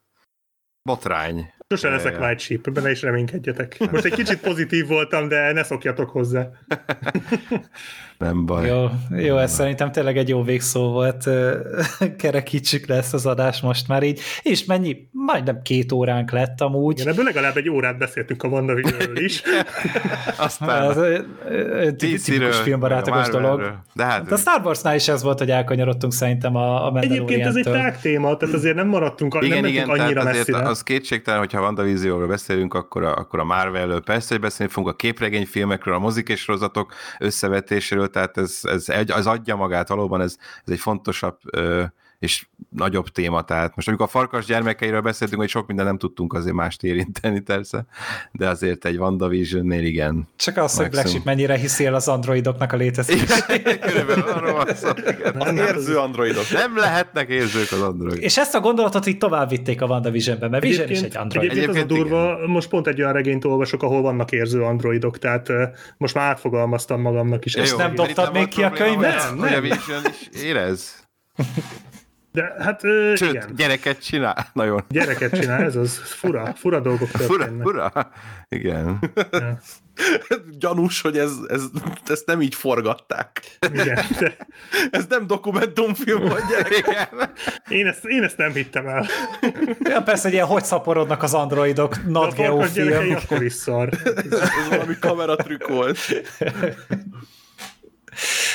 Botrány. Sose leszek white sheep, benne is reménykedjetek. Most egy kicsit pozitív voltam, de ne szokjatok hozzá. Nem baj. Jó, jó, ez szerintem tényleg egy jó végszó volt. Kerekítsük le ezt az adást most már így. És mennyi? Majdnem két óránk lett amúgy. Igen, ebből legalább egy órát beszéltünk a WandaVision-ről is. Aztán Ez a ö, ö, tipikus a dolog. De hát Hát a Star Warsnál is ez volt, hogy elkanyarodtunk szerintem a, a Egyébként ez egy tág téma, tehát azért nem maradtunk, nem igen, mentünk igen, annyira azért messzire. az kétségtelen, hogyha WandaVisionról beszélünk, akkor a, akkor a Marvelről persze, hogy beszélni fogunk, a képregényfilmekről, a mozik és sorozatok összevetéséről, tehát ez, ez egy, az adja magát valóban, ez, ez egy fontosabb ö, és nagyobb téma, tehát most amikor a farkas gyermekeiről beszéltünk, hogy sok minden nem tudtunk azért mást érinteni persze, de azért egy WandaVision-nél igen. Csak az, hogy Black. Sheep mennyire hiszi el az androidoknak a létezését. Körülbelül arról van szó, igen. Nem, Az érző androidok. Nem lehetnek érzők az android. És ezt a gondolatot így tovább vitték a WandaVision-be, mert Vision is egy android. egyébként, Egyébként az a durva, most pont egy olyan regényt olvasok, ahol vannak érző androidok, tehát most már átfogalmaztam magamnak is. Jó, nem dobtad még ki a könyvet? hogy- Hogy a Vision is érez. De hát uh, Sőt, igen, gyereket csinál. Nagyon. gyereket csinál, ez az fura, fura dolgok Fura, történnek. fura. Igen. Ja, Gyanús, hogy ez, ez, ezt nem így forgatták. igen, de Ez nem dokumentumfilm, vagy gyerek. Igen. én ezt, én ezt nem hittem el. Ja, persze, hogy ilyen hogy szaporodnak az androidok, not Geo film. akkor is szar. Ez valami kameratrükk volt.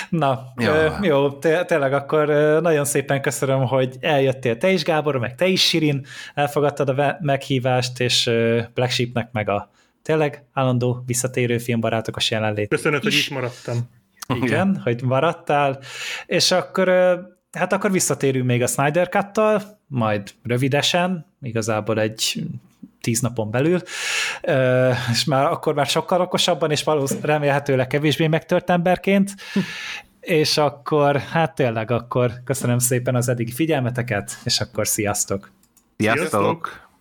Na, Ja. jó, té- tényleg akkor nagyon szépen köszönöm, hogy eljöttél te is, Gábor, meg te is, Sirin, elfogadtad a meghívást, és Black Sheepnek meg a tényleg állandó visszatérő filmbarátok jelenlét. Köszönöm, hogy itt maradtam. Igen, hogy maradtál, és akkor hát akkor visszatérünk még a Snyder Cut-tal, majd rövidesen, igazából egy tíz napon belül, és már akkor már sokkal okosabban, és valószínűleg remélhetőleg kevésbé megtört emberként, és akkor, hát tényleg akkor köszönöm szépen az eddigi figyelmeteket, és akkor sziasztok! Sziasztok! Sziasztok!